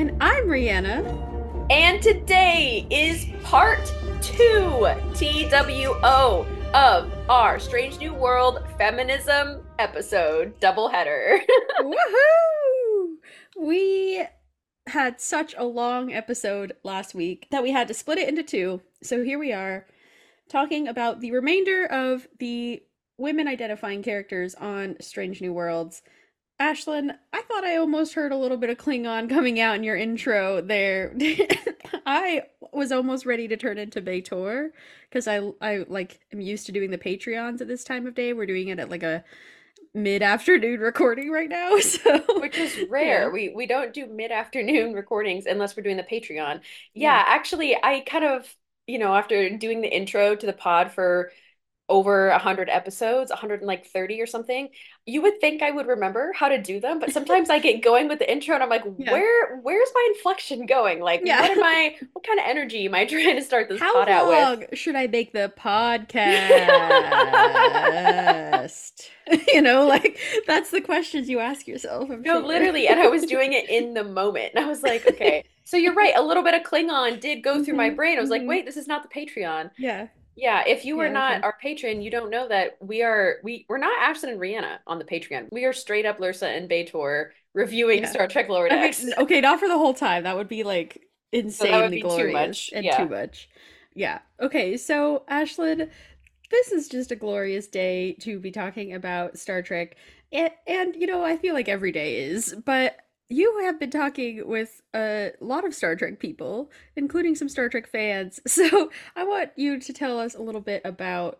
And I'm Rhianna. And today is part two, TWO, of our Strange New World feminism episode doubleheader. Woohoo! We had such a long episode last week that we had to split it into two. So here we are talking about the remainder of the women identifying characters on Strange New Worlds. Ashlyn, I thought I almost heard a little bit of Klingon coming out in your intro there. I was almost ready to turn into B'Etor because I I like am used to doing the Patreons at this time of day. We're doing it at like a mid-afternoon recording right now, so which is rare. Yeah. We we don't do mid-afternoon recordings unless we're doing the Patreon. Yeah. Yeah, actually I kind of, you know, after doing the intro to the pod for over 100 episodes 130 or something you would think i would remember how to do them but sometimes i get going with the intro and i'm like Yeah. where where's my inflection going like Yeah. what am i what kind of energy am i trying to start this How pod out with long should I make the podcast? you know, like that's the questions you ask yourself. I'm no sure. literally and i was doing it in the moment and i was like okay so you're right a little bit of klingon did go through my Mhm, brain i was like mhm. wait this is not the patreon Yeah. Yeah, if you were Yeah, not okay. our patron, you don't know that we are we we're not Ashlyn and Rhianna on the Patreon. We are straight up Lursa and B'Etor reviewing Yeah. Star Trek Lower Decks. okay, not for the whole time. That would be like insanely too glorious much, and yeah. too much. Yeah. Okay, so Ashlyn, this is just a glorious day to be talking about Star Trek. And, and you know, I feel like every day is, but you have been talking with a lot of Star Trek people, including some Star Trek fans. So I want you to tell us a little bit about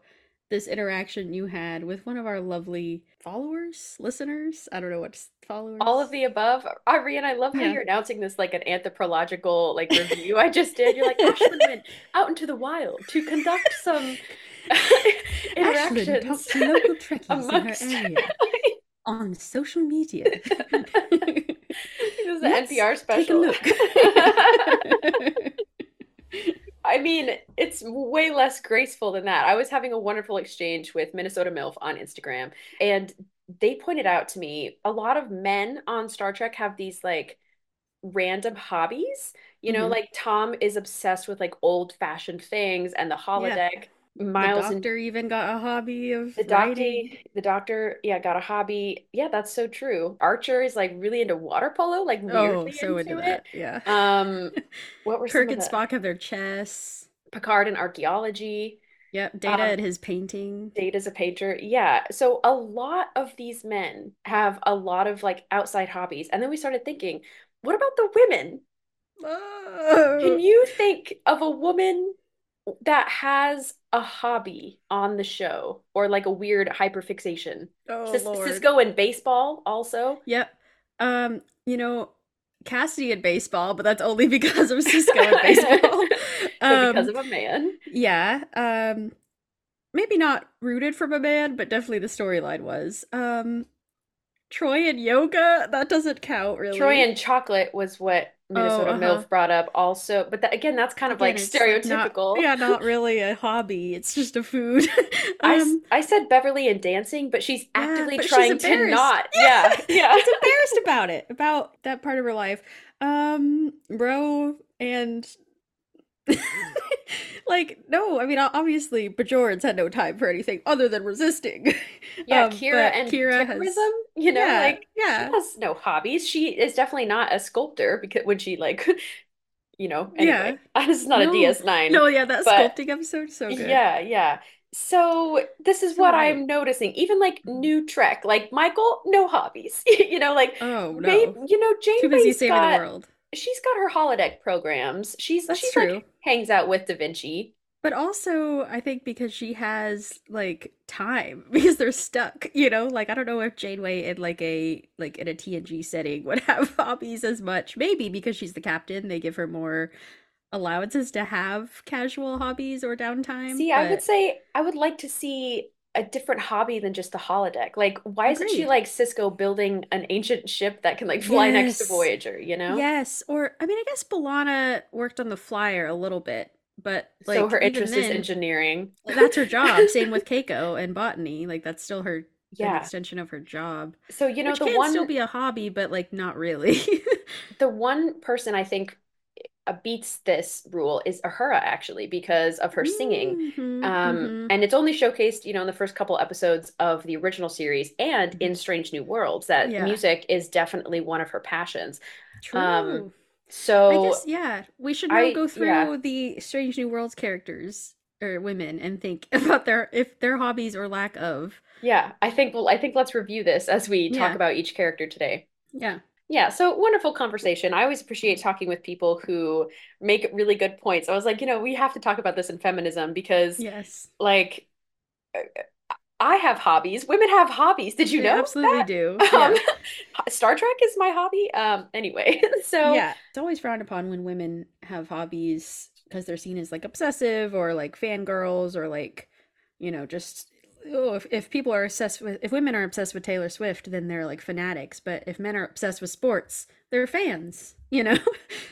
this interaction you had with one of our lovely followers, listeners. I don't know what's followers. All of the above. Irene, I love how Yeah. you're announcing this like an anthropological like review I just did. You're like Ashlyn went out into the wild to conduct some Ashlyn interactions talked to local Trekkies in her area on social media. This is an NPR special. Take a look. I mean, it's way less graceful than that. I was having a wonderful exchange with Minnesota MILF on Instagram, and they pointed out to me a lot of men on Star Trek have these like random hobbies. You know, Mhm. like Tom is obsessed with like old-fashioned things and the holodeck. Miles the and doctor even got a hobby of the doctor, writing. the doctor, yeah, got a hobby. Yeah, that's so true. Archer is like really into water polo, like Oh, so into into that. it. Yeah. Um, what were Kirk and Spock have their chess. Picard and archaeology? Yep. Data Um, at his painting. Data's a painter. Yeah. So a lot of these men have a lot of like outside hobbies. And then we started thinking, what about the women? Oh. Can you think of a woman that has a hobby on the show or like a weird hyperfixation? Oh, Cis- Lord. Sisko in baseball also. Yep. Um, you know, Cassidy in baseball, but that's only because of Sisko in baseball. But because Um, of a man. Yeah. Um maybe not rooted from a man, but definitely the storyline was. Um Troi and yoga, that doesn't count really. Troi and chocolate was what Minnesota uh-huh. MILF brought up also. But that, again, that's kind of Again, like like, not- stereotypical. yeah, not really a hobby. It's just a food. I, um I said Beverly and dancing, but she's Yeah, actively but she's trying to embarrassed. not. Yeah, yeah. she's embarrassed about it, about that part of her life. Um bro and like no, I mean obviously Bajorans had no time for anything other than resisting. Yeah, Um, Kira and Kira has- you know, yeah, like yeah. she has no hobbies. She is definitely not a sculptor because when she like, you know, Yeah. anyway, this is not No, a DS9. No, yeah, that but- sculpting episode so good. Yeah, yeah. So this is what right. I'm noticing. Even like new Trek, like Michael, no hobbies. you know, like Oh no. Babe, you know, Too busy saving got the world. She's got her holodeck programs. She's That's she's true. like hangs out with Da Vinci. But also, I think because she has like time because they're stuck, you know. Like I don't know if Janeway in like a like in a TNG setting would have hobbies as much. Maybe because she's the captain, they give her more allowances to have casual hobbies or downtime. See, I would say I would like to see a different hobby than just the holodeck. Like, why isn't she like Sisko building an ancient ship that can like fly next to Voyager, you know? Yes, or I mean, I guess B'Elanna worked on the flyer a little bit, but like so her interest is then, engineering. That's her job. Same with Keiko and botany. Like that's still her Yeah. extension of her job. So, you know, Which the can one still be a hobby, but like not really. the one person I think beats this rule is Uhura actually because of her singing. Mhm, Um, mhm. and it's only showcased, you know, in the first couple episodes of the original series and in Strange New Worlds that Mm-hmm. Yeah. music is definitely one of her passions. True. um, I So guess yeah, we should now I- go through yeah. the Strange New Worlds characters or women and think about their if their hobbies or lack of. yeah, I think well, I think let's review this as we talk Yeah. about each character today. Yeah. Yeah, so wonderful conversation. I always appreciate talking with people who make really good points. I was like, you know, we have to talk about this in feminism because, Yes. like, uh, I have hobbies. Women have hobbies. Did you They know absolutely that? do. Um, Yeah. Star Trek is my hobby. Um, anyway, so yeah, it's always frowned upon when women have hobbies because they're seen as like obsessive or like fangirls or like, you know, just oh, if, if people are obsessed with if women are obsessed with Taylor Swift, then they're like fanatics. But if men are obsessed with sports, they're fans, you know?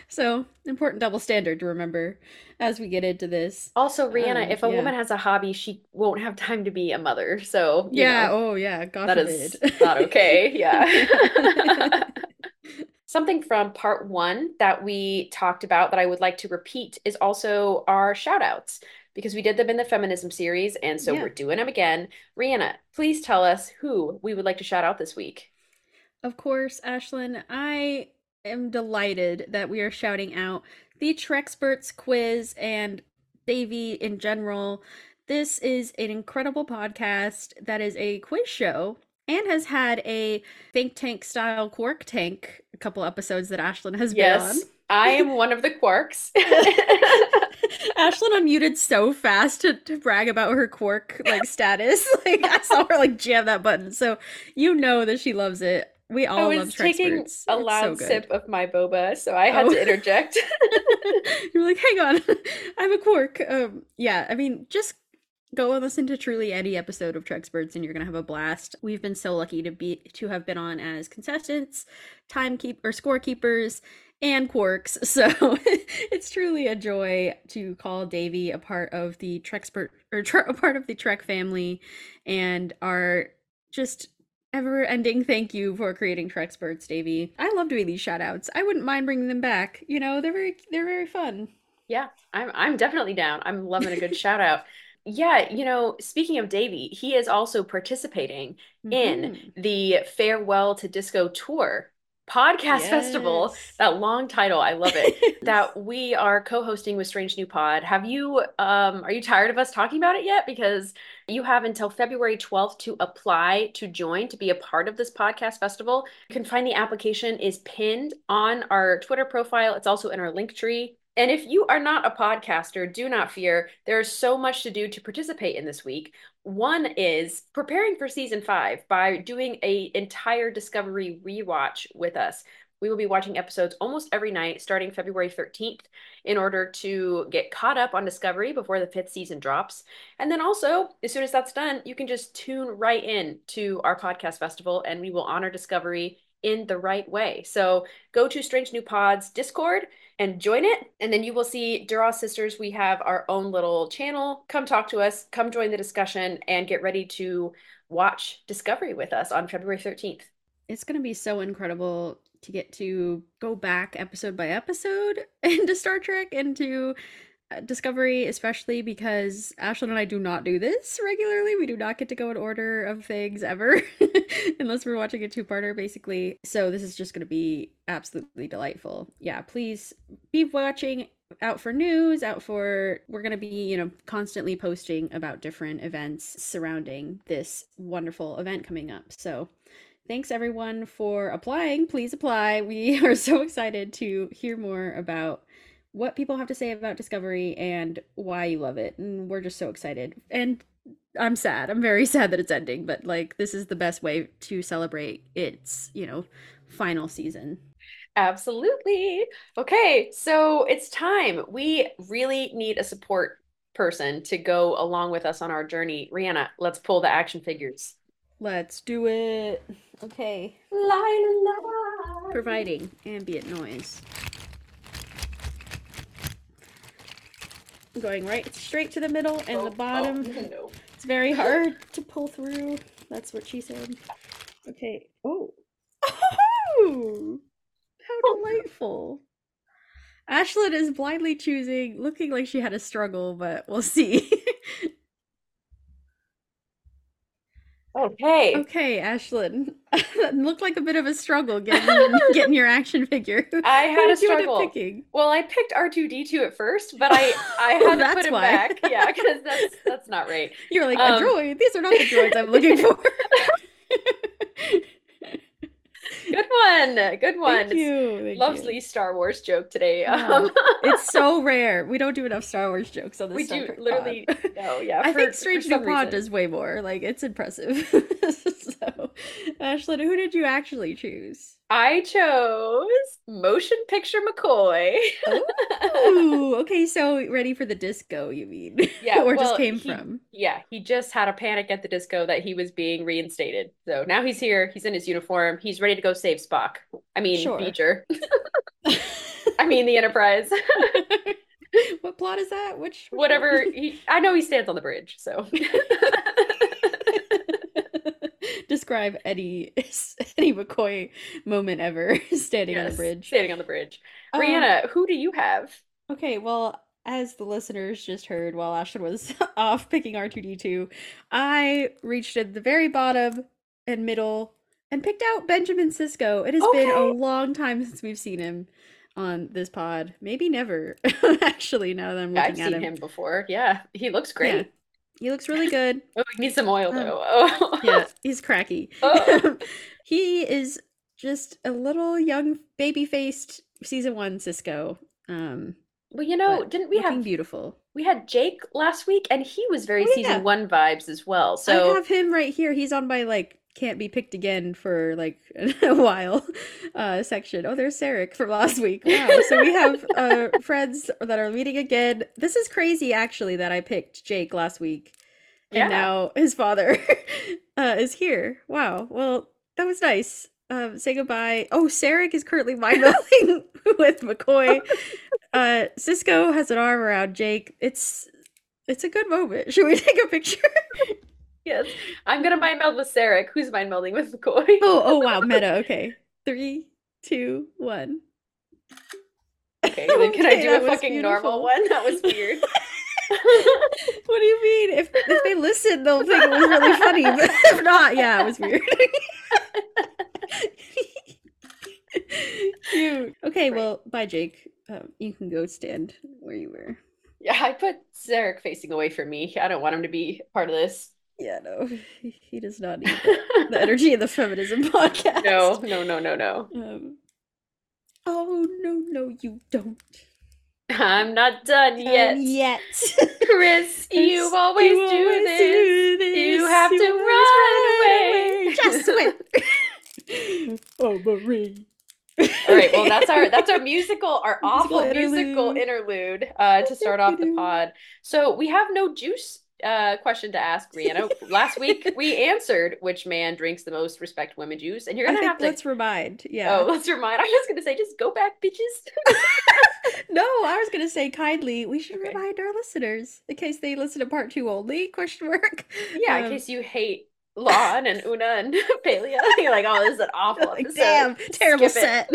so important double standard to remember as we get into this. also Rhianna, Um, if a yeah. woman has a hobby, she won't have time to be a mother. So, you yeah, know. oh yeah, God That is not okay. Yeah. Something from part one that we talked about that I would like to repeat is also our shout outs because we did them in the feminism series. And so Yeah. we're doing them again. Rhianna, please tell us who we would like to shout out this week. Of course, Ashlyn, I am delighted that we are shouting out the Trexperts quiz and Davy in general. This is an incredible podcast that is a quiz show and has had a think tank style quark tank a couple episodes that Ashlyn has been. Yes, I am one of the quarks. Ashlyn unmuted so fast to, to brag about her quark like status. Like I saw her like jam that button. So you know that she loves it. We all I was love taking a It's so loud sip of my boba, so I had Oh. to interject. You're like, hang on, I'm a quark. Um, yeah, I mean, just go and listen to truly any episode of Trexperts, and you're gonna have a blast. We've been so lucky to be to have been on as contestants, timekeep or scorekeepers, and quarks. So it's truly a joy to call Davy a part of the Trexpert or a part of the Trek family, and our just ever ending thank you for creating Trexperts, Davy. I love doing these shout outs. I wouldn't mind bringing them back. You know, they're very they're very fun. Yeah, I'm I'm definitely down. I'm loving a good shout out. Yeah, you know, speaking of Davey, he is also participating in Mhm. the Farewell to Disco Tour podcast festival that long title, I love it. That we are co-hosting with Strange New Pod. Have you um are you tired of us talking about it yet? Because you have until February 12th to apply to join to be a part of this podcast festival. You can find the application is pinned on our Twitter profile. It's also in our link tree. And if you are not a podcaster, do not fear. There is so much to do to participate in this week. One is preparing for season five by doing a entire Discovery rewatch with us. We will be watching episodes almost every night starting February 13th in order to get caught up on Discovery before the fifth season drops. And then also, as soon as that's done, you can just tune right in to our podcast festival and we will honor Discovery in the right way. So go to Strange New Pods Discord and join it. And then you will see Duras Sisters. We have our own little channel. Come talk to us, come join the discussion, and get ready to watch Discovery with us on February 13th. It's gonna be so incredible to get to go back episode by episode into Star Trek and to Uh, discovery, especially because Ashlyn and I do not do this regularly. We do not get to go in order of things ever, unless we're watching a two-parter, basically. So this is just going to be absolutely delightful. Yeah, please be watching out for news, out for we're going to be, you know, constantly posting about different events surrounding this wonderful event coming up. So thanks everyone for applying. Please apply. We are so excited to hear more about what people have to say about Discovery and why you love it. And we're just so excited. And I'm sad. I'm very sad that it's ending, but like this is the best way to celebrate its, you know, final season. Absolutely. Okay, so it's time. We really need a support person to go along with us on our journey. Rihanna, let's pull the action figures. Let's do it. Okay. Providing ambient noise. Going right straight to the middle and Oh, the bottom. oh, no. It's very hard to pull through. That's what she said. Okay. Oh. Oh! How delightful. Ashlyn is blindly choosing, looking like she had a struggle, but we'll see. Okay. okay, Ashlyn. that looked like a bit of a struggle getting getting your action figure. I had a did you end up struggle. picking? Well, I picked R2D2 at first, but I I had to put why. back. Yeah, because that's that's not right. You're like Um, a droid. These are not the droids I'm looking for. Good one. Good one. Thank you. thank you. Lovely Star Wars joke today. Um, It's so rare. We don't do enough Star Wars jokes on this we do literally pod. no, yeah. I for- think Strange New Pod reason. does way more. Like it's impressive. so, Ashlyn, who did you actually choose? I chose Motion Picture McCoy. Ooh, okay. So ready for the disco? You mean? Yeah, or well, just came he- from? Yeah, he just had a panic at the disco that he was being reinstated. So now he's here. He's in his uniform. He's ready to go save Spock. I mean, Sure. V'Ger. I mean, the Enterprise. what plot is that? Which, which Whatever. He, I know he stands on the bridge. So Describe any any McCoy moment ever standing on the bridge. standing on the bridge. Um, Rhianna, who do you have? Okay, well, as the listeners just heard while Ashton was off picking R2D2, I reached at the very bottom and middle and picked out Benjamin Sisko. It has been a long time since we've seen him on this pod. Maybe never, actually, now that I'm looking I've at seen him. him before. Yeah, he looks great. Yeah. He looks really good. Oh, he needs some oil Um, though. Oh. Yeah, he's cracky. Oh. he is just a little young baby faced season one Sisko. Um, Well, you know, didn't we have beautiful? we had Jake last week and he was very Oh, season one vibes as well. So I have him right here. He's on my like can't be picked again for like a while uh section. Oh, there's Sarek from last week. Wow. So we have uh friends that are meeting again. This is crazy actually that I picked Jake last week. And Yeah. now his father uh is here. Wow. Well, that was nice. Um say goodbye. Oh, Sarek is currently mind melding with McCoy. Uh Sisko has an arm around Jake. It's it's a good moment. Should we take a picture? Yes, I'm gonna mind meld with Sarek, who's mind melding with McCoy. Oh, oh wow, meta. Okay. Three, two, one. Okay, then can I do a fucking normal one? That was weird. What do you mean? If if they listen, they'll think it was really funny. But if not, yeah, it was weird. Cute. Okay, well, bye, Jake. Um, you can go stand where you were. yeah, I put Sarek facing away from me. I don't want him to be part of this. Yeah, no, he, does not need the energy of the feminism podcast. No, no, no, no, no. Um, oh no, no, you don't. I'm not done yet. Um, yet. Chris, you always You do always this. do this. You have You to always run away. Just wait. oh, Marie. All right, well that's our that's our musical, our Musical awful musical interlude. interlude uh, to start off the pod. So we have no juice uh, question to ask Rhianna. Last week we answered which man drinks the most respect women juice, and you're gonna have to. let's remind. Yeah. Oh, let's remind. I was just gonna say, just go back, bitches. No, I was gonna say kindly. We should Okay. remind our listeners in case they listen to part two only. Question mark. yeah, in Um, case you hate La'an and Una and Pelia, you're like, oh, this is an awful like, episode. damn, terrible Skip set.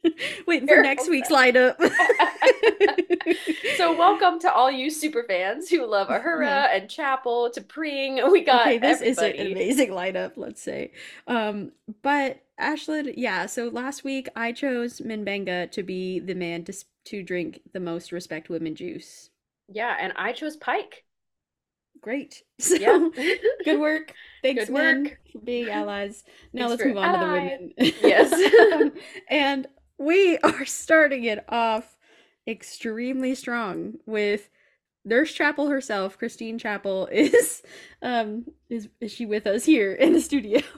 it. Waiting for next week's lineup. so welcome to all you super fans who love Uhura and Chapel T'Pring. We got okay, this is an amazing lineup, let's say. Um, but Ashlyn, yeah, so last week I chose Mbenga to be the man to to drink the most respect women juice. Yeah, and I chose Pike. Great. So Yeah. good work. Thanks, Good men, work. for being allies. Now Thanks let's move on to the women. Yes. Um, and we are starting it off extremely strong with Nurse Chapel herself, Christine Chapel, is um is is she with us here in the studio?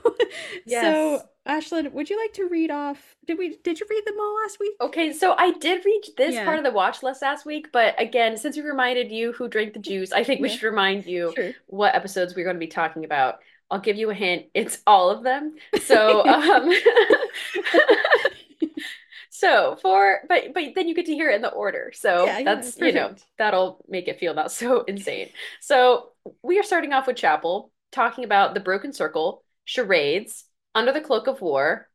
Yes. So Ashlyn, would you like to read off? Did we did you read them all last week? Okay, so I did read this Yeah. part of the watch list last week, but again, since we reminded you who drank the juice, I think we should remind you Sure. what episodes we're going to be talking about. I'll give you a hint. It's all of them. So, um, so for, but but then you get to hear it in the order. So Yeah, yeah, that's you know that'll make it feel not so insane. So we are starting off with Chapel, talking about the Broken Circle, charades, Under the Cloak of War,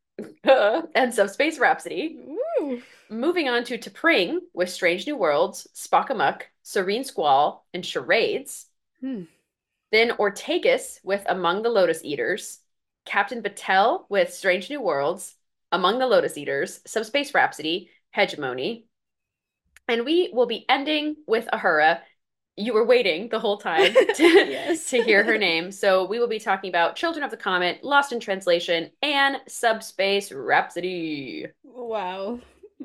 and Subspace Rhapsody. Woo. Moving on to T'Pring with Strange New Worlds, Spock Amok, Serene Squall, and Charades. Hmm. Then Ortegas with Among the Lotus Eaters, Captain Batel with Strange New Worlds, Among the Lotus Eaters, Subspace Rhapsody, Hegemony. And we will be ending with Uhura. You were waiting the whole time to, Yes. to hear her name. So we will be talking about Children of the Comet, Lost in Translation, and Subspace Rhapsody. Wow.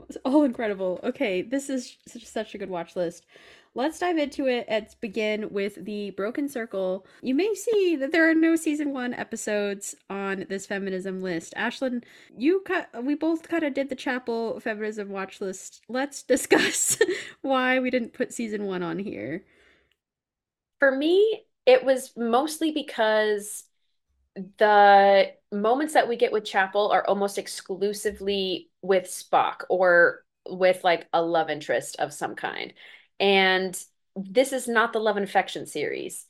It's all incredible. Okay, this is such, such a good watch list. Let's dive into it. Let's begin with the Broken Circle. You may see that there are no season one episodes on this feminism list. Ashlyn, you cut. We both kind of did the Chapel feminism watch list. Let's discuss why we didn't put season one on here. For me, it was mostly because the moments that we get with Chapel are almost exclusively with Spock or with like a love interest of some kind. And this is not the Love and Affection series.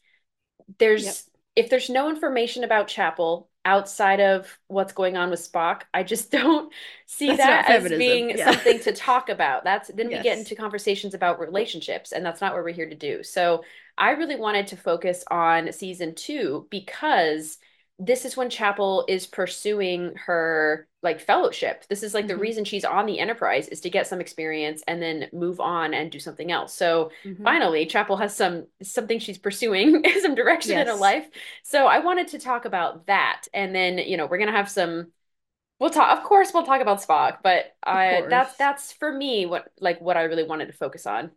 There's Yep. if there's no information about Chapel outside of what's going on with Spock, I just don't see That's that as being yeah. something to talk about. That's then we get into conversations about relationships, and that's not what we're here to do. So I really wanted to focus on season two because this is when Chapel is pursuing her like fellowship. This is like the Mhm. reason she's on the Enterprise is to get some experience and then move on and do something else. So Mhm. finally, Chapel has some something she's pursuing, some direction in her life. So I wanted to talk about that, and then you know we're gonna have some. We'll talk, of course, we'll talk about Spock, but I that's that's for me what like what I really wanted to focus on.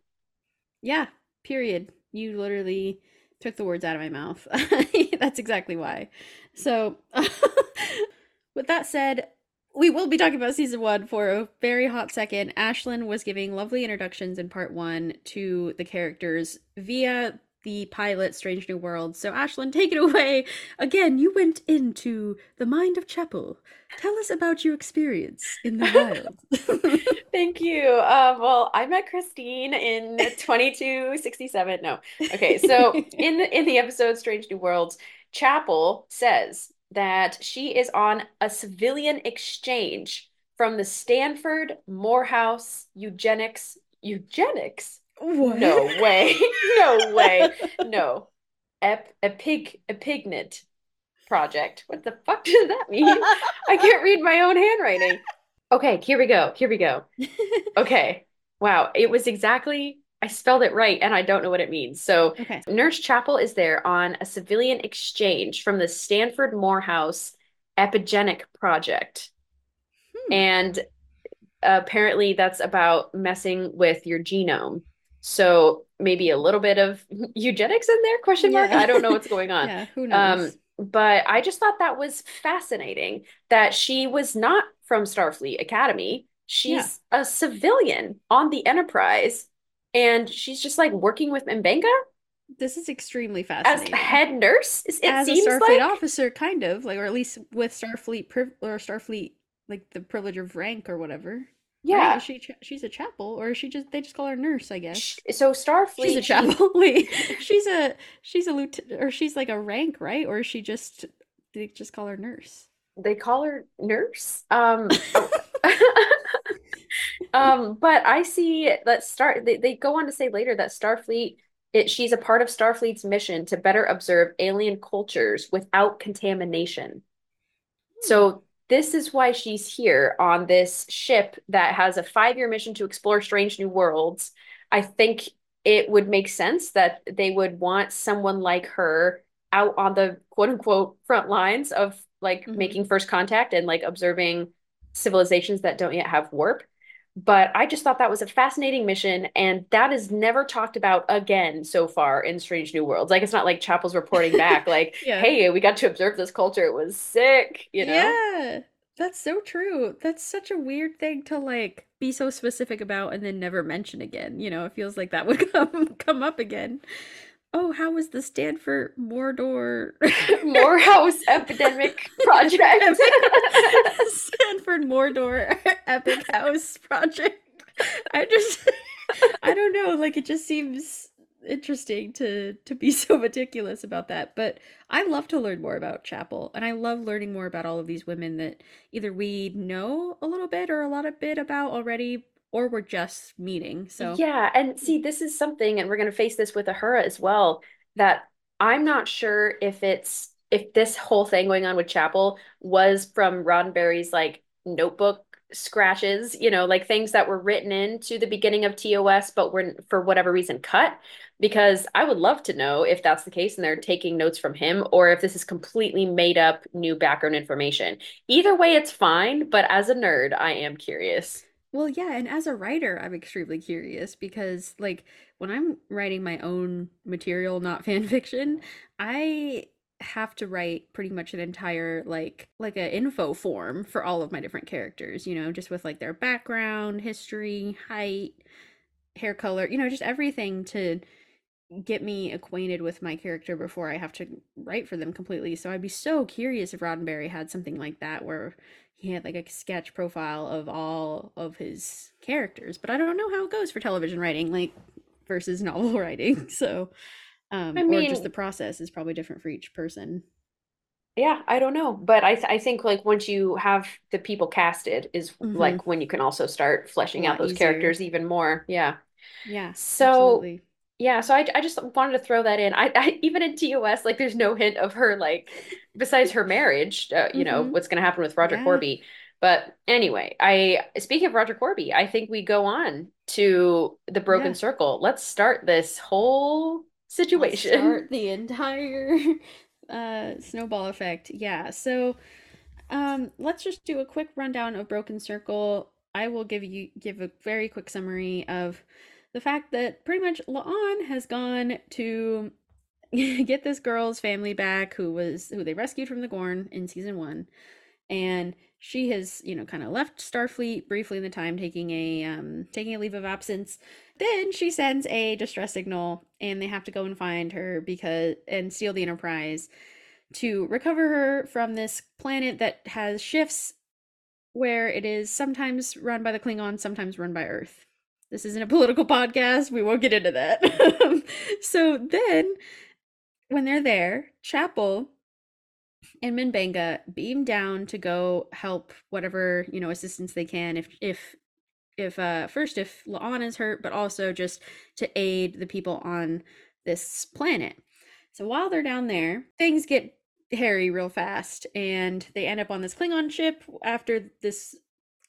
Yeah, period. You literally took the words out of my mouth. That's exactly why. So, with that said, we will be talking about season one for a very hot second. Ashlyn was giving lovely introductions in part one to the characters via the pilot Strange New World. So, Ashlyn, take it away. Again, you went into the mind of Chapel. Tell us about your experience in the wild. Thank you. Um, well, I met Christine in 2267. No. Okay, so in the in the episode Strange New Worlds, Chapel says that she is on a civilian exchange from the Stanford Morehouse Eugenics Eugenics? what? No way. No way. No. Ep epig epignate project. What the fuck does that mean? I can't read my own handwriting. Okay, here we go. Here we go. Okay. Wow. It was exactly, I spelled it right and I don't know what it means. So, okay. Nurse Chapel is there on a civilian exchange from the Stanford Morehouse Epigenic Project. Hmm. And apparently that's about messing with your genome. So maybe a little bit of eugenics in there, question mark. Yeah. I don't know what's going on. Yeah, who Um, knows? but I just thought that was fascinating that she was not from Starfleet Academy. She's a civilian on the Enterprise, and she's just like working with Mbenga this is extremely fascinating. as head nurse. It As a seems Starfleet like officer, kind of like, or at least with Starfleet priv- or Starfleet like the privilege of rank or whatever. right? yeah. Is she she's a chapel, or is she just they just call her nurse? I guess Sh- So Starfleet. she's a chapel. Wait, she's a she's a lieutenant, or she's like a rank, right? Or is she just they just call her nurse? they call her nurse. Um, um, but I see that start. They, they go on to say later that Starfleet. It, she's a part of Starfleet's mission to better observe alien cultures without contamination. So this is why she's here on this ship that has a five-year mission to explore strange new worlds. I think it would make sense that they would want someone like her out on the quote unquote front lines of like Mhm. making first contact and like observing civilizations that don't yet have warp. But I just thought that was a fascinating mission, and that is never talked about again so far in Strange New Worlds. Like it's not like Chapel's reporting back, like, Yeah. "Hey, we got to observe this culture. It was sick," you know? Yeah, that's so true. That's such a weird thing to like be so specific about and then never mention again. You know, it feels like that would come come up again. Oh, how was the Stanford Mordor Morehouse Epidemic Project. Stanford Mordor Epic House Project? I just I don't know, like it just seems interesting to to be so meticulous about that. But I love to learn more about Chapel, and I love learning more about all of these women that either we know a little bit or a lot of bit about already, or we're just meeting. So Yeah, and see, this is something, and we're going to face this with Uhura as well, that I'm not sure if it's if this whole thing going on with Chapel was from Roddenberry's like notebook scratches, you know, like things that were written into the beginning of TOS, but were for whatever reason cut. Because I would love to know if that's the case and they're taking notes from him, or if this is completely made up new background information. Either way, it's fine, but as a nerd, I am curious. Well, yeah, and as a writer, I'm extremely curious because, like, when I'm writing my own material, not fan fiction, I have to write pretty much an entire like like a info form for all of my different characters, you know, just with like their background, history, height, hair color, you know, just everything to get me acquainted with my character before I have to write for them completely. So I'd be so curious if Roddenberry had something like that where he had like a sketch profile of all of his characters. But I don't know how it goes for television writing, like versus novel writing. So um I or mean- just the process is probably different for each person. Yeah, I don't know, but I th I think like once you have the people casted is Mhm. like when you can also start fleshing out those easier. characters even more. Yeah. Yeah. So absolutely. Yeah, so I I just wanted to throw that in. I, I even in TOS like there's no hint of her like besides her marriage, uh, you know, Mhm. what's going to happen with Roger Yeah. Corby. But anyway, I speaking of Roger Korby, I think we go on to the Broken Yeah. Circle. Let's start this whole Let's situation. start the entire uh snowball effect. Yeah. So um let's just do a quick rundown of Broken Circle. I will give you give a very quick summary of the fact that pretty much La'an has gone to get this girl's family back who was who they rescued from the Gorn in season 1 and she has you know kind of left starfleet briefly in the time taking a um taking a leave of absence. Then she sends a distress signal and they have to go and find her because and steal the enterprise to recover her from this planet that has shifts where it is sometimes run by the klingons sometimes run by earth this isn't a political podcast we won't get into that so then when they're there chapel and Mbenga beam down to go help whatever you know assistance they can if if if uh first if La'an is hurt but also just to aid the people on this planet. So while they're down there, things get hairy real fast and they end up on this Klingon ship after this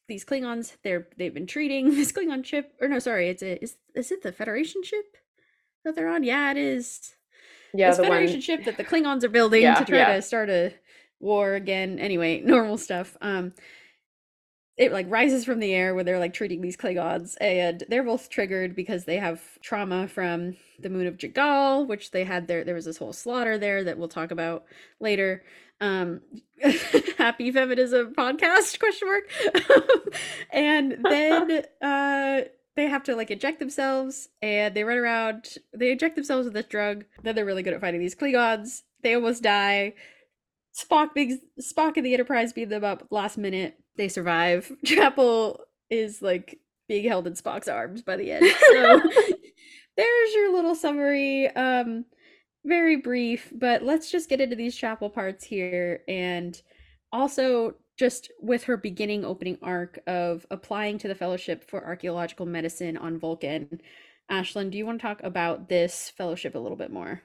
these Klingons they're they've been treating this Klingon ship or no sorry it's a is is it the Federation ship that they're on? Yeah, it is Yeah, this the Federation one. ship that the Klingons are building Yeah, to try yeah. to start a war again. Anyway, normal stuff. Um, it like rises from the air where they're like treating these Klingons, and they're both triggered because they have trauma from the moon of J'Gal, which they had there. There was this whole slaughter there that we'll talk about later. Um, happy feminism podcast question mark, and then uh they have to like inject themselves and they run around they inject themselves with this drug then they're really good at fighting these klingons. They almost die. Spock being spock and the enterprise beat them up last minute. They survive. Chapel is like being held in spock's arms by the end. So there's your little summary. Um very brief but let's just get into these chapel parts here and also just with her beginning opening arc of applying to the fellowship for archaeological medicine on vulcan ashlyn do you want to talk about this fellowship a little bit more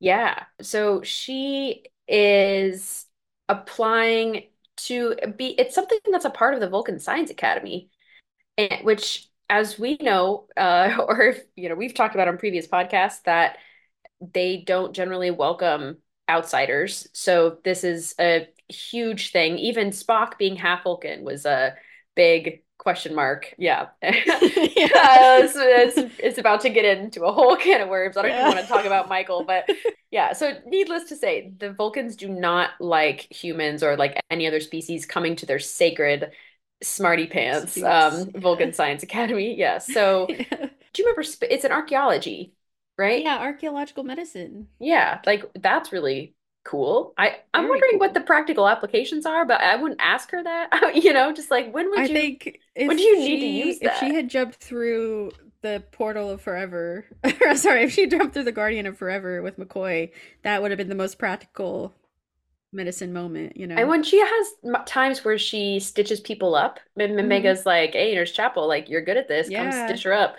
Yeah. So she is applying to be, it's something that's a part of the Vulcan Science Academy, which, as we know, uh, or if, you know, we've talked about on previous podcasts, that they don't generally welcome outsiders. So this is a huge thing. Even Spock being half Vulcan was a big question mark. Yeah. Yeah. Uh, it's, it's, it's about to get into a whole can of worms. I don't even want to talk about Michael, but yeah. So, needless to say, the Vulcans do not like humans or like any other species coming to their sacred smarty pants um, Yeah. Vulcan Science Academy. Yeah. So, yeah. do you remember? Sp- It's an archaeology, right? Yeah, archaeological medicine. Yeah, like that's really cool. I I'm wondering what the practical applications are, but I wouldn't ask her that. You know, just like when would I you? think if would you need to she, use if she had jumped through the portal of forever, sorry, if she jumped through the Guardian of Forever with McCoy, that would have been the most practical medicine moment, you know. And when she has m- times where she stitches people up, and Mhm. Mbenga's like, "Hey, Nurse Chapel, like you're good at this. Come Yeah. stitch her up."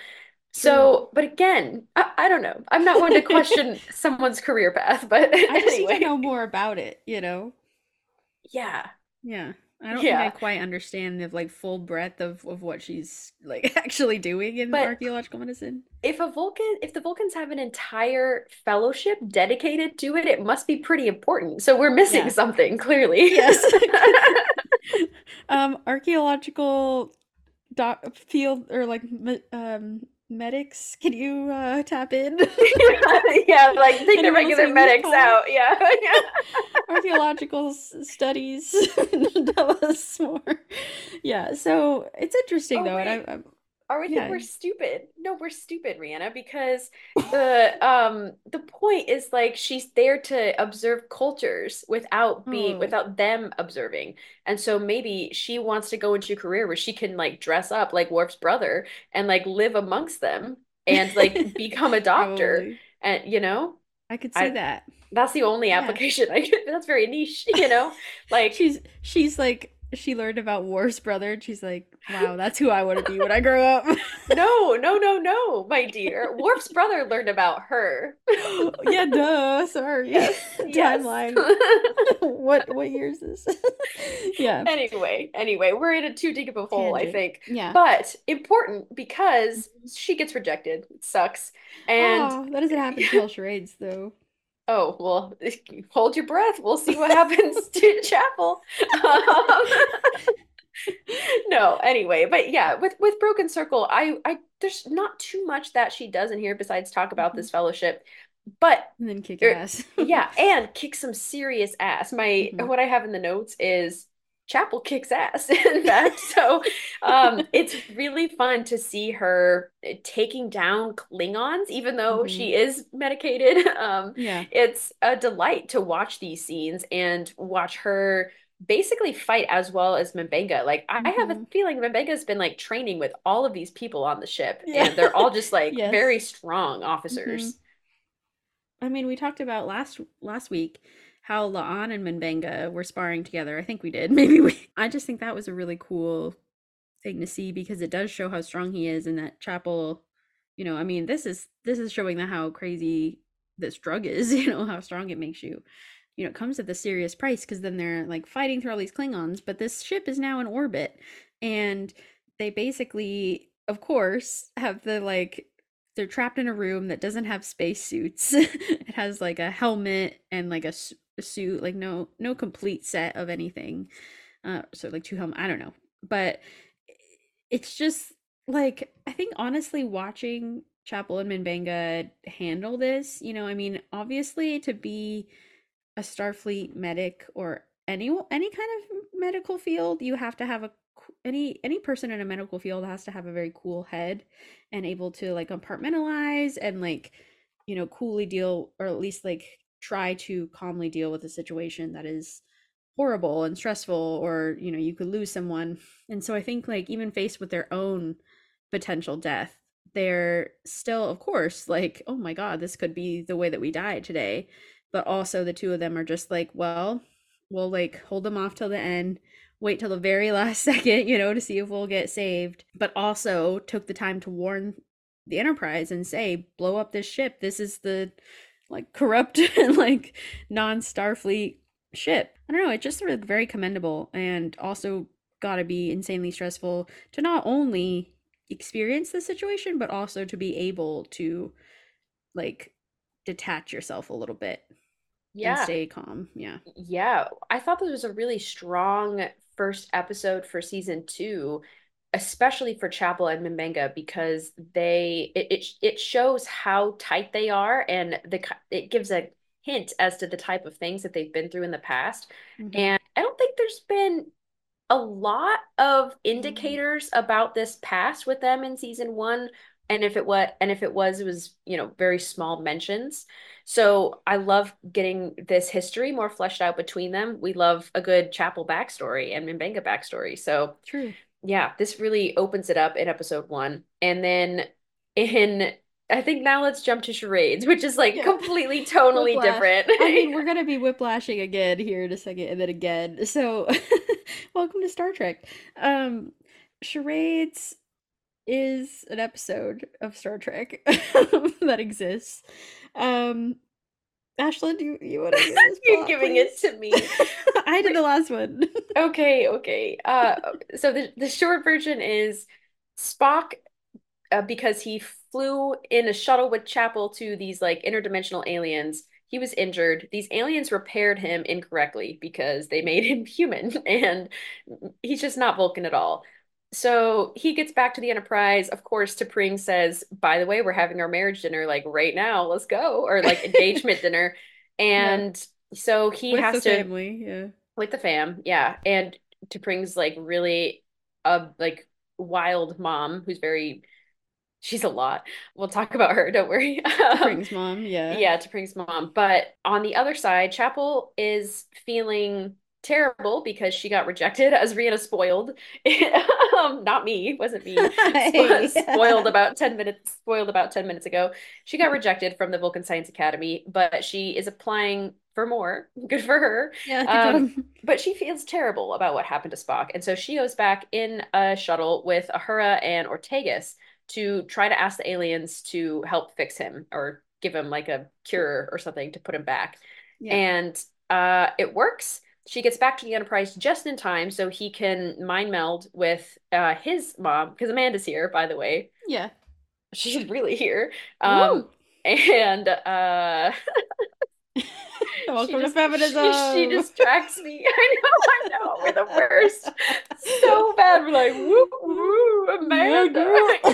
So, but again, I, I don't know. I'm not one to question someone's career path, but I just need to know more about it, you know. yeah. Yeah. I don't Yeah. think I quite understand the like full breadth of, of what she's like actually doing in But- archaeological medicine. If a Vulcan, if the Vulcans have an entire fellowship dedicated to it, it must be pretty important. So we're missing Yeah. something, clearly. Yes. um archaeological doc field or like um medics can you uh tap in yeah, like take the regular listening to this medics out. Yeah. yeah. archaeological studies tell us more yeah so it's interesting Oh, though and I, I'm Or we think Yeah. we're stupid. No, we're stupid, Rhianna, because the um the point is like she's there to observe cultures without being Oh. without them observing. And so maybe she wants to go into a career where she can like dress up like Worf's brother and like live amongst them and like become a doctor. probably- And you know, I could see I- that that's the only Yeah. application I could that's very niche, you know? Like she's she's like she learned about Worf's brother and she's like wow that's who I want to be when I grow up no, no, no, no, my dear. Worf's brother learned about her. yeah duh sorry Yes, yes. timeline what what year is this yeah Anyway, anyway, we're in a too deep of a hole, I think. yeah But important because mm-hmm. she gets rejected. It sucks. And oh, that doesn't happen to charades though oh, well, hold your breath. We'll see what happens to Chapel. Um, no, anyway, but yeah, with with Broken Circle, I I there's not too much that she does in here besides talk about this fellowship. But and then kick ass yeah, and kick some serious ass. My Mhm. what I have in the notes is Chapel kicks ass, in fact. So um, it's really fun to see her eh, taking down Klingons, even though she is medicated. Um, yeah it's a delight to watch these scenes and watch her basically fight as well as Mbenga. Like I have a Mhm. feeling Mbenga's been like training with all of these people on the ship, Yeah. and they're all just like Yes. very strong officers. I mean, we talked about last last week how La'an and Mbenga were sparring together. I think we did. Maybe we. I just think that was a really cool thing to see because it does show how strong he is, and that Chapel. You know, I mean, this is this is showing that how crazy this drug is. You know how strong it makes you. You know, it comes at a serious price because then they're like fighting through all these Klingons, but this ship is now in orbit, and they basically, of course, have the like they're trapped in a room that doesn't have space suits. it has like a helmet and like a suit, like no no complete set of anything. Uh, so like two helmet, I don't know, but it's just like I think honestly watching Chapel and Mbenga handle this, you know, I mean, obviously to be a Starfleet medic or any any kind of medical field, you have to have a any any person in a medical field has to have a very cool head and able to like compartmentalize and like you know coolly deal or at least like try to calmly deal with a situation that is horrible and stressful or you know you could lose someone. And so i think like even faced with their own potential death they're still of course like oh my god this could be the way that we die today. But also the two of them are just like well we'll like hold them off till the end wait till the very last second you know to see if we'll get saved. But also took the time to warn the enterprise and say blow up this ship. This is the like corrupt and like non-starfleet ship. I don't know It's just sort of very commendable and also gotta be insanely stressful to not only experience the situation but also to be able to like detach yourself a little bit and Yeah. stay calm. Yeah. Yeah, I thought this was a really strong first episode for season two especially for Chapel and Mbenga because they it, it it shows how tight they are and the it gives a hint as to the type of things that they've been through in the past. Mm-hmm. And I don't think there's been a lot of indicators mm-hmm. about this past with them in season 1 and if it was and if it was it was you know very small mentions so i love getting this history more fleshed out between them we love a good chapel backstory and mbenga backstory so true yeah this really opens it up in episode one and then in I think now let's jump to charades, which is like yeah. completely tonally Whiplash. different. I mean, we're gonna be whiplashing again here in a second, and then again. So, welcome to Star Trek. Um, charades is an episode of Star Trek that exists. Um Ashlyn, you you want to do this? You're giving please? it to me. I did the last one. okay, okay. Uh, so the the short version is Spock, uh, because he flew in a shuttle with Chapel to these like interdimensional aliens. He was injured. These aliens repaired him incorrectly because they made him human, and he's just not Vulcan at all so he gets back to the Enterprise. Of course, T'Pring says, "By the way, we're having our marriage dinner like right now. Let's go." Or like engagement dinner. And yeah. so he with has to family, yeah. With the fam, yeah. And T'Pring's like really a like wild mom who's very she's a lot. We'll talk about her, don't worry. Um, T'Pring's mom, yeah. Yeah, T'Pring's mom. But on the other side, Chapel is feeling terrible because she got rejected as Rhianna spoiled. um, not me, wasn't me. spoiled about 10 minutes spoiled about 10 minutes ago. She got rejected from the Vulcan Science Academy, but she is applying for more. Good for her. Yeah, um, but she feels terrible about what happened to Spock. And so she goes back in a shuttle with Uhura and Ortegas to try to ask the aliens to help fix him or give him like a cure or something to put him back. Yeah. And uh, it works she gets back to the Enterprise just in time so he can mind meld with uh, his mom because Amanda's here, by the way. Yeah, she's really here. Um, and uh, welcome to feminism. She, she, distracts me. I know, I know, we're the worst. so bad. We're like, woo, woo, Amanda. Yeah,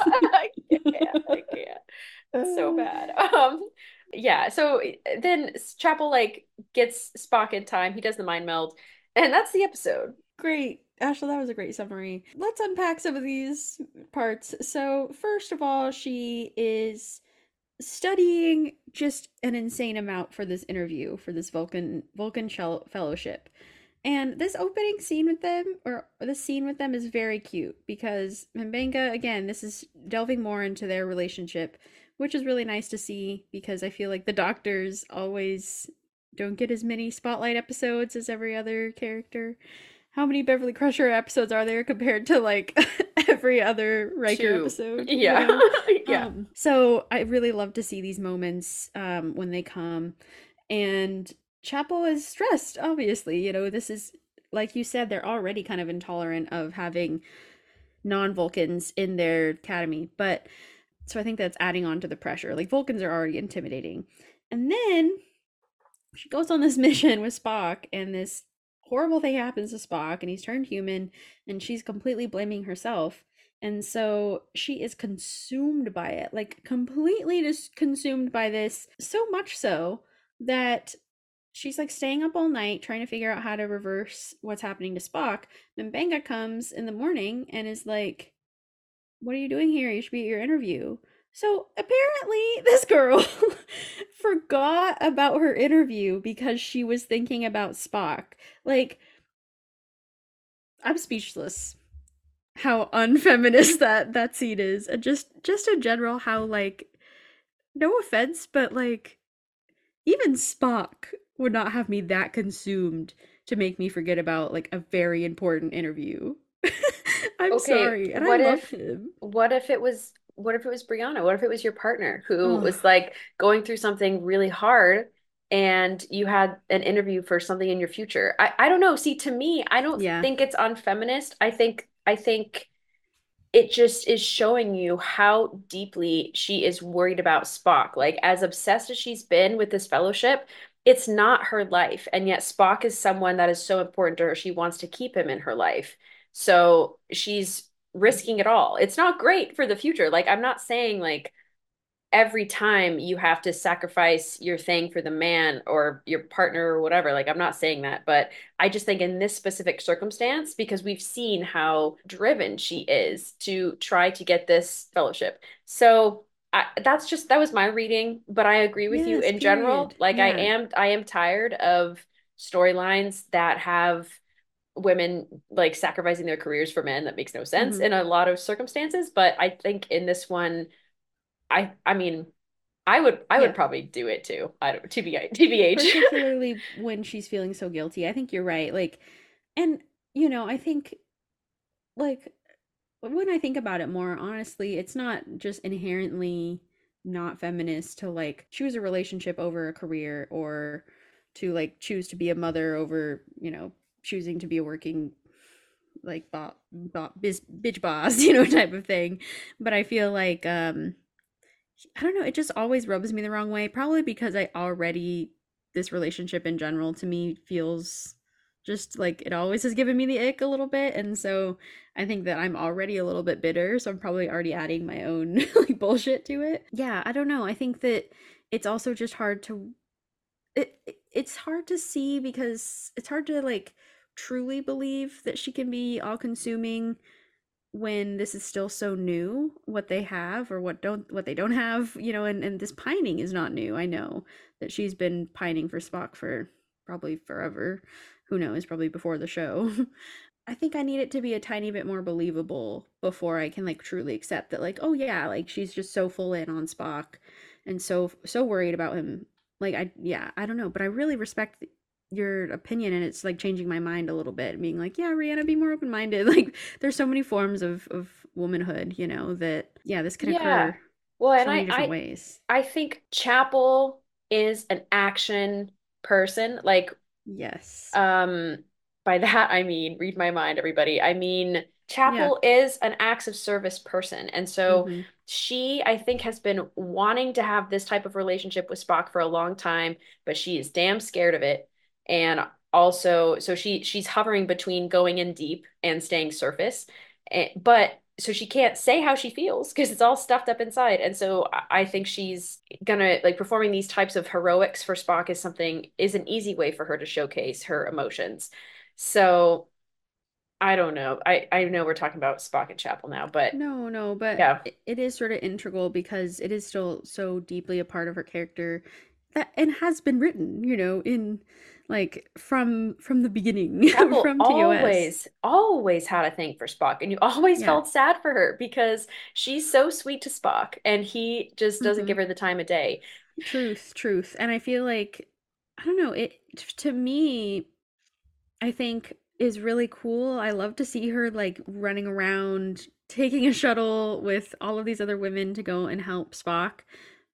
I can't. I can't. So bad. Um, yeah so eh, then chapel like gets spock in time he does the mind meld and that's the episode great Ashley, that was a great summary. Let's unpack some of these parts. So, first of all, she is studying just an insane amount for this interview for this Vulcan Vulcan fellowship. And this opening scene with them or the scene with them is very cute because Mbenga again, this is delving more into their relationship which is really nice to see because I feel like the doctors always don't get as many spotlight episodes as every other character. How many Beverly Crusher episodes are there compared to like every other Riker Two. episode? Yeah. You know? yeah. Um, so I really love to see these moments um, when they come. And Chapel is stressed, obviously. You know, this is, like you said, they're already kind of intolerant of having non Vulcans in their academy. But so I think that's adding on to the pressure. Like Vulcans are already intimidating. And then she goes on this mission with Spock, and this horrible thing happens to Spock, and he's turned human, and she's completely blaming herself. And so she is consumed by it, like completely just consumed by this, so much so that she's like staying up all night trying to figure out how to reverse what's happening to Spock. Then Mbenga comes in the morning and is like, what are you doing here? You should be at your interview. So apparently, this girl forgot about her interview because she was thinking about Spock. Like, I'm speechless. How unfeminist that that scene is, and just just in general, how like, no offense, but like, even Spock would not have me that consumed to make me forget about like a very important interview. I'm okay, sorry, and what I love if, him. What if it was? What if it was Brianna? What if it was your partner who was like going through something really hard, and you had an interview for something in your future? I I don't know. See, to me, I don't yeah. think it's unfeminist. I think I think it just is showing you how deeply she is worried about Spock. Like as obsessed as she's been with this fellowship, it's not her life, and yet Spock is someone that is so important to her. She wants to keep him in her life So she's risking it all. It's not great for the future. Like I'm not saying like every time you have to sacrifice your thing for the man or your partner or whatever. Like, I'm not saying that, but I just think in this specific circumstance, because we've seen how driven she is to try to get this fellowship. So, I, that's just that was my reading, but I agree with yes, you in period. general. Like yeah. I am I am tired of storylines that have women like sacrificing their careers for men that makes no sense mm-hmm. in a lot of circumstances, but I think in this one I I mean, I would I yeah. would probably do it too. I don't TBH TBH. Particularly when she's feeling so guilty. I think you're right. Like and you know, I think like when I think about it more honestly, it's not just inherently not feminist to like choose a relationship over a career or to like choose to be a mother over, you know, choosing to be a working like bot, bot biz, bitch boss, you know, type of thing. But I feel like um I don't know, it just always rubs me the wrong way. Probably because I already this relationship in general to me feels just like it always has given me the ick a little bit and so i think that i'm already a little bit bitter so i'm probably already adding my own like bullshit to it yeah i don't know i think that it's also just hard to it it's hard to see because it's hard to like truly believe that she can be all consuming when this is still so new what they have or what don't what they don't have you know and and this pining is not new. I know that she's been pining for spock for probably forever. Who knows? Probably before the show. I think i need it to be a tiny bit more believable before i can like truly accept that like oh yeah like she's just so full in on spock and so so worried about him like i yeah i don't know but i really respect your opinion and it's like changing my mind a little bit being like yeah Rhianna be more open-minded. Like there's so many forms of of womanhood you know that yeah this can yeah. occur well and so I, different I, ways. I think Chapel is an action person like yes. um by that I mean read my mind everybody. I mean Chapel yeah. is an acts of service person and so mm-hmm. she I think has been wanting to have this type of relationship with Spock for a long time but she is damn scared of it and also so she she's hovering between going in deep and staying surface and, eh, but so she can't say how she feels because it's all stuffed up inside and so i think she's gonna like performing these types of heroics for spock is something is an easy way for her to showcase her emotions so i don't know i i know we're talking about spock and chapel now but no no but yeah it is sort of integral because it is still so deeply a part of her character that and has been written you know in like from from the beginning from TOS. always always had a thing for Spock and you always yeah. felt sad for her because she's so sweet to Spock and he just doesn't mm-hmm. give her the time of day truth truth and I feel like I don't know it to me I think is really cool. I love to see her like running around taking a shuttle with all of these other women to go and help Spock.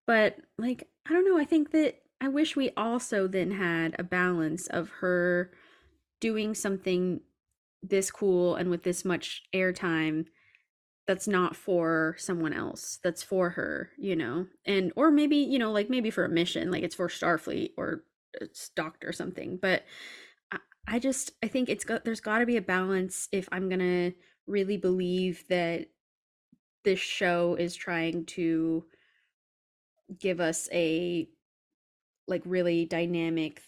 But like I don't know I think that I wish we also then had a balance of her doing something this cool and with this much airtime that's not for someone else that's for her you know? And or maybe you know like maybe for a mission like it's for starfleet or uh, it's docked or something but I, just i think it's got there's got to be a balance if i'm gonna really believe that this show is trying to give us a like really dynamic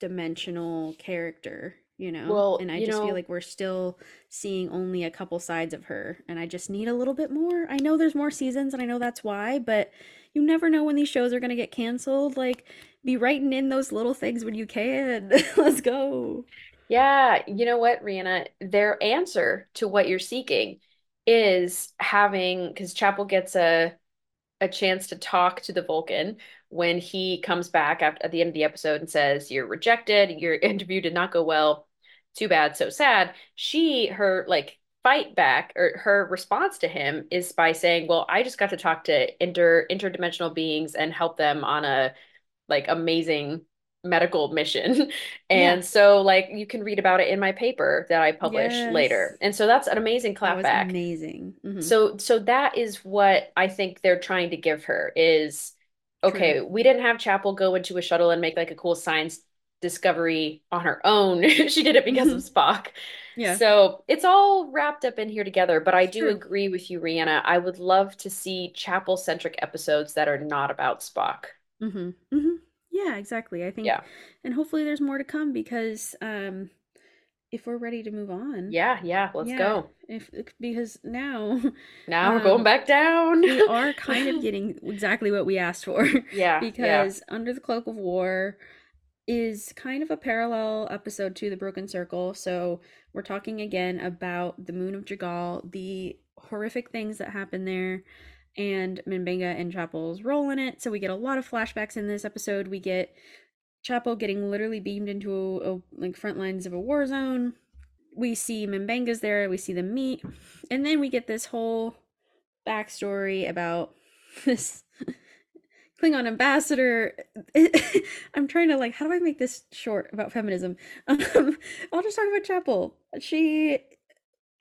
dimensional character you know? Well and i just know, feel like we're still seeing only a couple sides of her and i just need a little bit more. I know there's more seasons and i know that's why but you never know when these shows are going to get canceled like be writing in those little things when you can let's go yeah you know what Rhianna? their answer to what you're seeking is having because chapel gets a a chance to talk to the vulcan when he comes back at the end of the episode and says, You're rejected, your interview did not go well. Too bad, so sad. She, her like fight back or her response to him is by saying, Well, I just got to talk to inter interdimensional beings and help them on a like amazing medical mission. and yeah. so like you can read about it in my paper that I publish yes. later. And so that's an amazing clapback. Amazing. Mm-hmm. So so that is what I think they're trying to give her is okay, True. we didn't have Chapel go into a shuttle and make like a cool science discovery on her own. she did it because of Spock. Yeah. So it's all wrapped up in here together. But I do True. agree with you, Rhianna. I would love to see chapel centric episodes that are not about Spock. Mm-hmm. Mm-hmm. Yeah, exactly. I think Yeah. and hopefully there's more to come because um if we're ready to move on. Yeah, yeah, let's yeah, go. If because now Now we're Um, going back down. we are kind of getting exactly what we asked for. yeah, yeah. because Under the Cloak of War is kind of a parallel episode to The Broken Circle. So we're talking again about the Moon of J'Gal, the horrific things that happen there, and Mbenga and Chapel's role in it. So we get a lot of flashbacks in this episode. We get Chapel getting literally beamed into a, a- like front lines of a war zone. We see Mbenga's there. We see them meet, and then we get this whole backstory about this Klingon ambassador. I'm trying to like, how do I make this short about feminism? Um, I'll just talk about Chapel. She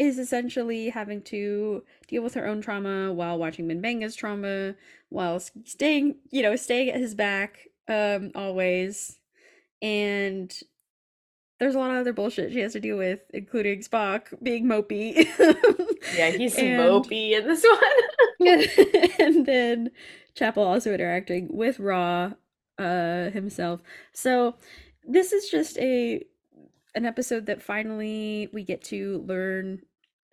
is essentially having to deal with her own trauma while watching Mbenga's trauma, while staying, you know, staying at his back, um, always. And there's a lot of other bullshit she has to deal with, including Spock being mopey. Yeah, he's And- mopey in this one. and then Chapel also interacting with Raw uh himself. So this is just a an episode that finally we get to learn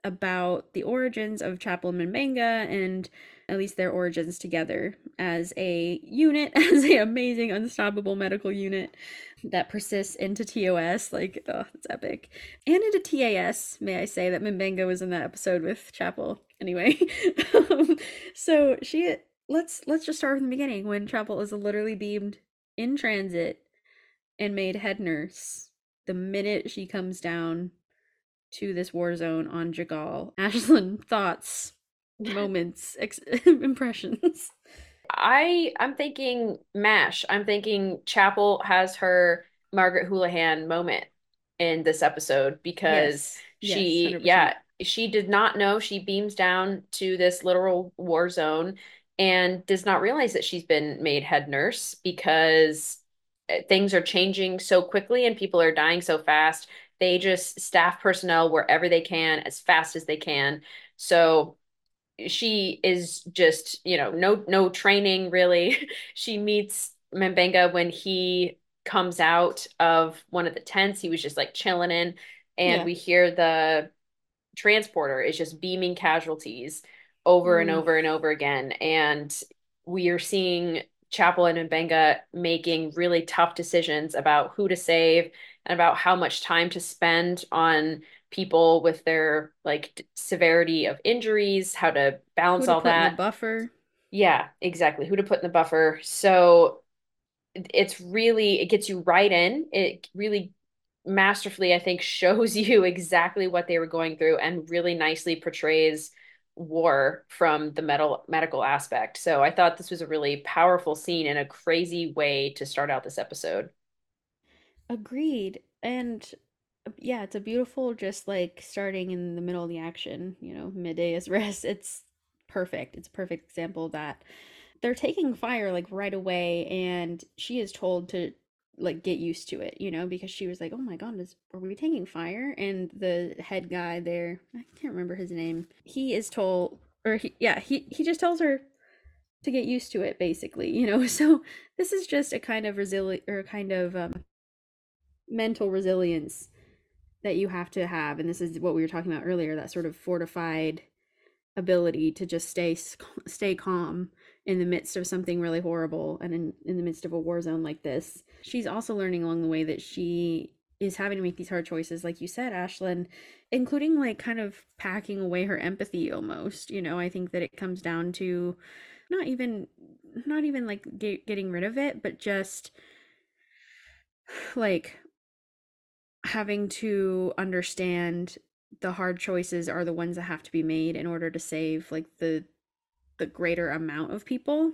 about the origins of Chapel and Mbenga and at least their origins together as a unit, as a amazing unstoppable medical unit that persists into TOS. Like, oh, it's epic. And into TAS, may I say, that Mbenga was in that episode with Chapel. Anyway, um, so she let's let's just start from the beginning when Chapel is literally beamed in transit and made head nurse the minute she comes down to this war zone on J'Gal. Ashlyn, thoughts, moments, ex- impressions. I I'm thinking M*A*S*H. I'm thinking Chapel has her Margaret Houlihan moment in this episode because Yes, she 100%. yeah, she did not know she beams down to this literal war zone and does not realize that she's been made head nurse because uh, things are changing so quickly and people are dying so fast. They just staff personnel wherever they can as fast as they can. So she is just, you know, no no training really. she meets Mbenga when he comes out of one of the tents he was just like chilling in and Yeah. we hear the transporter is just beaming casualties over and Mm. over and over again and we are seeing Chapel and Mbenga making really tough decisions about who to save and about how much time to spend on people with their like d- severity of injuries, how to Who balance to all put in the that. buffer. Yeah, exactly. Who to put in the buffer. So it's really, it gets you right in. It really masterfully, I think, shows you exactly what they were going through and really nicely portrays war from the metal medical aspect. So I thought this was a really powerful scene and a crazy way to start out this episode. Agreed. And uh, yeah, it's a beautiful, just like starting in the middle of the action, you know, midday is rest. It's perfect. It's a perfect example that. They're taking fire like right away, and she is told to like get used to it, you know, because she was like, "Oh my god, is are we taking fire?" And the head guy there, I can't remember his name. He is told, or he, yeah, he he just tells her to get used to it, basically, you know. So this is just a kind of resilient or a kind of um, mental resilience that you have to have and this is what we were talking about earlier that sort of fortified ability to just stay stay calm in the midst of something really horrible and in, in the midst of a war zone like this. She's also learning along the way that she is having to make these hard choices like you said ashlyn including like kind of packing away her empathy almost you know? I think that it comes down to not even not even like get, getting rid of it but just like having to understand the hard choices are the ones that have to be made in order to save like the the greater amount of people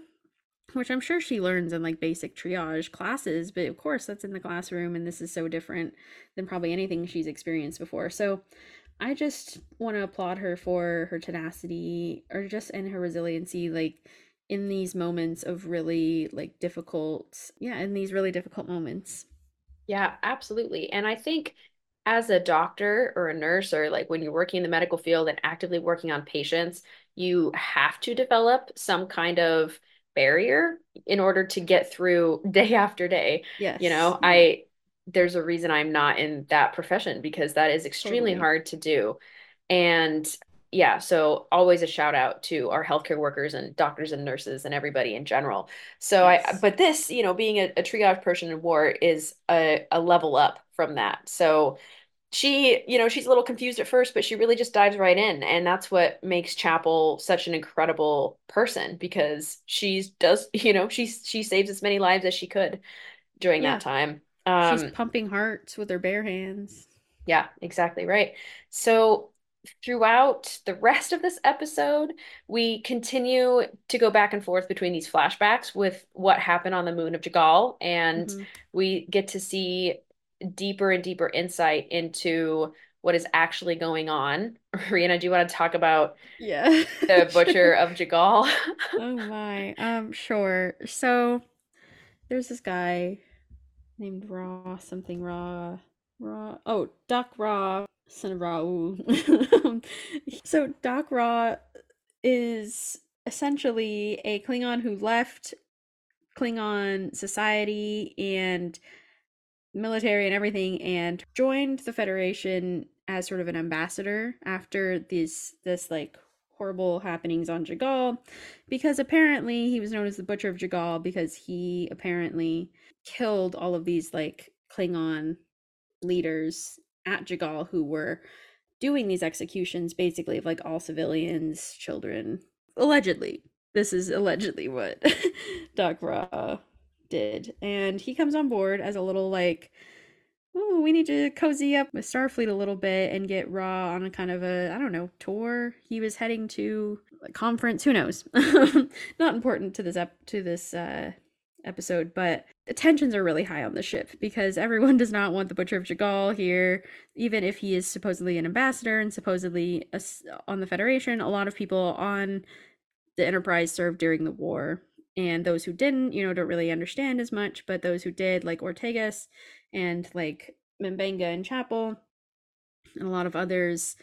which i'm sure she learns in like basic triage classes but of course that's in the classroom and this is so different than probably anything she's experienced before. So i just want to applaud her for her tenacity or just in her resiliency like in these moments of really like difficult yeah in these really difficult moments Yeah, absolutely. And I think as a doctor or a nurse, or like when you're working in the medical field and actively working on patients, you have to develop some kind of barrier in order to get through day after day. Yes. You know, yeah, I, there's a reason I'm not in that profession because that is extremely totally. hard to do. And yeah, so always a shout out to our healthcare workers and doctors and nurses and everybody in general. So I, but this, you know, being a, a triage person in war is a, a level up from that. So she, you know, she's a little confused at first, but she really just dives right in. And that's what makes Chapel such an incredible person because she's does, you know, she's she saves as many lives as she could during that Yeah. time. She's Um, pumping hearts with her bare hands. yeah, exactly right. So throughout the rest of this episode, we continue to go back and forth between these flashbacks with what happened on the moon of J'Gal, and Mhm. we get to see deeper and deeper insight into what is actually going on. Rhianna, do you want to talk about Yeah. the butcher of J'Gal? Oh my. Um, sure. So there's this guy named Raw, something Raw. Raw. Oh, Dak'Rah, son of Raul. so Dak'Rah is essentially a Klingon who left Klingon society and military and everything and joined the Federation as sort of an ambassador after these this like horrible happenings on J'Gal because apparently he was known as the Butcher of J'Gal because he apparently killed all of these like Klingon leaders at J'Gal who were doing these executions basically of like all civilians, children. Allegedly. This is allegedly what Dak'Rah did. And he comes on board as a little like, oh, we need to cozy up with Starfleet a little bit and get Ra on a kind of a, I don't know, tour. He was heading to a conference. Who knows? Not important to this ep- to this uh, episode, but the tensions are really high on the ship because everyone does not want the Butcher of J'Gal here, even if he is supposedly an ambassador and supposedly a on the Federation. A lot of people on the Enterprise served during the war, and those who didn't, you know, don't really understand as much. But those who did, like Ortegas and like Mbenga and Chapel, and a lot of others,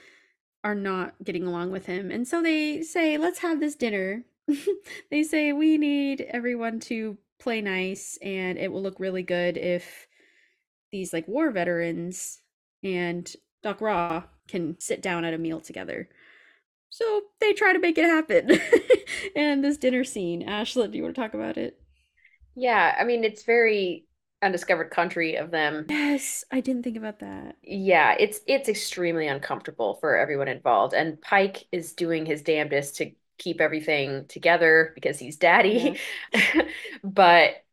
are not getting along with him. And so they say, let's have this dinner. they say, we need everyone to play nice, and it will look really good if these like war veterans and Dak'Rah can sit down at a meal together. So they try to make it happen. and this dinner scene, Ashlyn, do you want to talk about it? Yeah, I mean, it's very undiscovered country of them. Yes, I didn't think about that. Yeah, it's it's extremely uncomfortable for everyone involved, and Pike is doing his damnedest to keep everything together because he's daddy. But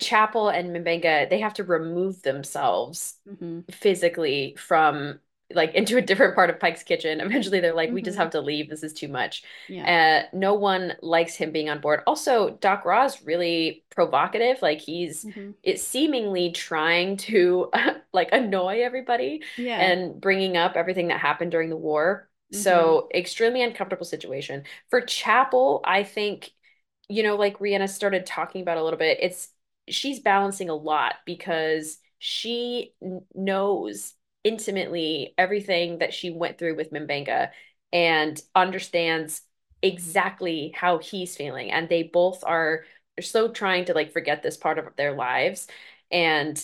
Chapel and Mbenga, they have to remove themselves hmm physically from like into a different part of Pike's kitchen. Eventually, they're like, we just Mhm. have to leave. This is too much. Yeah. Uh, no one likes him being on board. Also, Dak'Rah's really provocative. Like he's hmm it's seemingly trying to like annoy everybody Yeah. and bringing up everything that happened during the war. Mm-hmm. So, extremely uncomfortable situation. For Chapel, I think, you know, like Rhianna started talking about a little bit, it's she's balancing a lot because she knows intimately everything that she went through with Mbenga and understands exactly how he's feeling. And they both are so trying to like forget this part of their lives. And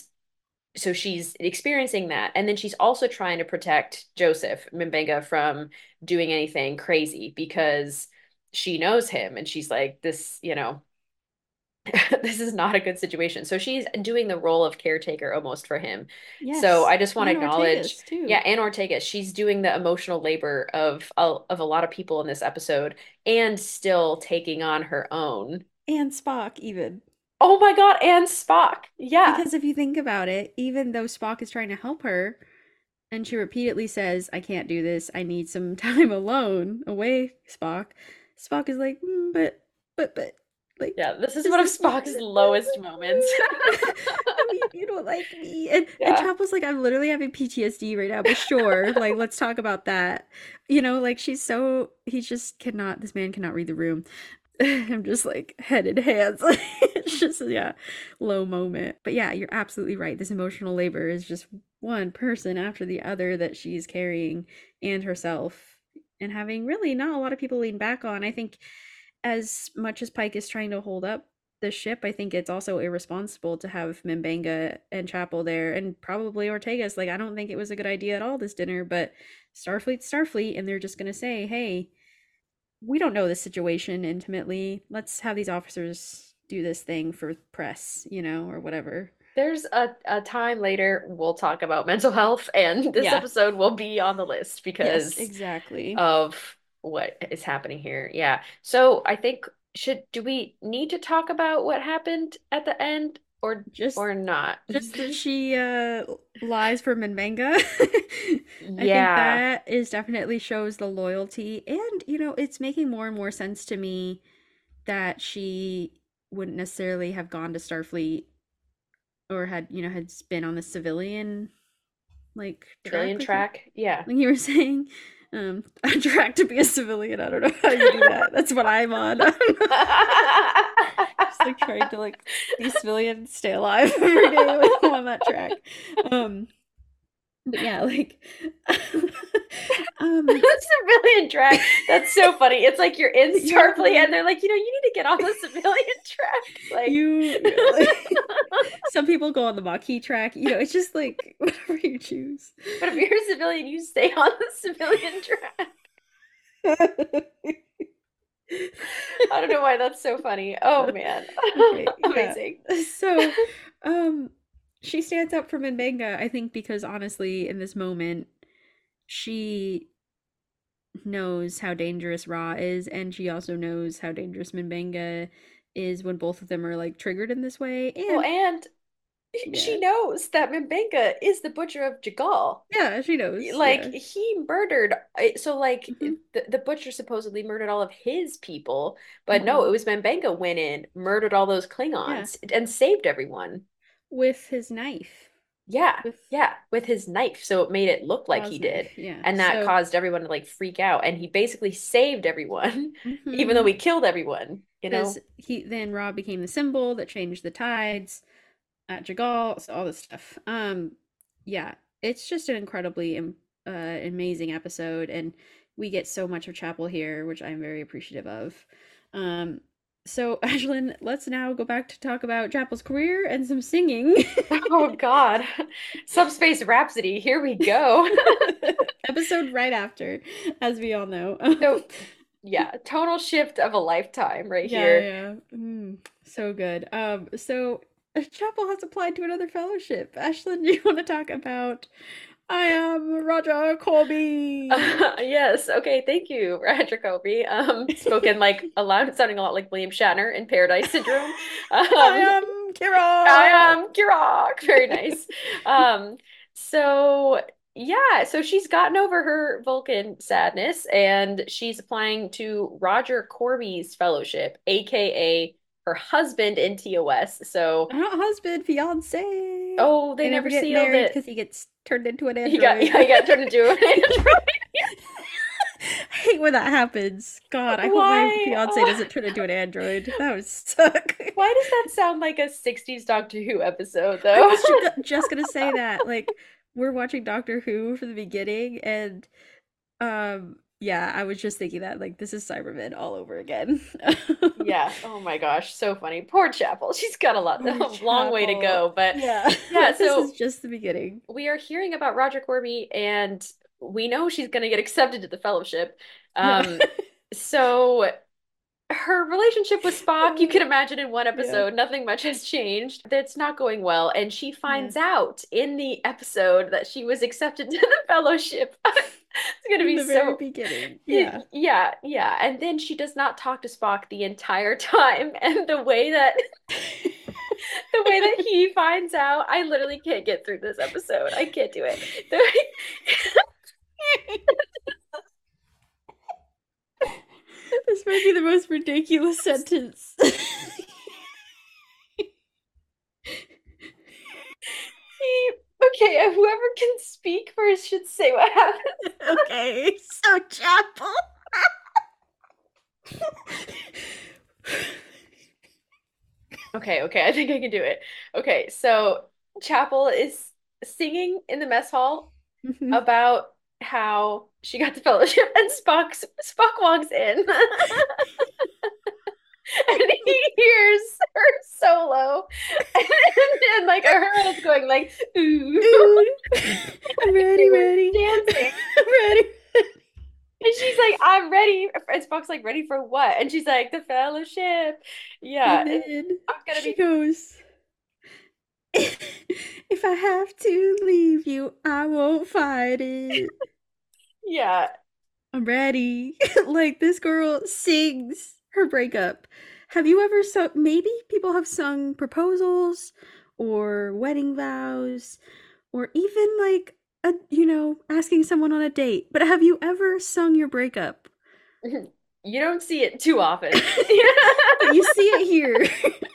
so she's experiencing that. And then she's also trying to protect Joseph Mbenga from doing anything crazy because she knows him and she's like, this, you know, this is not a good situation. So she's doing the role of caretaker almost for him. So. I just want to acknowledge, too. yeah, and Ortega, she's doing the emotional labor of a, of a lot of people in this episode and still taking on her own. And Spock, even. Oh my God, and Spock. Yeah. Because if you think about it, even though Spock is trying to help her, and she repeatedly says, I can't do this, I need some time alone, away, Spock. Spock is like, "Mm, but, but, but, like, Yeah, this is one of Spock's lowest moments. I mean, you don't like me. And, and Yeah. Chapel's like, I'm literally having PTSD right now, but sure, like, let's talk about that. You know, like, she's so, he just cannot, this man cannot read the room. I'm just like head in hands. it's just yeah, low moment. But yeah, you're absolutely right. This emotional labor is just one person after the other that she's carrying and herself and having really not a lot of people lean back on. I think as much as Pike is trying to hold up the ship, I think it's also irresponsible to have Mbenga and Chapel there and probably Ortegas like I don't think it was a good idea at all this dinner, but Starfleet Starfleet and they're just going to say, "Hey, we don't know the situation intimately. Let's have these officers do this thing for press, you know, or whatever." There's a, a time later we'll talk about mental health, and this Yeah. episode will be on the list because Yes, exactly. of what is happening here. Yeah. So I think should do we need to talk about what happened at the end or just or not? just that she uh lies for Mbenga. I think Yeah. that is definitely shows the loyalty and you know it's making more and more sense to me that she wouldn't necessarily have gone to Starfleet or had you know had been on the civilian like Trillion with track. Yeah. like you were saying um a track to be a civilian. I don't know how you do that. That's what I'm on. Just like trying to like be civilian stay alive every day on that track. Um but yeah like um civilian track. That's so funny. It's like you're in Yeah. Starfleet and they're like, you know, you need to get on the civilian track. Like you some people go on the Maquis track you know it's just like whatever you choose But if you're a civilian, you stay on the civilian track. I don't know why that's so funny. Oh man. Okay, yeah. Amazing. so um she stands up for Mbenga I think because honestly in this moment she knows how dangerous Ra is and she also knows how dangerous Mbenga is when both of them are like triggered in this way and Well, and Yeah. she knows that Mbenga is the butcher of J'Gal. yeah she knows Like yeah. he murdered, so like Mhm. the, the butcher supposedly murdered all of his people, but no, Mhm. it was Mbenga went in, murdered all those Klingons, and saved everyone. With his knife Yeah, with yeah, with his knife, so it made it look like he did, knife, yeah and that so- caused everyone to like freak out, and he basically saved everyone, even though Mhm. we killed everyone. You know, he then Ra became the symbol that changed the tides at J'Gal, so all this stuff. Um, yeah, it's just an incredibly um, uh, amazing episode, and we get so much of Chapel here, which I'm very appreciative of. Um, so Ashlyn, let's now go back to talk about Chapel's career and some singing. oh God, Subspace Rhapsody, here we go. episode right after, as we all know. So, yeah, tonal shift of a lifetime right Yeah, here. yeah. Mm, so good. Um, so Chapel has applied to another fellowship. Ashlyn, do you want to talk about I am Roger Korby? yes. Okay. Thank you, Roger Korby. Um, spoken like a lot, sounding a lot like William Shatner in Paradise Syndrome. Um, I am Kira. I am Kirok. Very nice. Um, so yeah, so she's gotten over her Vulcan sadness and she's applying to Roger Korby's fellowship, aka her husband in TOS. So Not husband, fiance. oh, they, they never never get married it. because he gets turned into an android. He got yeah, he got turned into an android. I hate when that happens. God, I hope my fiance doesn't turn into an android. That would suck. Why does that sound like a 60s Doctor Who episode though? I was ju- just gonna say that. Like, we're watching Doctor Who from the beginning, and um, yeah, I was just thinking that like this is Cybermen all over again. Yeah. Oh my gosh, so funny. Poor Chapel. She's got a lot, Poor a long way to go, but yeah, Yeah, this so- is just the beginning. we are hearing about Roger Korby and we know she's going to get accepted to the fellowship. Um, so her relationship with Spock, you can imagine in one episode, nothing much has changed. That's not going well. And she finds out in the episode that she was accepted to the fellowship. It's In be the very so. beginning. Yeah, Yeah, yeah. And then she does not talk to Spock the entire time. And the way that the way that he finds out, I literally can't get through this episode. I can't do it. This might be the most ridiculous sentence. he, okay, whoever can speak first should say what happened. okay, so Chapel. Okay, okay, I think I can do it. Okay, so Chapel is singing in the mess hall Mhm. about how she got the fellowship and Spock Spock walks in. And he hears her solo, and, and like her is going like, ooh, Ooh. I'm ready, ready. dancing. I'm ready. And she's like, I'm ready. And Spock's like, ready for what? And she's like, the fellowship. Yeah, and and then I'm gonna she be goes, If I have to leave you, I won't fight it. yeah. I'm ready. like this girl sings her breakup. Have you ever sung? Maybe people have sung proposals or wedding vows or even like a, you know, asking someone on a date. But have you ever sung your breakup? You don't see it too often. But you see it here.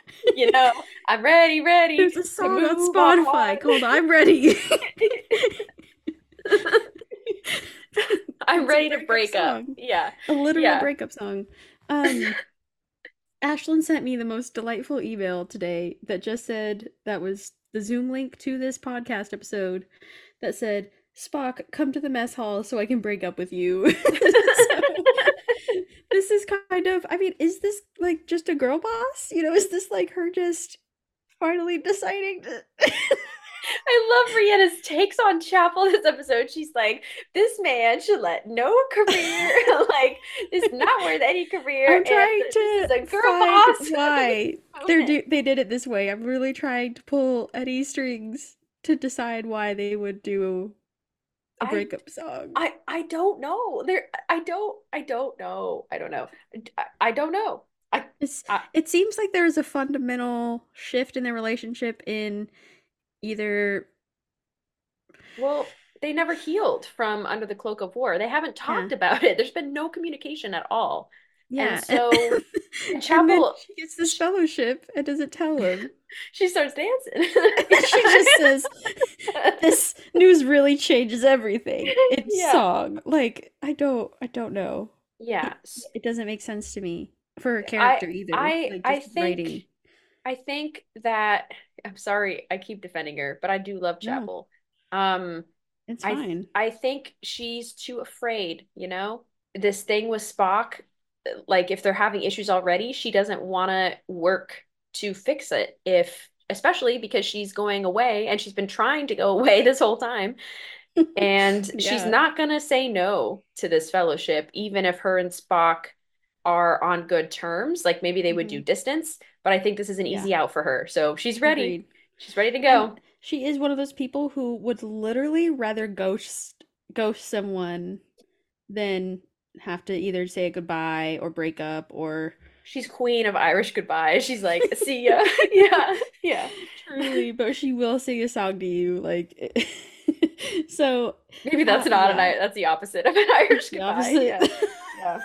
you know, I'm ready, ready. There's a song on Spotify on. called I'm Ready. I'm ready to break up. song. Yeah. a literal Yeah. breakup song. Um, Ashlyn sent me the most delightful email today that just said that was the Zoom link to this podcast episode that said, Spock, come to the mess hall so I can break up with you. So, this is kind of, I mean, is this like just a girl boss? You know, is this like her just finally deciding to. I love Rhianna's takes on Chapel this episode. She's like, this man should let no career, like, is not worth any career. I'm trying this to is a girl find boss. why they're do- they did it this way. I'm really trying to pull any strings to decide why they would do a breakup song. I I don't know. There, I don't. I don't know. I don't know. I, I don't know. I It's, I- it seems like there is a fundamental shift in their relationship in either well, they never healed from under the cloak of war. They haven't talked about it. There's been no communication at all. yeah. so, and Chapel- she gets this fellowship and doesn't tell him. She starts dancing. she just says, "This news really changes everything." it's Yeah. song. Like I don't, I don't know. yeah. It doesn't make sense to me for her I- character either. I like, I think writing. I think that I'm sorry, I keep defending her, but I do love No. Chapel. Um, It's I- fine. I think she's too afraid, you know? This thing with Spock, like if they're having issues already, she doesn't want to work to fix it if especially because she's going away and she's been trying to go away this whole time. And she's not going to say no to this fellowship even if her and Spock are on good terms. Like maybe they would do distance, but I think this is an Mm-hmm. Yeah. easy out for her. So she's ready. Agreed. She's ready to go. And she is one of those people who would literally rather ghost ghost someone than have to either say goodbye or break up or She's queen of Irish goodbye. She's like, see ya. yeah. Yeah. truly, but she will sing a song to you. Like so Maybe that's Uh, not an yeah. I that's the opposite of an Irish the goodbye. opposite. Yeah. Yeah.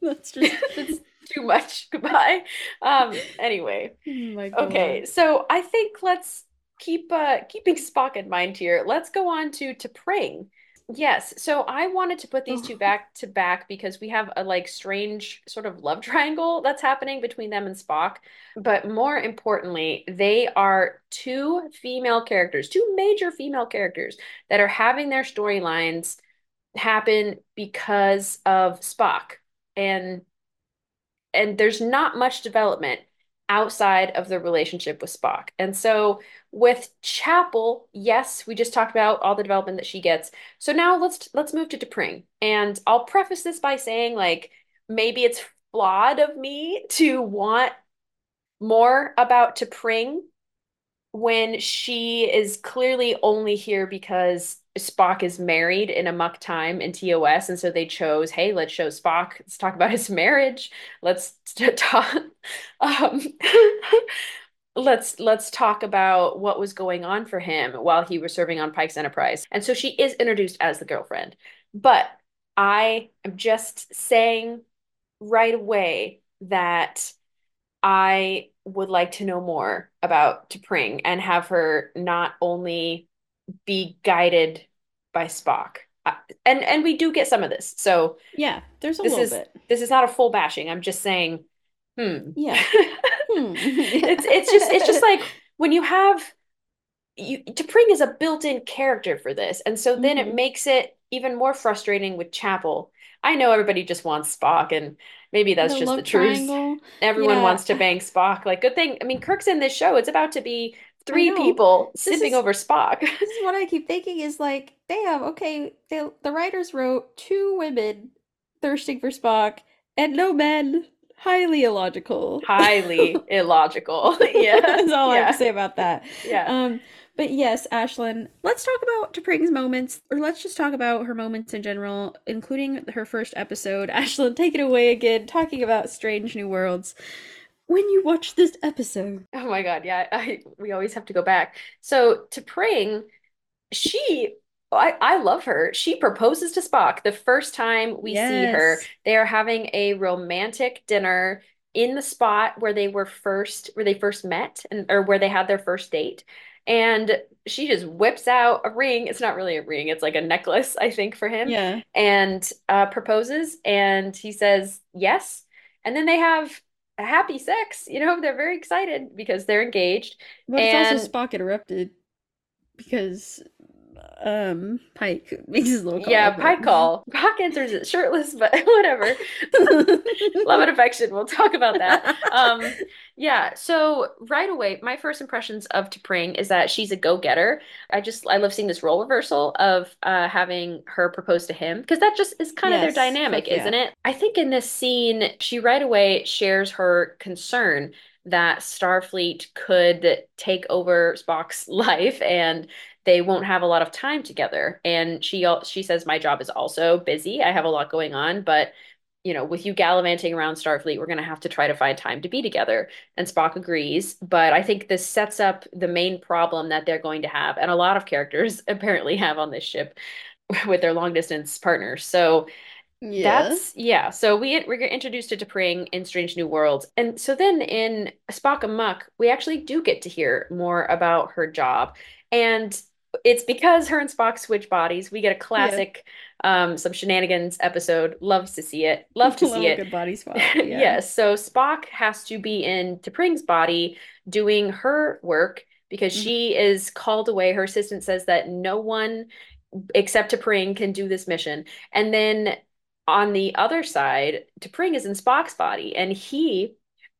That's just It's too much goodbye. Um anyway. oh my Okay, so I think let's keep uh keeping Spock in mind here. Let's go on to T'Pring. Yes, so I wanted to put these two back to back because we have a like strange sort of love triangle that's happening between them and Spock. But more importantly, they are two female characters, two major female characters that are having their storylines happen because of Spock. And and there's not much development outside of the relationship with Spock. And so with Chapel, yes, we just talked about all the development that she gets. So now let's let's move to T'Pring. And I'll preface this by saying like maybe it's flawed of me to want more about T'Pring when she is clearly only here because Spock is married in Amok Time in TOS, and so they chose, hey, let's show Spock. Let's talk about his marriage. Let's t- talk. Um, let's let's talk about what was going on for him while he was serving on Pike's Enterprise. And so she is introduced as the girlfriend, but I am just saying right away that I would like to know more about T'Pring and have her not only be guided by Spock. And and we do get some of this. So Yeah, there's a this little is bit. this is not a full bashing. I'm just saying, hmm. Yeah. Hmm. it's it's just it's just like when you have you T'Pring is a built-in character for this, and so then Mhm. it makes it even more frustrating with Chapel. I know everybody just wants Spock, and maybe that's The just the truth. triangle. Everyone Yeah. wants to bang Spock. Like, good thing. I mean, Kirk's in this show. It's about to be three people This sipping is- over Spock. This is what I keep thinking is like, damn, okay, they, the writers wrote two women thirsting for Spock and no men. Highly illogical. Highly illogical. yeah, That's all I have to say about that. yeah. Um, but yes, Ashlyn, let's talk about T'Pring's moments, or let's just talk about her moments in general, including her first episode. Ashlyn, take it away again, talking about Strange New Worlds. When you watch this episode, Oh my God, yeah, I we always have to go back. So T'Pring, she I, I love her. She proposes to Spock the first time we see her. They are having a romantic dinner in the spot where they were first, where they first met and or where they had their first date. And she just whips out a ring. It's not really a ring, it's like a necklace, I think, for him. yeah, And uh, proposes, and he says yes. And then they have happy sex. You know, they're very excited because they're engaged. but it's also And- Spock interrupted because um Pike makes his little call. Yeah, pie call. Spock answers it shirtless, but whatever. Love and affection. We'll talk about that. Um, yeah. So right away, my first impressions of T'Pring is that she's a go-getter. I just I love seeing this role reversal of uh, having her propose to him because that just is kind of their dynamic, yeah. isn't it? I think in this scene, she right away shares her concern that Starfleet could take over Spock's life and they won't have a lot of time together. And she she says my job is also busy. I have a lot going on, but you know, with you gallivanting around Starfleet, we're going to have to try to find time to be together. And Spock agrees, but I think this sets up the main problem that they're going to have and a lot of characters apparently have on this ship with their long distance partners. So yeah. that's yeah. So we we get introduced to T'Pring in Strange New Worlds, and so then in Spock Amok, we actually do get to hear more about her job, and it's because her and Spock switch bodies. We get a classic, um, some shenanigans episode. Loves to see it. Love to Love see it. good body swap. Yes. Yeah. So Spock has to be in T'Pring's body doing her work because Mhm. she is called away. Her assistant says that no one except T'Pring can do this mission. And then on the other side, T'Pring is in Spock's body, and he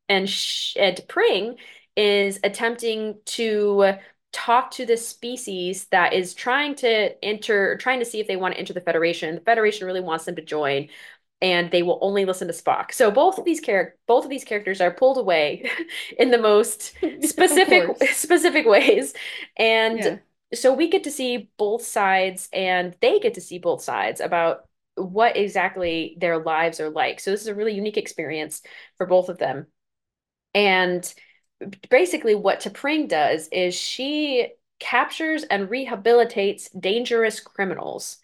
and, sh- and T'Pring is attempting to talk to this species that is trying to enter, trying to see if they want to enter the Federation. The Federation really wants them to join, and they will only listen to Spock. So both of these char- both of these characters are pulled away in the most specific specific ways, and Yeah. so we get to see both sides, and they get to see both sides about what exactly their lives are like. So this is a really unique experience for both of them. And basically, what T'Pring does is she captures and rehabilitates dangerous criminals.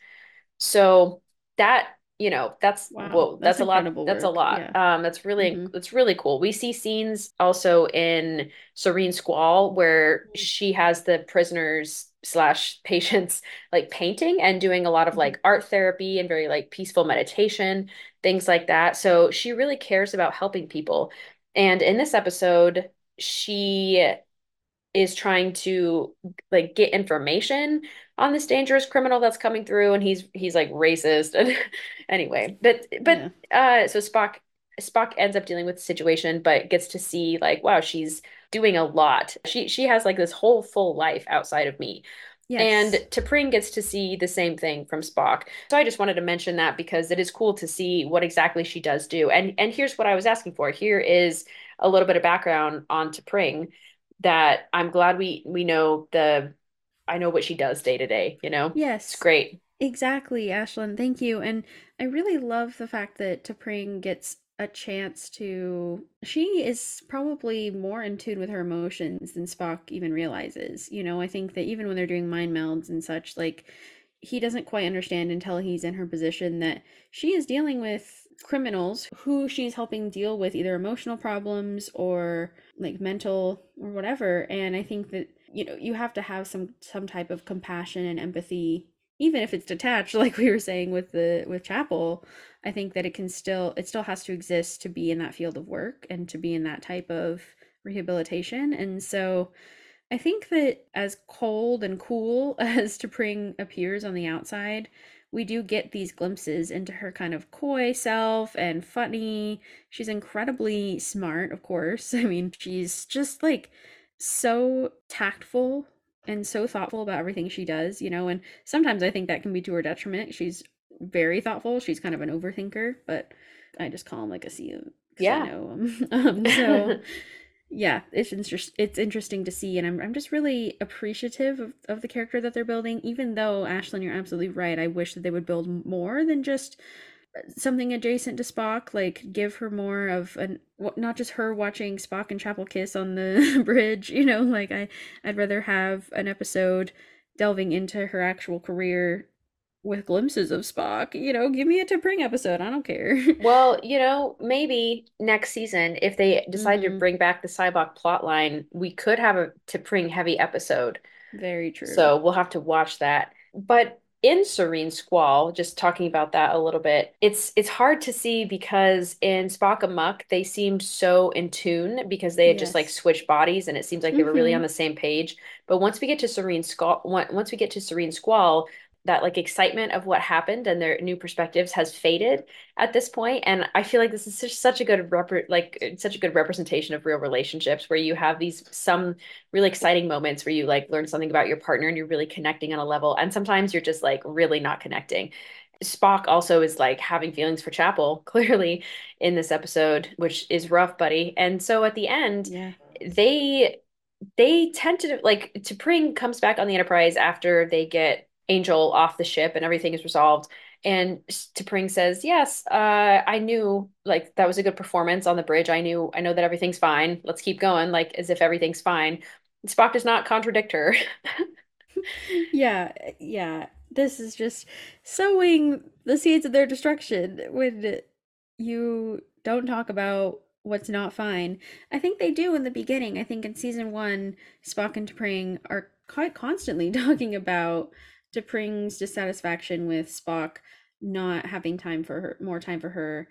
So that, you know, that's Wow, whoa, that's that's, a lot. That's a lot. yeah. Um, that's really Mhm. that's really cool. We see scenes also in Serene Squall where Mm. she has the prisoners slash patients like painting and doing a lot of Mhm. like art therapy and very like peaceful meditation, things like that. So she really cares about helping people. And in this episode, she is trying to like get information on this dangerous criminal that's coming through and he's he's like racist and anyway but but uh so Spock Spock ends up dealing with the situation but gets to see like wow she's doing a lot she she has like this whole full life outside of me Yes. and T'Pring gets to see the same thing from Spock. So I just wanted to mention that because it is cool to see what exactly she does do. And and here's what I was asking for. Here is a little bit of background on T'Pring that I'm glad we we know the I know what she does day to day, you know? yes. It's great. Exactly, Ashlyn. Thank you. And I really love the fact that T'Pring gets a chance to. She is probably more in tune with her emotions than Spock even realizes. You know, I think that even when they're doing mind melds and such, like, he doesn't quite understand until he's in her position that she is dealing with criminals who she's helping deal with either emotional problems or like mental or whatever. And I think that, you know, you have to have some some type of compassion and empathy even if it's detached like we were saying with the with chapel i think that it can still it still has to exist to be in that field of work and to be in that type of rehabilitation. And so I think that as cold and cool as T'Pring appears on the outside, we do get these glimpses into her kind of coy self and funny. She's incredibly smart, of course. I mean, she's just like so tactful and so thoughtful about everything she does, you know, and sometimes I think that can be to her detriment. She's very thoughtful. She's kind of an overthinker, but I just call him like a C. Yeah. Um, um, so yeah, it's inter- it's interesting to see, and I'm I'm just really appreciative of, of the character that they're building. Even though Ashlyn, you're absolutely right. I wish that they would build more than just uh, something adjacent to Spock. Like give her more of an not just her watching Spock and Chapel kiss on the bridge. You know, like I I'd rather have an episode delving into her actual career with glimpses of Spock. You know, give me a T'Pring episode. I don't care. Well, you know, maybe next season, if they decide Mhm. to bring back the Sybok plotline, we could have a T'Pring heavy episode. Very true. So we'll have to watch that. But in Serene Squall, just talking about that a little bit, it's it's hard to see because in Spock Amok, they seemed so in tune because they had just like switched bodies and it seems like they were really on the same page. But once we get to Serene Squall, once we get to Serene Squall, that like excitement of what happened and their new perspectives has faded at this point and i feel like this is such, such a good rep like such a good representation of real relationships where you have these some really exciting moments where you like learn something about your partner and you're really connecting on a level and sometimes you're just like really not connecting spock also is like having feelings for chapel clearly in this episode which is rough buddy and so at the end yeah. they they tend to like to T'Pring comes back on the Enterprise after they get Angel off the ship and everything is resolved. And T'Pring says, "Yes, uh, I knew like that was a good performance on the bridge. I knew, I know that everything's fine. Let's keep going, like as if everything's fine." Spock does not contradict her. yeah, yeah. This is just sowing the seeds of their destruction when you don't talk about what's not fine. I think they do in the beginning. I think in season one, Spock and T'Pring are quite constantly talking about T'Pring's dissatisfaction with Spock not having time for her, more time for her,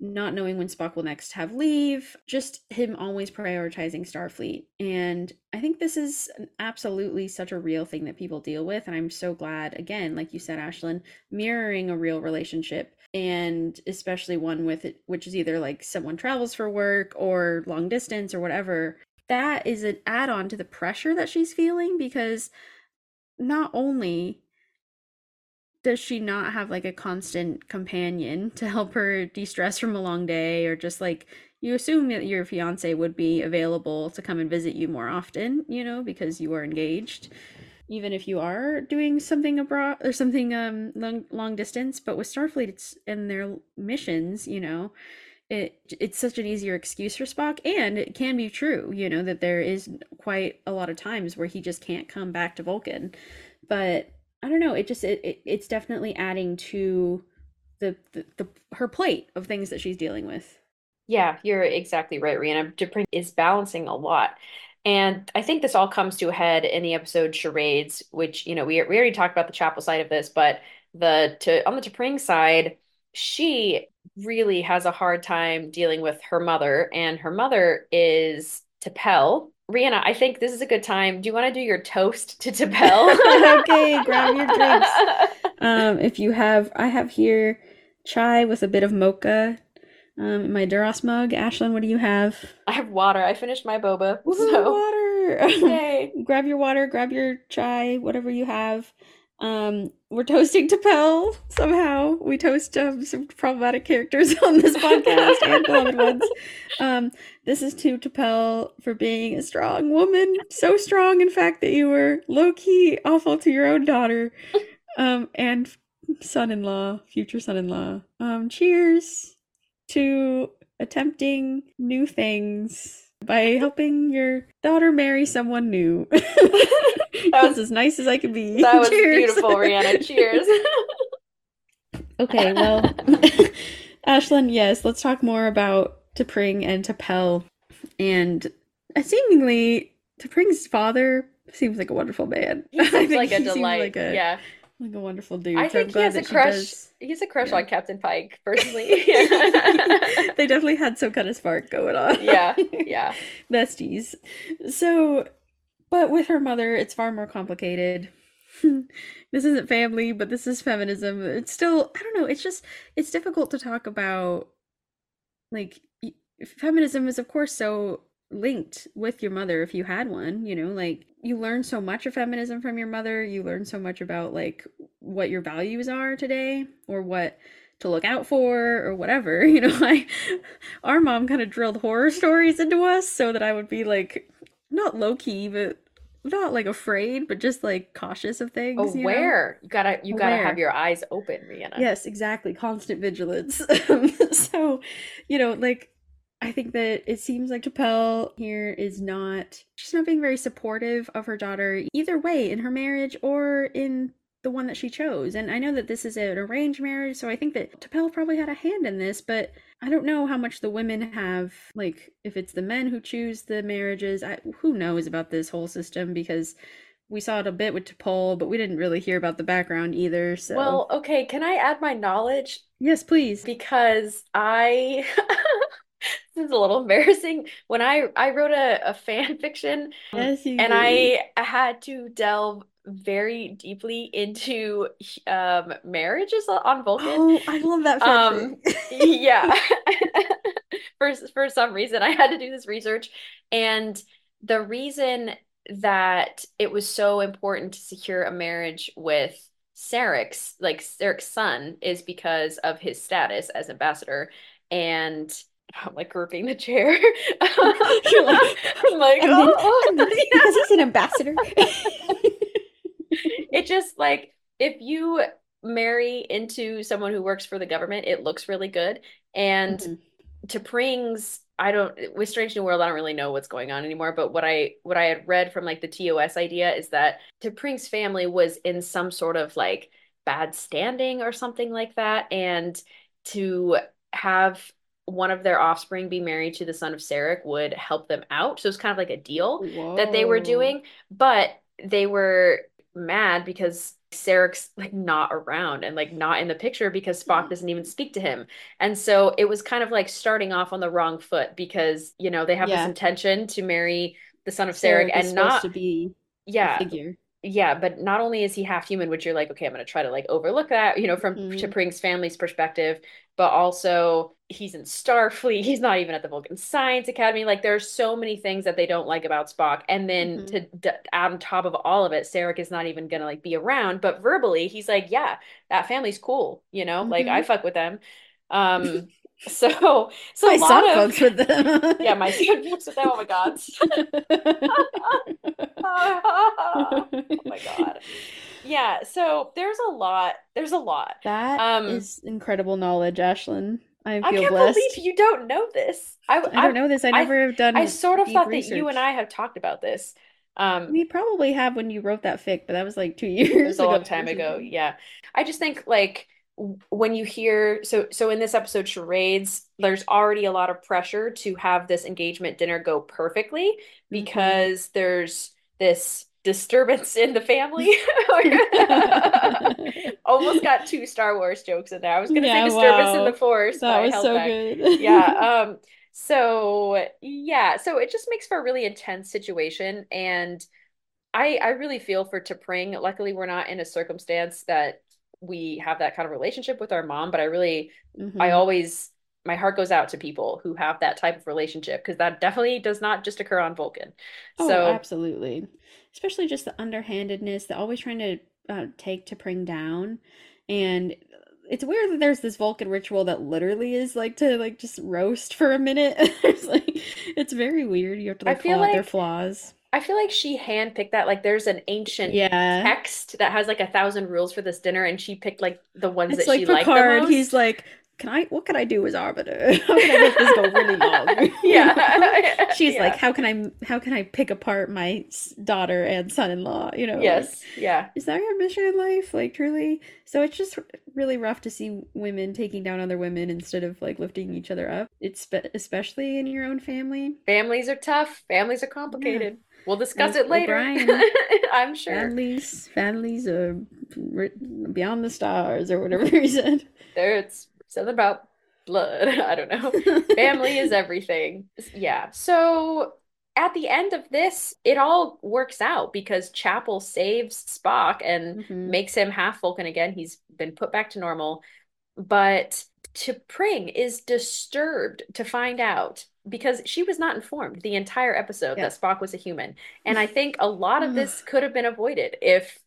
not knowing when Spock will next have leave, just him always prioritizing Starfleet. And I think this is absolutely such a real thing that people deal with. And I'm so glad, again, like you said, Ashlyn, mirroring a real relationship and especially one with it, which is either like someone travels for work or long distance or whatever. That is an add on to the pressure that she's feeling because not only does she not have like a constant companion to help her de-stress from a long day? Or just like you assume that your fiance would be available to come and visit you more often you know because you are engaged even if you are doing something abroad or something um long long distance. But with starfleet it's and their missions you know it it's such an easier excuse for Spock. And it can be true you know that there is quite a lot of times where he just can't come back to Vulcan. But I don't know it just it, it it's definitely adding to the, the the her plate of things that she's dealing with Yeah, you're exactly right, Rhianna. T'Pring is balancing a lot. And I think this all comes to a head in the episode Charades, which, you know, we, we already talked about the chapel side of this, but the to on the T'Pring side, she really has a hard time dealing with her mother, and her mother is T'Pel. Rhianna, I think this is a good time. Do you want to do your toast to T'Pel? Okay, grab your drinks. um if you have I have here chai with a bit of mocha um in my Duras mug Ashlyn what do you have I have water. I finished my boba. Woohoo, So, water yay. grab your water, grab your chai, whatever you have. Um, we're toasting T'Pel somehow. We toast um, some problematic characters on this podcast and beloved ones. Um, this is to T'Pel for being a strong woman, so strong, in fact, that you were low key awful to your own daughter, um, and son-in-law, future son-in-law. Um, cheers to attempting new things by helping your daughter marry someone new. that was as nice as I could be. That was Cheers. beautiful, Rhianna. Cheers. okay, well, Ashlyn, yes, let's talk more about T'Pring and T'Pel. And uh, seemingly, T'Pring's father seems like a wonderful man. He I seems think like a delight. like a- yeah. like a wonderful dude. I so think he has a crush. He has a crush yeah. on Captain Pike, personally. they definitely had some kind of spark going on. yeah, yeah. besties. So, but with her mother, it's far more complicated. this isn't family, but this is feminism. It's still, I don't know, it's just, it's difficult to talk about. Like, feminism is, of course, so linked with your mother if you had one, you know, like, you learn so much of feminism from your mother. You learn so much about, like, what your values are today or what to look out for or whatever you know i our mom kind of drilled horror stories into us so that i would be like not low-key but not like afraid but just like cautious of things you know? Aware. You gotta you gotta have your eyes open, Rhianna. yes exactly constant vigilance so you know like i think that it seems like T'Pel here is not she's not being very supportive of her daughter either way in her marriage or in the one that she chose. And i know that this is an arranged marriage so i think that T'Pel probably had a hand in this but i don't know how much the women have like if it's the men who choose the marriages I, who knows about this whole system? Because we saw it a bit with T'Pol, but we didn't really hear about the background either so. Well, okay, can I add my knowledge? yes please. Because I this is a little embarrassing. When I I wrote a, a fan fiction yes and did. I had to delve very deeply into um marriages on Vulcan. Oh, I love that Um, yeah. For for some reason, I had to do this research, and the reason that it was so important to secure a marriage with Sarek's, like Sarek's son, is because of his status as ambassador, and I'm like gripping the chair. Like, I'm like, and then- oh, then- because he's an ambassador. it just like if you marry into someone who works for the government, it looks really good. And Mhm. T'Pring's, I don't with Strange New World, I don't really know what's going on anymore. But what I what I had read from like the TOS idea is that T'Pring's family was in some sort of like bad standing or something like that, and to have one of their offspring be married to the son of Sarek would help them out. So it's kind of like a deal that they were doing, but they were mad because Sarek's like not around and like not in the picture because Spock Mhm. doesn't even speak to him. And so it was kind of like starting off on the wrong foot because, you know, they have Yeah. this intention to marry the son of Sarek Sarek and not to be a yeah, figure. Yeah, but not only is he half human, which you're like, okay, I'm gonna try to like overlook that, you know, from Mhm. T'Pring's family's perspective, but also he's in Starfleet. He's not even at the Vulcan Science Academy. Like there's so many things that they don't like about Spock, and then Mhm. to d add on top of all of it, Sarek is not even gonna like be around. But verbally, he's like, yeah, that family's cool, you know, like I fuck with them. Um, so so My a lot son of with them. yeah, my son fucks with them. Oh my god. oh my god. Yeah, so there's a lot. There's a lot. That is Um, incredible knowledge, Ashlyn. I I feel can't blessed. believe you don't know this. I I don't know this. I I- never have done I sort of thought that you and. I have talked about this. Um, We probably have when you wrote that fic, but that was like two it years was a ago. long time ago. Yeah. I just think like when you hear so so in this episode charades, there's already a lot of pressure to have this engagement dinner go perfectly because there's this disturbance in the family. Almost got two Star Wars jokes in there. I was gonna Yeah, say disturbance in the force, That was so back. good. yeah um so yeah so it just makes for a really intense situation and i i really feel for T'Pring luckily we're not in a circumstance that we have that kind of relationship with our mom but i really i Mhm. always my heart goes out to people who have that type of relationship because that definitely does not just occur on vulcan Oh, so absolutely. Especially just the underhandedness, the always trying to uh, take to bring down. And it's weird that there's this Vulcan ritual that literally is like to like just roast for a minute. It's like it's very weird. You have to I like feel call out their flaws. I feel like she handpicked that like there's an ancient Yeah. text that has like a thousand rules for this dinner and she picked like the ones It's that like she liked the most he's like, Can I what can I do as Arbiter? How can I make this go really long? yeah She's Yeah. like, How can I how can I pick apart my daughter and son in law? You know, like, Yes, yeah. is that your mission in life like truly so it's just really rough to see women taking down other women instead of like lifting each other up it's spe- especially in your own family Families are tough. Families are complicated. We'll discuss it later. I'm sure. Families, families are beyond the stars, or whatever he said. There, it's something about blood. I don't know. Family is everything. Yeah. So at the end of this, it all works out because Chapel saves Spock and Mhm. makes him half Vulcan again. He's been put back to normal. But T'Pring is disturbed to find out because she was not informed the entire episode Yeah. that Spock was a human. And I think a lot of this could have been avoided if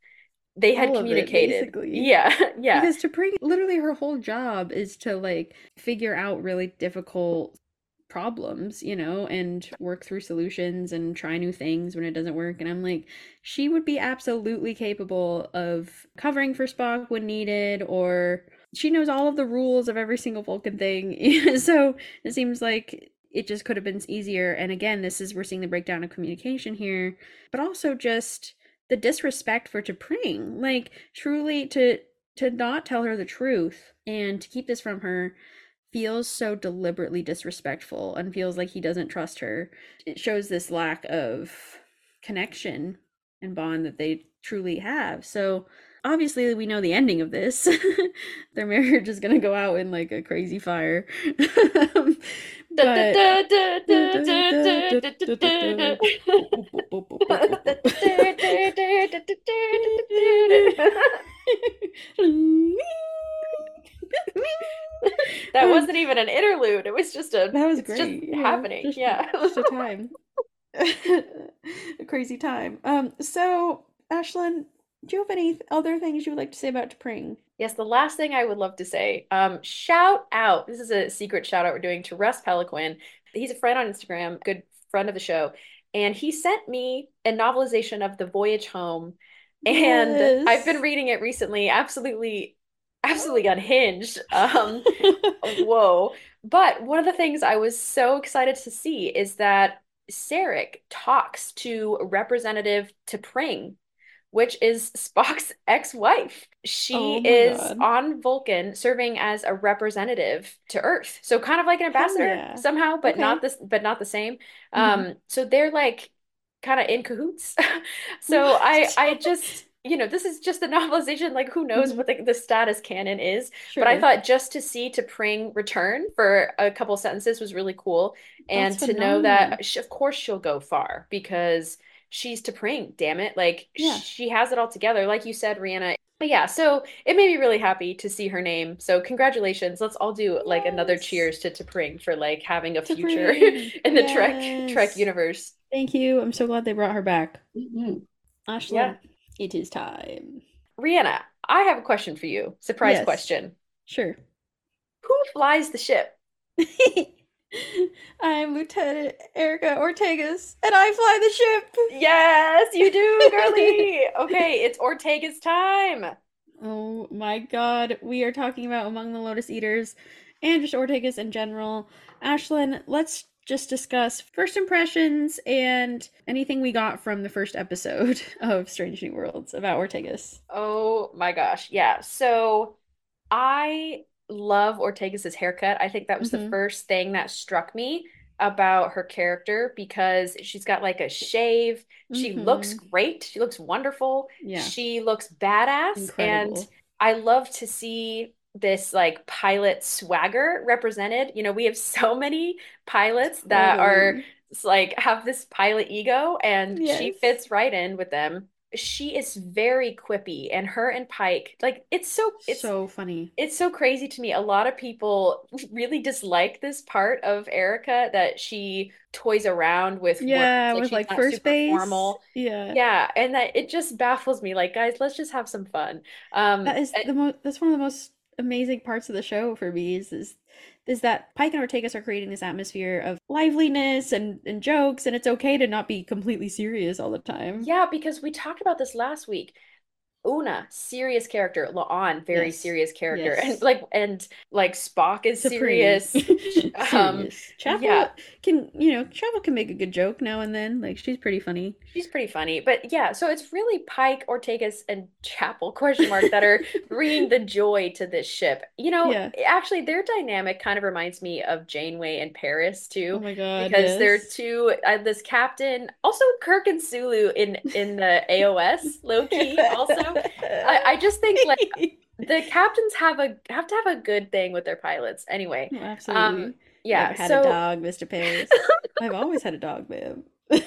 they had All of it, communicated. Yeah, yeah. Because T'Pring literally her whole job is to like figure out really difficult problems, you know, and work through solutions and try new things when it doesn't work. And I'm like, she would be absolutely capable of covering for Spock when needed, or she knows all of the rules of every single Vulcan thing. so it seems like it just could have been easier. And again, this is we're seeing the breakdown of communication here, but also just the disrespect for T'Pring. Like truly to to not tell her the truth and to keep this from her feels so deliberately disrespectful and feels like he doesn't trust her. It shows this lack of connection and bond that they truly have. So obviously we know the ending of this. Their marriage is going to go out in like a crazy fire. but That wasn't even an interlude. It was just a That was great. just yeah, happening. just- yeah. just a time. a crazy time. Um, so Ashlyn, do you have any other things you would like to say about T'Pring? Yes, the last thing I would love to say, um, shout out. This is a secret shout out we're doing to Russ Peliquin. He's a friend on Instagram, good friend of the show, and he sent me a novelization of The Voyage Home, and I've been reading it recently. Absolutely, absolutely unhinged. Um, whoa! But one of the things I was so excited to see is that Sarek talks to Representative T'Pring, which is Spock's ex-wife. She Oh is God. on Vulcan serving as a representative to Earth. So kind of like an ambassador yeah. somehow, but not Okay. this but not the same. Mhm. Um so they're like kind of in cahoots. So I What? I just you know, this is just the novelization. Like, who knows Mhm. what the, the status canon is? But I thought just to see T'Pring return for a couple sentences was really cool, and That's to know that phenomenal. sh of course she'll go far because she's T'Pring. Damn it, like Yeah. she has it all together, like you said, Rhianna. But yeah, so it made me really happy to see her name. So congratulations. Let's all do like another cheers to T'Pring for like having a future in the Trek Trek universe. Thank you. I'm so glad they brought her back. Mhm. Ashlyn, Yeah. it is time. Rhianna, I have a question for you. Surprise Yes. question. Sure. Who flies the ship? I'm Lieutenant Erica Ortegas, and I fly the ship. Yes, you do, girly. Okay, it's Ortega's time. Oh my god, we are talking about Among the Lotus Eaters and just Ortegas in general. Ashlyn, let's just discuss first impressions and anything we got from the first episode of Strange New Worlds about Ortegas. Oh my gosh. Yeah. So I love Ortega's haircut. I think that was the Mhm. first thing that struck me about her character because she's got like a shave. She looks great. She looks wonderful. Yeah, She looks badass. And. I love to see this like pilot swagger represented. You know, we have so many pilots that are like have this pilot ego and she fits right in with them. She is very quippy and her and Pike, like it's so it's so funny. it's so crazy to me. A lot of people really dislike this part of Erica that she toys around with words, Yeah, like with like first base. formal. Yeah. Yeah, and that it just baffles me. Like, guys, let's just have some fun. Um, That is and- the most that's one of the most amazing parts of the show for me is is, is that Pike and Ortegas are creating this atmosphere of liveliness and, and jokes and it's okay to not be completely serious all the time. Yeah, because we talked about this last week. Una, serious character. La'an, very Yes. serious character. Yes. And like and like Spock is Supreme. serious. Um, Chapel yeah. can you know Chapel can make a good joke now and then. Like she's pretty funny. She's pretty funny. But yeah, so it's really Pike, Ortegas, and Chapel question mark that are bringing the joy to this ship. You know, Yeah. actually their dynamic kind of reminds me of Janeway and Paris too. Oh my god! because they're two uh, this captain also kirk and sulu in in the aos low key also I, I just think like the captains have a have to have a good thing with their pilots anyway Oh, absolutely. um yeah Never had so a dog, Mr. Paris. I've always had a dog, babe. you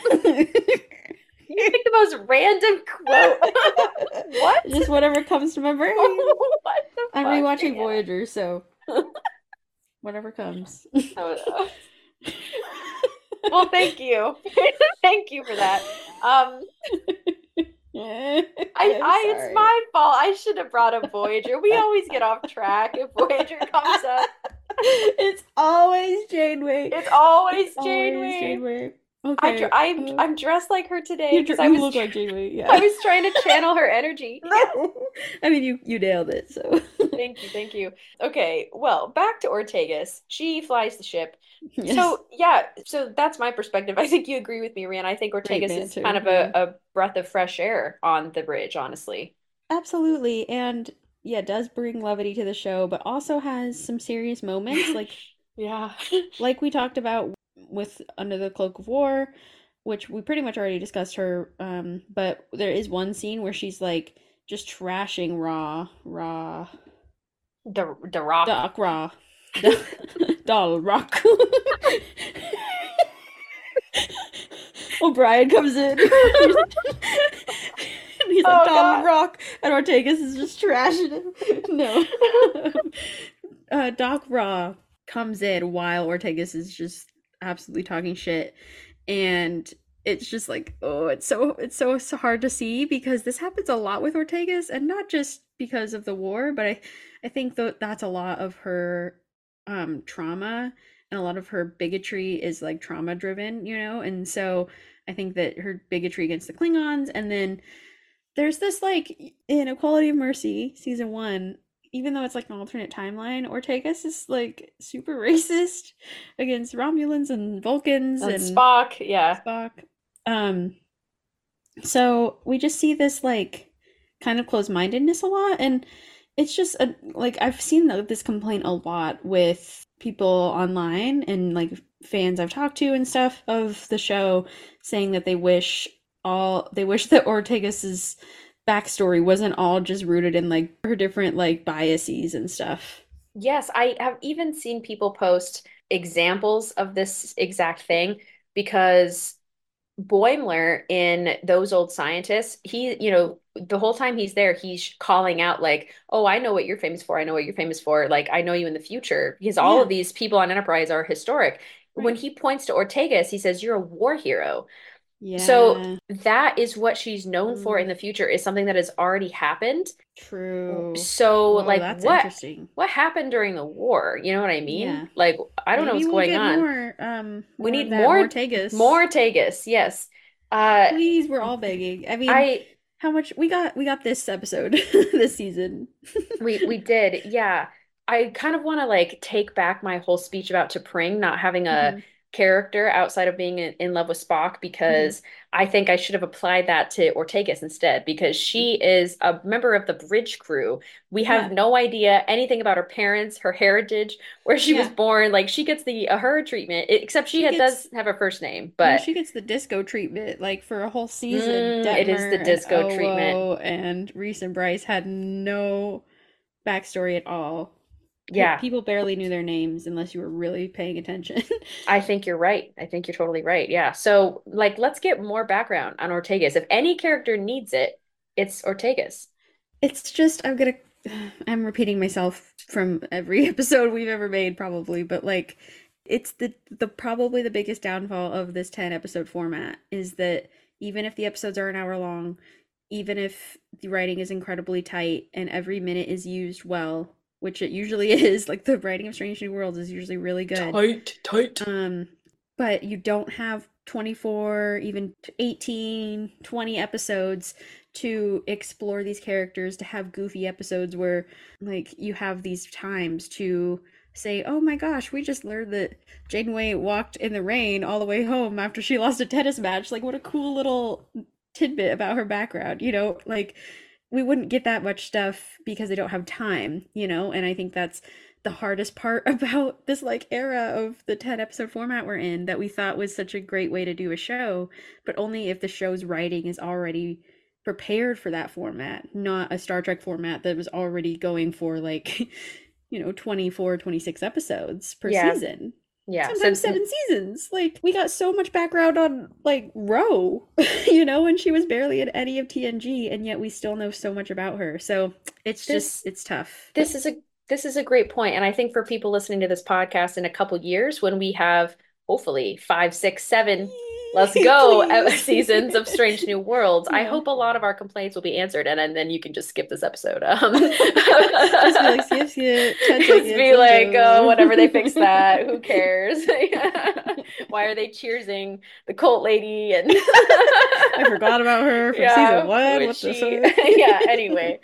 picked the most random quote what Just whatever comes to my brain. what the I'm rewatching Yeah. Voyager, so whatever comes. Oh, no. well thank you thank you for that um I, I it's my fault. I should have brought up Voyager. We always get off track if Voyager comes up. It's always Janeway. It's always It's always Janeway. I Okay. dr- I'm uh, I'm dressed like her today you, because dr- I was look like Janeway. Yeah. I was trying to channel her energy. I mean, you you nailed it. So Thank you, thank you. Okay, well, back to Ortegas. She flies the ship. Yes. So yeah, so that's my perspective. I think you agree with me, Rian. I think Ortegas is kind of a, a breath of fresh air on the bridge, honestly. absolutely, and yeah, does bring levity to the show, but also has some serious moments, like Yeah. like we talked about with Under the Cloak of War, which we pretty much already discussed her. Um, but there is one scene where she's like just trashing Raw, Raw, The the rock. Dak'Rah, Doll Rock. O'Brien comes in. He's Oh, like Donald God. Rock, and Ortegas is just trashing him. No, uh, Dak'Rah comes in while Ortegas is just absolutely talking shit, and it's just like, oh, it's so it's so, so hard to see because this happens a lot with Ortegas, and not just because of the war, but I I think that that's a lot of her um trauma and a lot of her bigotry is like trauma driven, you know? And so I think that her bigotry against the Klingons and then there's this like in A Quality of Mercy season 1 even though it's like an alternate timeline, Ortegas is like super racist against Romulans and Vulcans and and Spock, yeah. Spock. Um, so we just see this like kind of closed-mindedness a lot, and it's just a, like I've seen this complaint a lot with people online and like fans I've talked to and stuff of the show, saying that they wish all they wish that Ortegas's backstory wasn't all just rooted in like her different like biases and stuff. Yes, I have even seen people post examples of this exact thing because Boimler in Those Old Scientists, he, you know, the whole time he's there, he's calling out like, "Oh, I know what you're famous for. I know what you're famous for. Like, I know you in the future." Because all Yeah. of these people on Enterprise are historic. When he points to Ortegas, he says, "You're a war hero." Yeah, So that is what she's known for in Mm. the future is something that has already happened. true. So, Oh, like, that's what interesting. what happened during the war? You know what I mean? Yeah. Like, I don't know what's we'll going on. More, um, We need that, more- more Tegas. More Tegas, yes. Uh, Please, we're all begging. I mean, I how much we got? We got this episode this season. we we did, yeah. I kind of want to like take back my whole speech about T'Pring not having a Mhm. Character outside of being in, in love with Spock mm-hmm. because I think I should have applied that to Ortegas instead because she mm-hmm. is a member of the bridge crew. We have Yeah. no idea anything about her parents, her heritage, where she was born. Like she gets the a her treatment, except she, She had, gets- does have a first name, but she gets the disco treatment like for a whole season. Mm, it is the Detmer and disco treatment. And Rhys and Bryce had no backstory at all. Yeah, people barely knew their names unless you were really paying attention. I think you're right. I think you're totally right. Yeah. So like let's get more background on Ortegas. If any character needs it, it's Ortegas. It's just I'm gonna I'm repeating myself from every episode we've ever made probably, but like it's the the probably the biggest downfall of this 10 episode format is that even if the episodes are an hour long, even if the writing is incredibly tight and every minute is used well, which it usually is, like the writing of Strange New Worlds is usually really good. Tight, tight. Um, but you don't have 24, even 18, 20 episodes to explore these characters, to have goofy episodes where like you have these times to say, "Oh my gosh, we just learned that Janeway walked in the rain all the way home after she lost a tennis match." Like what a cool little tidbit about her background, you know? Like we wouldn't get that much stuff because they don't have time, you know? And I think that's the hardest part about this like era of the 10 episode format we're in that we thought was such a great way to do a show, but only if the show's writing is already prepared for that format, not a Star Trek format that was already going for like, you know, 24, 26 episodes per Yeah. season. Yeah. Sometimes so- seven seasons. Like we got so much background on like Ro, you know, and she was barely in any of TNG, and yet we still know so much about her. So it's This- just it's tough. This is a this is a great point, and I think for people listening to this podcast in a couple years, when we have hopefully five, six, seven, let's go uh, seasons of Strange New Worlds, I hope a lot of our complaints will be answered, and, and then you can just skip this episode. Um, just be like, skip, skip, 10 Just be like, oh, whatever they fix that. Who cares? Why are they cheersing the cult lady? And I forgot about her from season one. What the she- yeah. Anyway,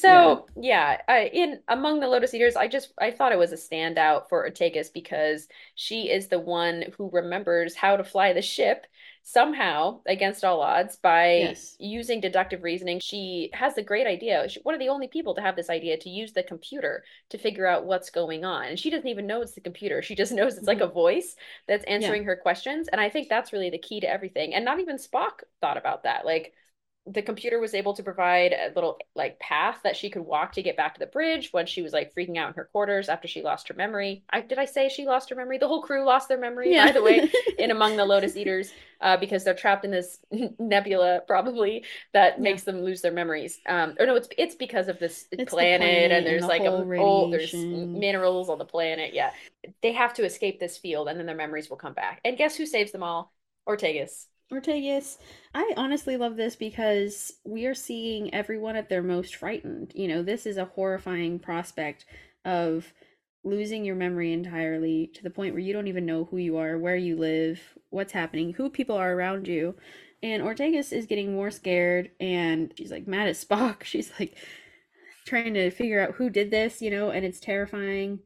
so yeah, I, in among the Lotus Eaters, I just I thought it was a standout for Ortegas because she is the one who remembers how to fly the ship somehow against all odds by Yes. using deductive reasoning. She has the great idea. She's one of the only people to have this idea to use the computer to figure out what's going on. And she doesn't even know it's the computer. She just knows it's like mm-hmm. a voice that's answering her questions. And I think that's really the key to everything. And not even Spock thought about that. Like the computer was able to provide a little like path that she could walk to get back to the bridge when she was like freaking out in her quarters after she lost her memory. I did I say she lost her memory? The whole crew lost their memory, by the way, in among the Lotus Eaters, uh, because they're trapped in this nebula probably that Yeah. makes them lose their memories. Um, or no, it's it's because of this planet, planet and and there's the like a oh, there's minerals on the planet. Yeah, they have to escape this field, and then their memories will come back. And guess who saves them all? Ortegas. Ortegas. I honestly love this because we are seeing everyone at their most frightened. You know, this is a horrifying prospect of losing your memory entirely to the point where you don't even know who you are, where you live, what's happening, who people are around you. And Ortegas is getting more scared and she's like mad at Spock. She's like trying to figure out who did this, you know, and it's terrifying.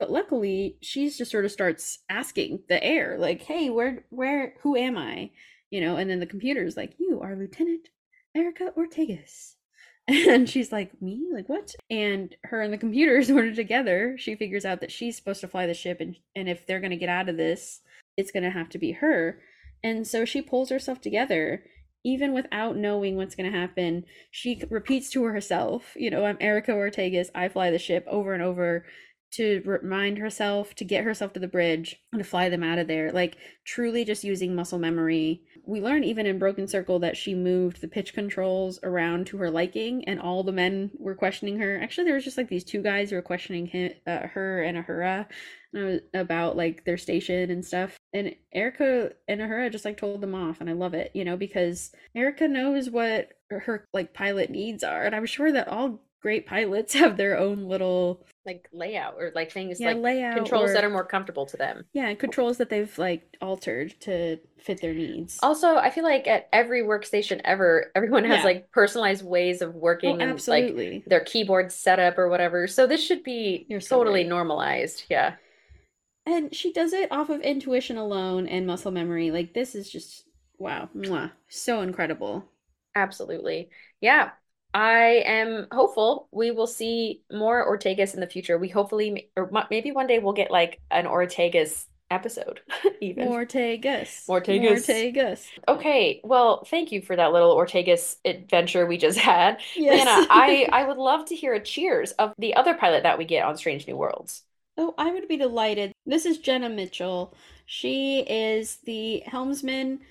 But luckily, she's just sort of starts asking the air, like, "Hey, where, where, who am I?" You know, and then the computer's like, "You are Lieutenant Erica Ortegas," and she's like, "Me? Like what?" And her and the computer sort of together, she figures out that she's supposed to fly the ship, and and if they're gonna get out of this, it's gonna have to be her. And so she pulls herself together, even without knowing what's gonna happen. She repeats to herself, "You know, I'm Erica Ortegas. I fly the ship," over and over to remind herself to get herself to the bridge and to fly them out of there. Like truly just using muscle memory. We learn even in broken circle that she moved the pitch controls around to her liking and all the men were questioning her. Actually there was just like these two guys who were questioning him, uh, her and Uhura uh, about like their station and stuff. And erica and Uhura just like told them off and i love it you know because erica knows what her like pilot needs are. And i'm sure that all great pilots have their own little like layout or like things yeah like layout controls or- that are more comfortable to them. yeah controls that they've like altered to fit their needs Also, I feel like at every workstation ever, everyone has Yeah. like personalized ways of oh working and like absolutely their keyboard setup or whatever. So this should be You're so totally right. normalized. Yeah. and she does it off of intuition alone and muscle memory like this is just wow mwah, so incredible Absolutely. Yeah. I am hopeful we will see more Ortegas in the future. We hopefully, or maybe one day we'll get like an Ortegas episode even. Ortegas Ortegas. Ortegas Okay, well, thank you for that little Ortegas adventure we just had. yes Lana, I, I would love to hear a cheers of the other pilot that we get on Strange New Worlds. Oh, I would be delighted. This is Jenna Mitchell. She is the helmsman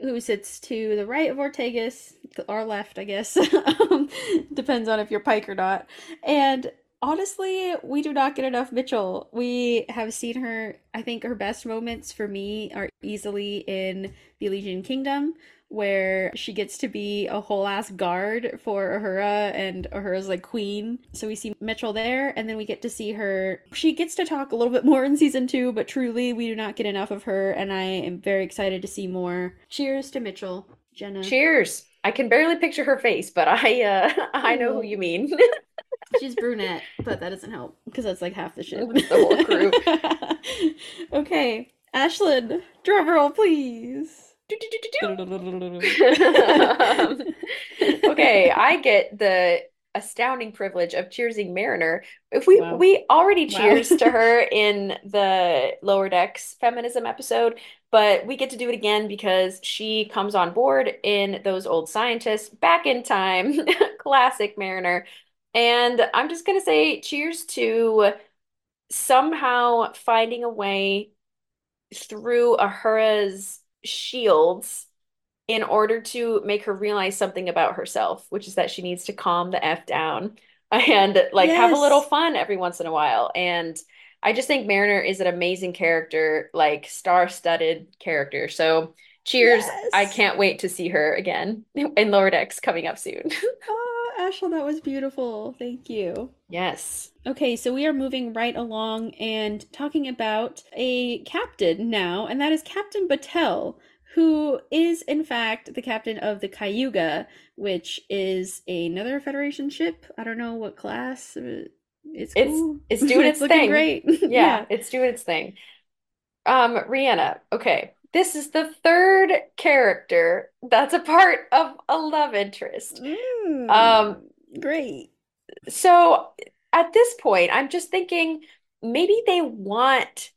who sits to the right of Ortegas, or left, I guess. um, depends on if you're Pike or not. And honestly, we do not get enough Mitchell. We have seen her, I think her best moments for me are easily in the Elysian Kingdom, where she gets to be a whole ass guard for Uhura and Uhura's like queen. So we see Mitchell there, and then we get to see her. She gets to talk a little bit more in season two, but truly, we do not get enough of her, and I am very excited to see more. Cheers to Mitchell, Jenna. Cheers. I can barely picture her face, but I uh I know who you mean. She's brunette, but that doesn't help because that's like half the shit. the whole crew. okay, Ashlyn, drum roll, please. okay, I get the astounding privilege of cheersing Mariner. If we Wow. we already Wow. cheers to her in the lower decks feminism episode, but we get to do it again because she comes on board in those old scientists back in time. Classic Mariner. And I'm just gonna say cheers to somehow finding a way through Uhura's shields in order to make her realize something about herself, which is that she needs to calm the F down and like have a little fun every once in a while. And I just think Mariner is an amazing character, like star-studded character. So cheers. I can't wait to see her again in Lower Decks coming up soon. Oh, Ashlyn, that was beautiful. Thank you. Yes. Okay, so we are moving right along and talking about a captain now, and that is Captain Batel, who is in fact the captain of the Cayuga, which is another Federation ship. I don't know what class. uh, It's It's- cool. it's doing its looking thing. great. Yeah, it's doing its thing. Um, Rhianna, okay. This is the third character that's a part of a love interest. Mm, Um, great. So at this point, I'm just thinking maybe they want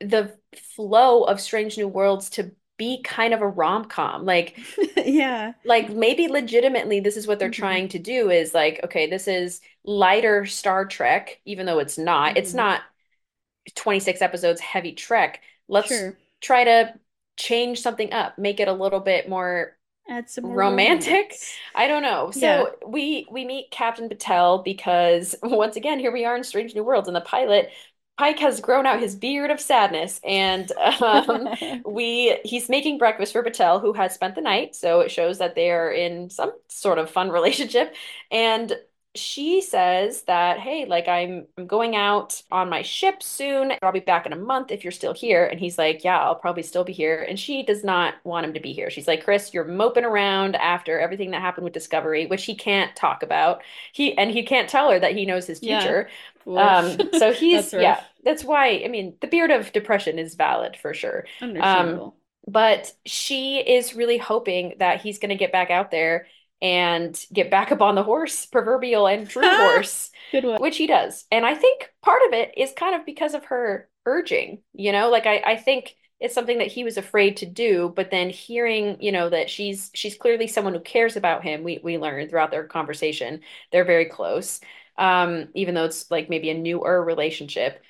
the flow of Strange New Worlds to be kind of a rom-com. Like yeah. like maybe legitimately this is what they're Mhm. trying to do is like okay this is lighter Star Trek even though it's not it's Mhm. not 26 episodes heavy Trek let's Sure. Try to change something up make it a little bit more Add some romantic? romance. I don't know so Yeah. we we meet Captain Batel because once again here we are in Strange New Worlds in the pilot Pike has grown out his beard of sadness and um we he's making breakfast for Batel, who has spent the night, so it shows that they are in some sort of fun relationship. And she says that, hey, like I'm I'm going out on my ship soon. I'll be back in a month if you're still here. And he's like, Yeah, I'll probably still be here. And she does not want him to be here. She's like, Chris, you're moping around after everything that happened with Discovery, which he can't talk about. He and he can't tell her that he knows his Yeah. future. Woof. Um, so he's That's yeah, that's why I mean the beard of depression is valid for sure. Understandable. But she is really hoping that he's going to get back out there and get back up on the horse, proverbial and true horse, Good one. which he does. And I think part of it is kind of because of her urging, you know, like I, I think it's something that he was afraid to do, but then hearing, you know, that she's she's clearly someone who cares about him, we we learn throughout their conversation. They're very close. Um, even though it's like maybe a newer relationship.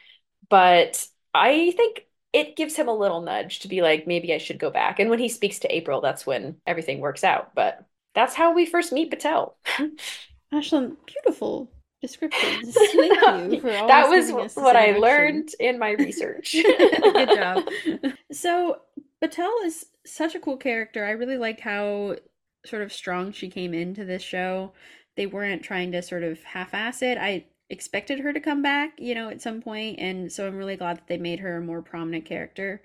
But I think it gives him a little nudge to be like, maybe I should go back. And when he speaks to April, that's when everything works out. But that's how we first meet Batel. Ashlyn, beautiful descriptions. Thank you for That was giving us this what I learned in my research. Good job. So, Batel is such a cool character. I really liked how sort of strong she came into this show. They weren't trying to sort of half-ass it. I expected her to come back, you know, at some point, and so I'm really glad that they made her a more prominent character.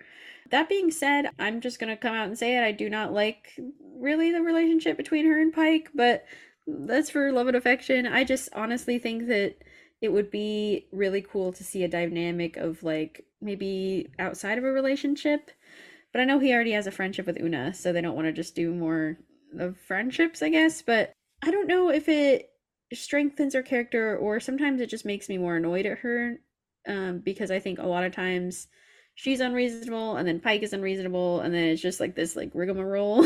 That being said, I'm just gonna come out and say it. I do not like really the relationship between her and Pike, but that's for love and affection. I just honestly think that it would be really cool to see a dynamic of like maybe outside of a relationship. But I know he already has a friendship with Una, so they don't want to just do more of friendships, I guess. But I don't know if it strengthens her character or sometimes it just makes me more annoyed at her um, because I think a lot of times she's unreasonable and then Pike is unreasonable and then it's just like this like rigmarole.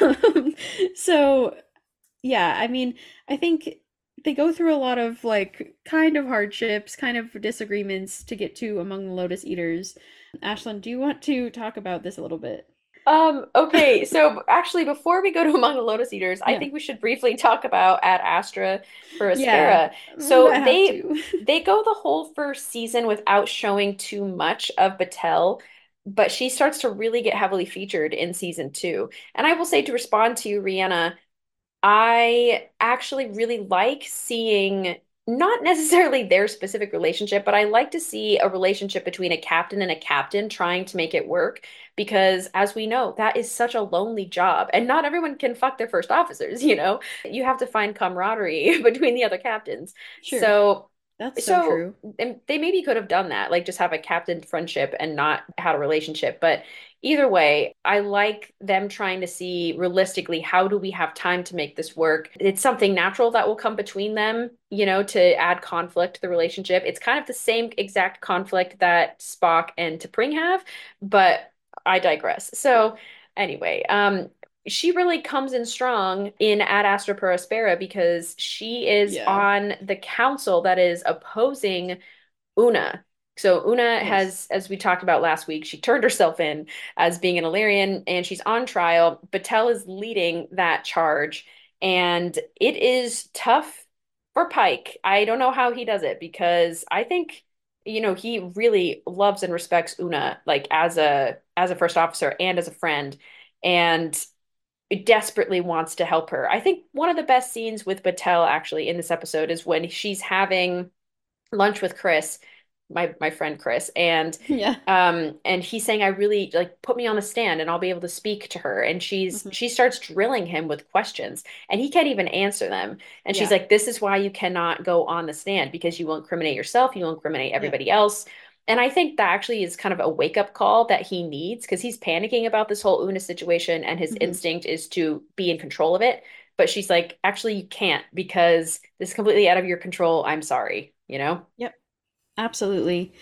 um, so yeah, I mean, I think they go through a lot of like kind of hardships, kind of disagreements to get to among the Lotus Eaters. Ashlyn, do you want to talk about this a little bit? Um, okay, so actually, before we go to Among the Lotus Eaters, I think we should briefly talk about Ad Astra per Yeah. So they they go the whole first season without showing too much of Batel, but she starts to really get heavily featured in season two. And I will say to respond to you, Rhianna, I actually really like seeing not necessarily their specific relationship, but I like to see a relationship between a captain and a captain trying to make it work because as we know, that is such a lonely job and not everyone can fuck their first officers, you know? You have to find camaraderie between the other captains. Sure. So That's so, so true. and they maybe could have done that, like just have a captain friendship and not had a relationship. But either way, I like them trying to see realistically how do we have time to make this work. It's something natural that will come between them, you know, to add conflict to the relationship. It's kind of the same exact conflict that Spock and T'Pring have, but I digress. So anyway, um, she really comes in strong in Ad Astra per Aspera because she is Yeah. on the council that is opposing Una. So Una Yes. has, as we talked about last week, she turned herself in as being an Illyrian and she's on trial. Batel is leading that charge, and it is tough for Pike. I don't know how he does it because I think, you know, he really loves and respects Una like as a as a first officer and as a friend. And desperately wants to help her. I think one of the best scenes with Batel actually in this episode is when she's having lunch with Chris, my my friend Chris, and Yeah. um and he's saying I really like put me on the stand and I'll be able to speak to her and she's Mhm. she starts drilling him with questions and he can't even answer them and she's like this is why you cannot go on the stand because you will incriminate yourself you will incriminate everybody else and I think that actually is kind of a wake up call that he needs because he's panicking about this whole Una situation and his Mhm. instinct is to be in control of it but she's like actually you can't because this is completely out of your control I'm sorry you know Yep, Absolutely.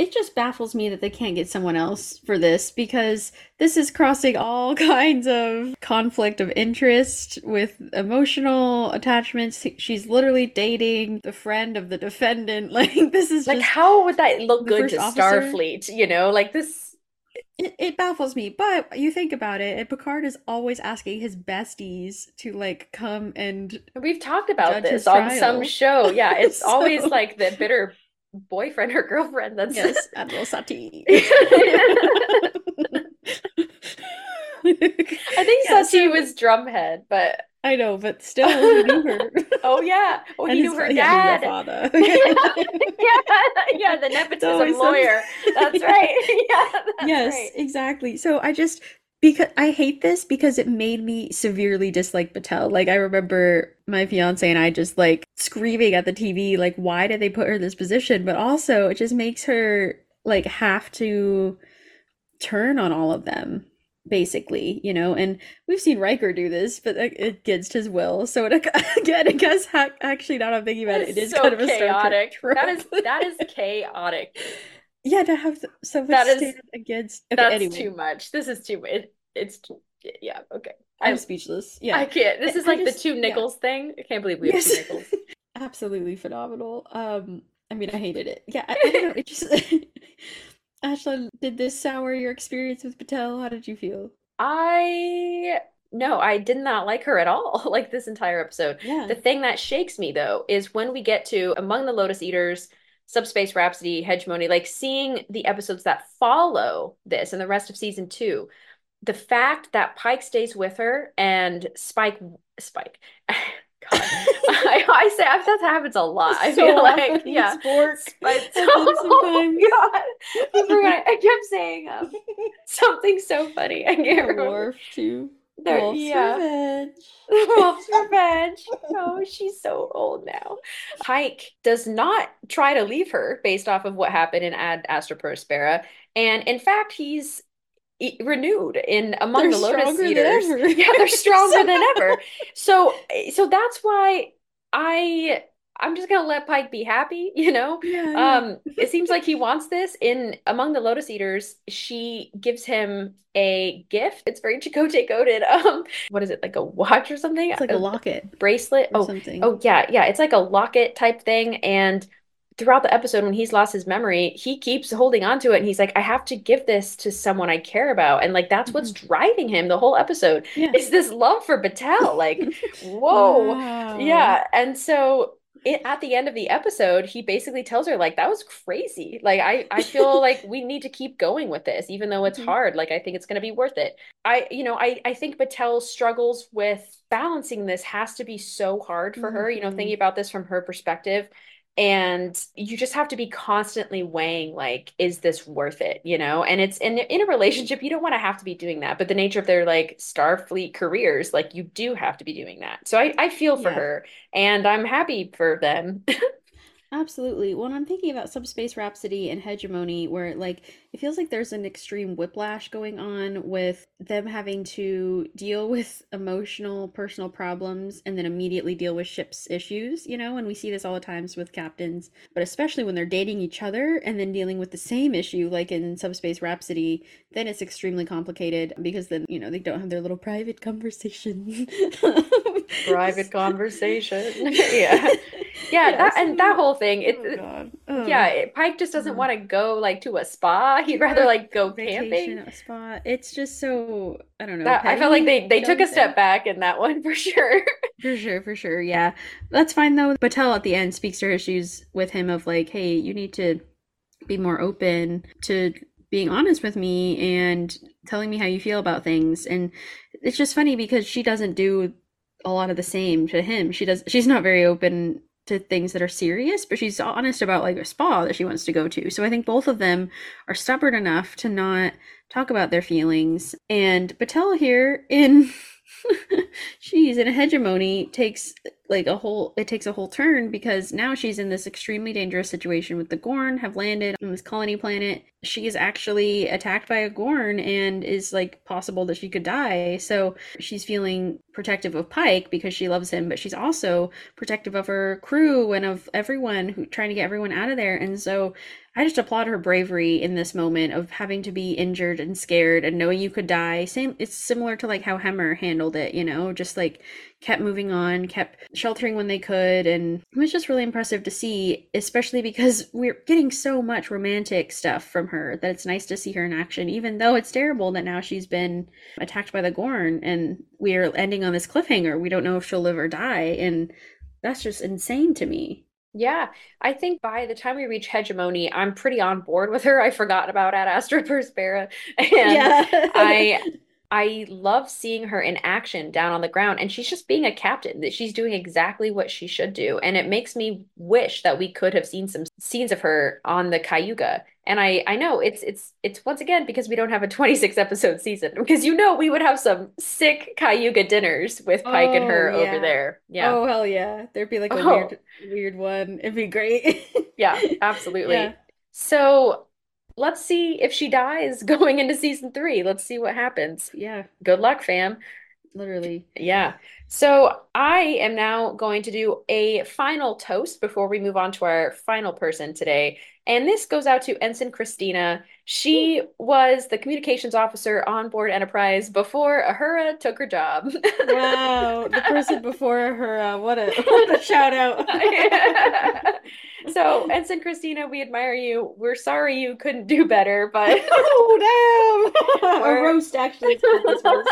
It just baffles me that they can't get someone else for this because this is crossing all kinds of conflict of interest with emotional attachments. She's literally dating the friend of the defendant. Like this is like how would that look good to officer- Starfleet you know like this it, it baffles me. But you think about it, and Picard is always asking his besties to like come and we've talked about this on some show yeah it's always like the bitter boyfriend or girlfriend that's yes, Admiral Satie. I think Yeah, Satie so- was drumhead but I know, but still, he knew her. oh yeah oh And he his knew her yeah, dad her father. yeah, yeah, the nepotism lawyer. That's right. Yeah, yes, right. exactly. So I just because I hate this because it made me severely dislike Batel. Like I remember my fiance and I just like screaming at the TV, like, why did they put her in this position? But also it just makes her like have to turn on all of them. Basically, you know, and we've seen Riker do this, but against his will. So it, again, I guess actually now that I'm thinking about it, it is so kind of a Star Trek chaotic. that is that is chaotic. Yeah, to have so much That is- against. Okay, That's anyway, too much. This is too. It, it's too, yeah. Okay. I'm I speechless. Yeah, I can't. This is I like just- the two yeah. Thing. I can't believe we have two Yes. Nichols. absolutely phenomenal. Um, I mean, I hated it. Yeah, I, I don't know. It just. Ashlyn, did this sour your experience with Batel? How did you feel? I no, I did not like her at all. Like this entire episode. Yeah. The thing that shakes me though is when we get to Among the Lotus Eaters, Subspace Rhapsody, Hegemony, like seeing the episodes that follow this and the rest of season two. The fact that Pike stays with her and Spike, Spike, God, I, I say that happens a lot. I So feel like, yeah. sports. But oh sometimes. God, I forgot. I kept saying um, something so funny. I can't remember. Worf too. There- Wolf's yeah. Revenge. Wolf's Revenge. Oh, she's so old now. Pike does not try to leave her based off of what happened in Ad Astra per Aspera. And in fact, he's e- renewed in Among They're the Lotus Eaters. Yeah, they're stronger than ever. So eh, so that's why I I'm just gonna let Pike be happy, you know? Yeah, yeah. Um, it seems like he wants this. In Among the Lotus Eaters, she gives him a gift. It's very Chakotay coded. Um, what is it, like a watch or something? it's like a locket bracelet. or Oh, something. oh yeah, yeah. It's like a locket type thing. And throughout the episode when he's lost his memory, he keeps holding on to it and he's like, I have to give this to someone I care about. And like that's what's driving him the whole episode Yeah. is this love for Batel. Like, whoa. Wow. Yeah. And so it, at the end of the episode, he basically tells her, like, that was crazy. Like, I, I feel like we need to keep going with this, even though it's Mhm. hard. Like, I think it's going to be worth it. I, you know, I, I think Batel struggles with balancing this has to be so hard for her, you know, thinking about this from her perspective. And you just have to be constantly weighing, like, is this worth it? You know, and it's in in a relationship, you don't want to have to be doing that. But the nature of their like Starfleet careers, like you do have to be doing that. So I, I feel for Yeah. her and I'm happy for them. Absolutely. When I'm thinking about Subspace Rhapsody and Hegemony, where like it feels like there's an extreme whiplash going on with them having to deal with emotional, personal problems and then immediately deal with ship's issues, you know, and we see this all the times with captains, but especially when they're dating each other and then dealing with the same issue, like in Subspace Rhapsody, then it's extremely complicated because then, you know, they don't have their little private conversation. Private conversation. yeah. Yeah, that and that whole thing. It, Oh. Oh. yeah, it, Pike just doesn't Mhm. want to go like to a spa. He'd rather like go vacation camping. at a spot. It's just so I don't know. That I felt like they they took a step back in that one for sure. For sure, for sure. Yeah. That's fine though. Batel at the end speaks to her issues with him of like, hey, you need to be more open to being honest with me and telling me how you feel about things. And it's just funny because she doesn't do a lot of the same to him. She does she's not very open to things that are serious, but she's honest about like a spa that she wants to go to. So I think both of them are stubborn enough to not talk about their feelings. And Batel here in she's in a hegemony takes like a whole it takes a whole turn because now she's in this extremely dangerous situation with the Gorn have landed on this colony planet. She is actually attacked by a Gorn and is like possible that she could die. So she's feeling protective of Pike because she loves him, but she's also protective of her crew and of everyone who trying to get everyone out of there. And so I just applaud her bravery in this moment of having to be injured and scared and knowing you could die. Same it's similar to like how Hemmer handled it, you know, just like kept moving on, kept sheltering when they could and it was just really impressive to see, especially because we're getting so much romantic stuff from her that it's nice to see her in action even though it's terrible that now she's been attacked by the Gorn and we're ending on this cliffhanger. We don't know if she'll live or die and that's just insane to me. Yeah, I think by the time we reach hegemony, I'm pretty on board with her. I forgot about Ad Astra per Aspera, and I I love seeing her in action down on the ground, and she's just being a captain. That she's doing exactly what she should do, and it makes me wish that we could have seen some scenes of her on the Cayuga. And I I know it's it's it's once again because we don't have a 26 episode season because you know we would have some sick Cayuga dinners with Pike and her Oh, yeah. over there. Yeah. Oh hell yeah. There'd be like a Oh. weird weird one. It'd be great. Yeah, absolutely. Yeah. So let's see if she dies going into season three. Let's see what happens. Yeah, Good luck, fam. literally. Yeah. So I am now going to do a final toast before we move on to our final person today. And this goes out to Ensign Christina. She was the communications officer on board Enterprise before Uhura took her job. Wow, the person before her uh, what a what a shout out. So, Ensign Christina, we admire you. We're sorry you couldn't do better, but oh damn. a roast actually is what this was.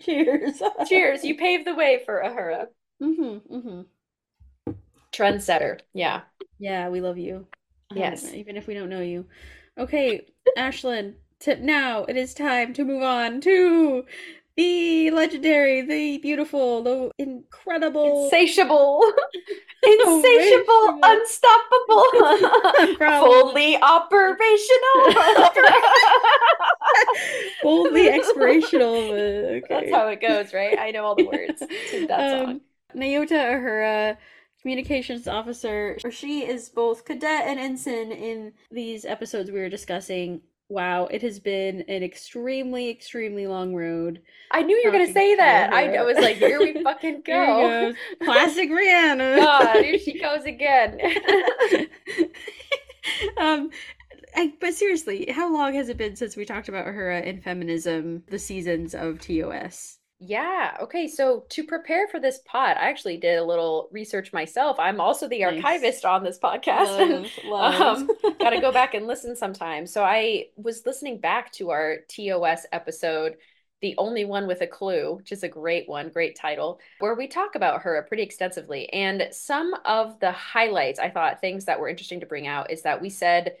Cheers. cheers, you paved the way for Uhura. Mm-hmm, mm-hmm. Trendsetter. Yeah. Yeah, we love you. Yes. Um, even if we don't know you. Okay, Ashlyn, t- now it is time to move on to the legendary, the beautiful, the incredible, Insatiable. Insatiable. Insatiable. Unstoppable. Fully operational. fully expirational. Okay. That's how it goes, right? I know all the words to that song. Um, Nyota Uhura, communications officer. Or she is both cadet and ensign in these episodes we were discussing. Wow, it has been an extremely, extremely long road. I knew you were gonna say that. I. I was like, here we fucking go. Classic Rhianna. God, here she goes again. um, I, but seriously, how long has it been since we talked about Uhura and feminism, the seasons of TOS? Yeah. Okay. So to prepare for this pod, I actually did a little research myself. I'm also the Nice. archivist on this podcast. Love, Um, got to go back and listen sometime. So I was listening back to our TOS episode, The Only One with a Clue, which is a great one, great title, where we talk about her pretty extensively. And some of the highlights, I thought things that were interesting to bring out is that we said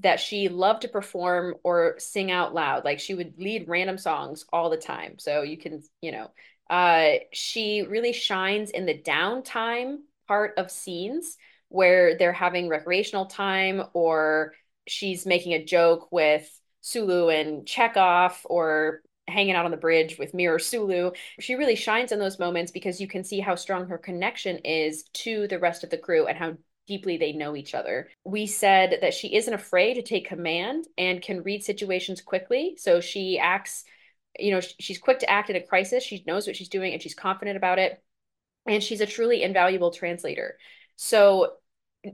that she loved to perform or sing out loud. Like she would lead random songs all the time. So you can, you know, uh, she really shines in the downtime part of scenes where they're having recreational time or she's making a joke with Sulu and Chekov or hanging out on the bridge with Mirror Sulu. She really shines in those moments because you can see how strong her connection is to the rest of the crew and how deeply they know each other. We said that she isn't afraid to take command and can read situations quickly. So she acts, you know, she's quick to act in a crisis. She knows what she's doing and she's confident about it. And she's a truly invaluable translator. So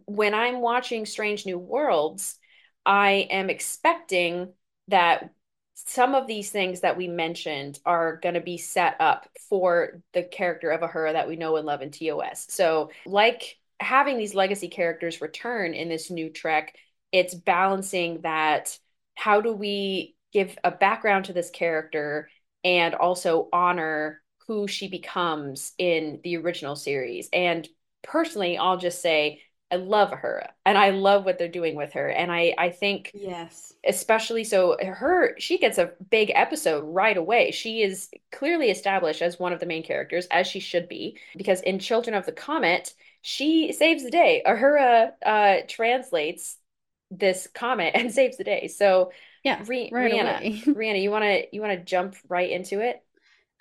when I'm watching Strange New Worlds, I am expecting that some of these things that we mentioned are going to be set up for the character of Uhura that we know and love in TOS. So, like having these legacy characters return in this new Trek, it's balancing that how do we give a background to this character and also honor who she becomes in the original series. And personally, I'll just say I love her and I love what they're doing with her. And I I think yes. especially so her she gets a big episode right away. She is clearly established as one of the main characters as she should be because in Children of the Comet, she saves the day. Uhura uh translates this comet and saves the day. So Yeah. Ri- right Rhianna. Rhianna, you want to you want to jump right into it?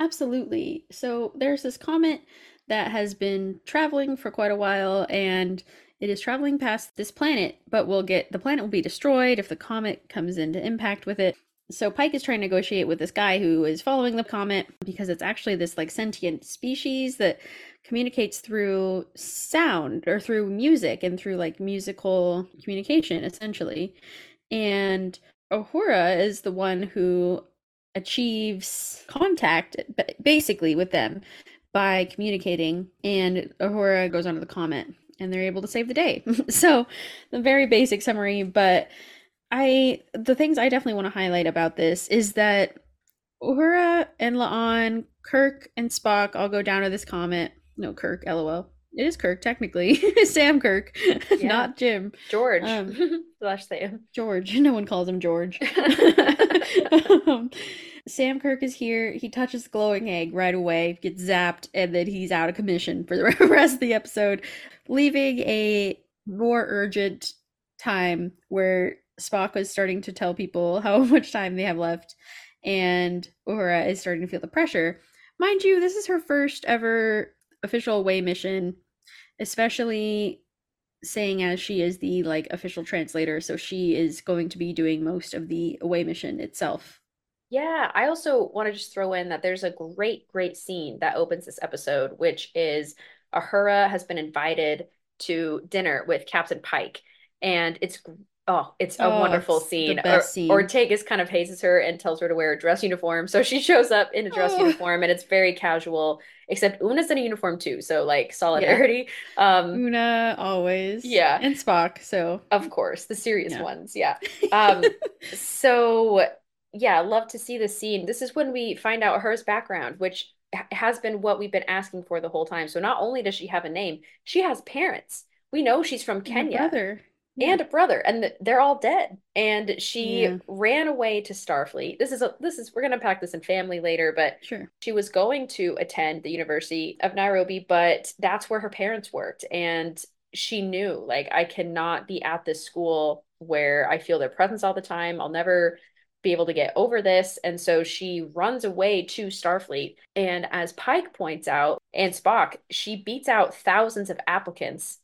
Absolutely. So there's this comet that has been traveling for quite a while and it is traveling past this planet, but will get the planet will be destroyed if the comet comes into impact with it. So Pike is trying to negotiate with this guy who is following the comet because it's actually this like sentient species that communicates through sound or through music and through like musical communication essentially. And Uhura is the one who achieves contact ba- basically with them by communicating and Uhura goes onto the comet and they're able to save the day. so the very basic summary, but I the things I definitely want to highlight about this is that Uhura and La'an, Kirk and Spock all go down to this comet. No, Kirk, lol. It is Kirk, technically. Sam Kirk, Yeah. not Jim. George Um, slash Sam. George. No one calls him George. um, Sam Kirk is here. He touches the glowing egg right away, gets zapped, and then he's out of commission for the rest of the episode, leaving a more urgent time where Spock is starting to tell people how much time they have left, and Uhura is starting to feel the pressure. Mind you, this is her first ever official away mission, especially saying as she is the like official translator, so she is going to be doing most of the away mission itself. Yeah, I also want to just throw in that there's a great, great scene that opens this episode, which is Uhura has been invited to dinner with Captain Pike. And it's oh, it's a Oh, wonderful it's scene. Or- scene. Ortegas kind of hazes her and tells her to wear a dress uniform. So she shows up in a dress Oh. uniform and it's very casual, except Una's in a uniform too. So like solidarity. Um, Una always, Yeah. and Spock. So of course, the serious Yeah. ones. Yeah. Um, so yeah, love to see the scene. This is when we find out hers background, which has been what we've been asking for the whole time. So not only does she have a name, she has parents. We know she's from Kenya. Yeah. and a brother, and they're all dead. And she Yeah. ran away to Starfleet. This is a this is we're gonna pack this in family later, but sure. she was going to attend the University of Nairobi, but that's where her parents worked. And she knew, like, I cannot be at this school where I feel their presence all the time. I'll never be able to get over this. And so she runs away to Starfleet. And as Pike points out, and Spock, she beats out thousands of applicants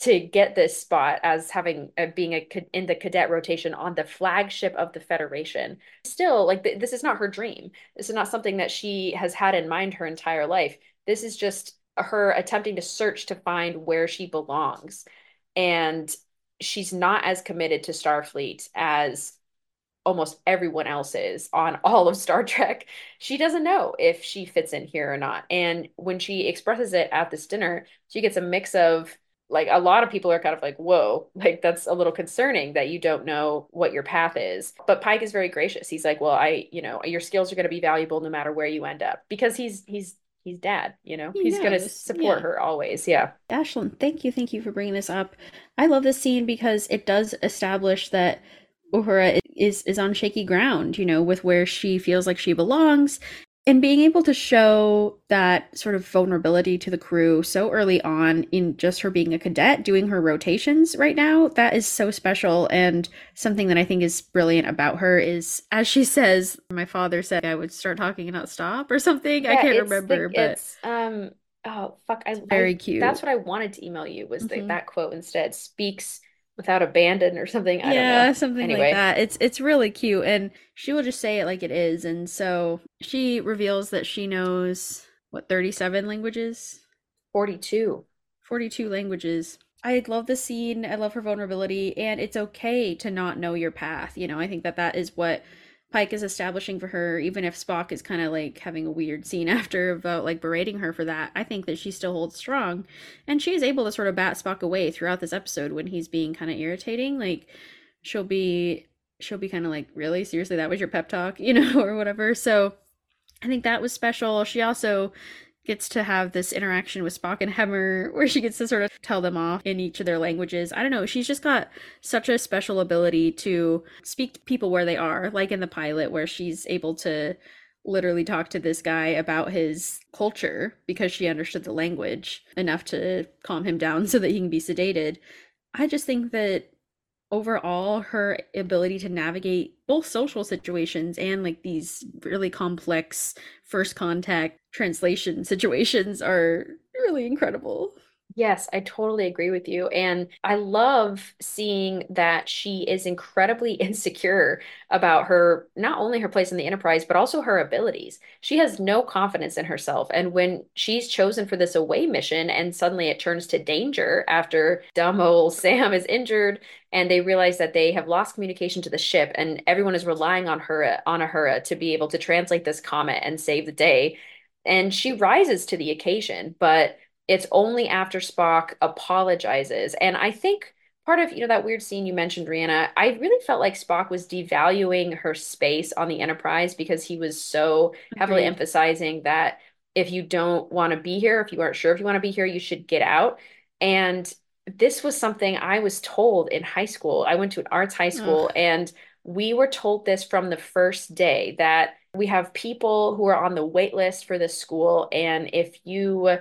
to get this spot as having uh, being a in the cadet rotation on the flagship of the Federation. Still, like th- this is not her dream. This is not something that she has had in mind her entire life. This is just her attempting to search to find where she belongs. And she's not as committed to Starfleet as almost everyone else is on all of Star Trek. She doesn't know if she fits in here or not. And when she expresses it at this dinner, she gets a mix of like a lot of people are kind of like, whoa, like that's a little concerning that you don't know what your path is. But Pike is very gracious. He's like, well, I, you know, your skills are going to be valuable no matter where you end up because he's, he's, he's dad, you know, He he's going to support yeah. her always. Yeah. Ashlyn, thank you, thank you for bringing this up. I love this scene because it does establish that Uhura is is on shaky ground, you know, with where she feels like she belongs, and being able to show that sort of vulnerability to the crew so early on in just her being a cadet doing her rotations right now that is so special and something that i think is brilliant about her is as she says my father said i would start talking and not stop or something i can't it's the- remember but it's um oh fuck I, very I- cute. that's what I wanted to email you was the, Mhm. that quote instead speaks without abandon or something I yeah, don't know something Anyway. like that. It's it's really cute, and she will just say it like it is. And so she reveals that she knows what thirty seven languages, 42 forty two languages. I love the scene. I love her vulnerability, and it's okay to not know your path. You know, I think that that is what Pike is establishing for her. Even if Spock is kind of like having a weird scene after about like berating her for that, I think that she still holds strong, and she is able to sort of bat Spock away throughout this episode when he's being kind of irritating. Like she'll be she'll be kind of like, really seriously, that was your pep talk, you know, or whatever. So I think that was special. She also gets to have this interaction with Spock and Hemmer where she gets to sort of tell them off in each of their languages. I don't know, she's just got such a special ability to speak to people where they are, like in the pilot where she's able to literally talk to this guy about his culture because she understood the language enough to calm him down so that he can be sedated. I just think that overall her ability to navigate both social situations and like these really complex first contact translation situations are really incredible. Yes, I totally agree with you. And I love seeing that she is incredibly insecure about her, not only her place in the Enterprise, but also her abilities. She has no confidence in herself. And when she's chosen for this away mission and suddenly it turns to danger after dumb old Sam is injured and they realize that they have lost communication to the ship and everyone is relying on her, on Uhura to be able to translate this comet and save the day. And she rises to the occasion, but it's only after Spock apologizes. And I think part of, you know, that weird scene you mentioned, Rhianna, I really felt like Spock was devaluing her space on the Enterprise because he was so heavily emphasizing that if you don't want to be here, if you aren't sure if you want to be here, you should get out. And this was something I was told in high school. I went to an arts high school and we were told this from the first day that we have people who are on the wait list for this school. And if you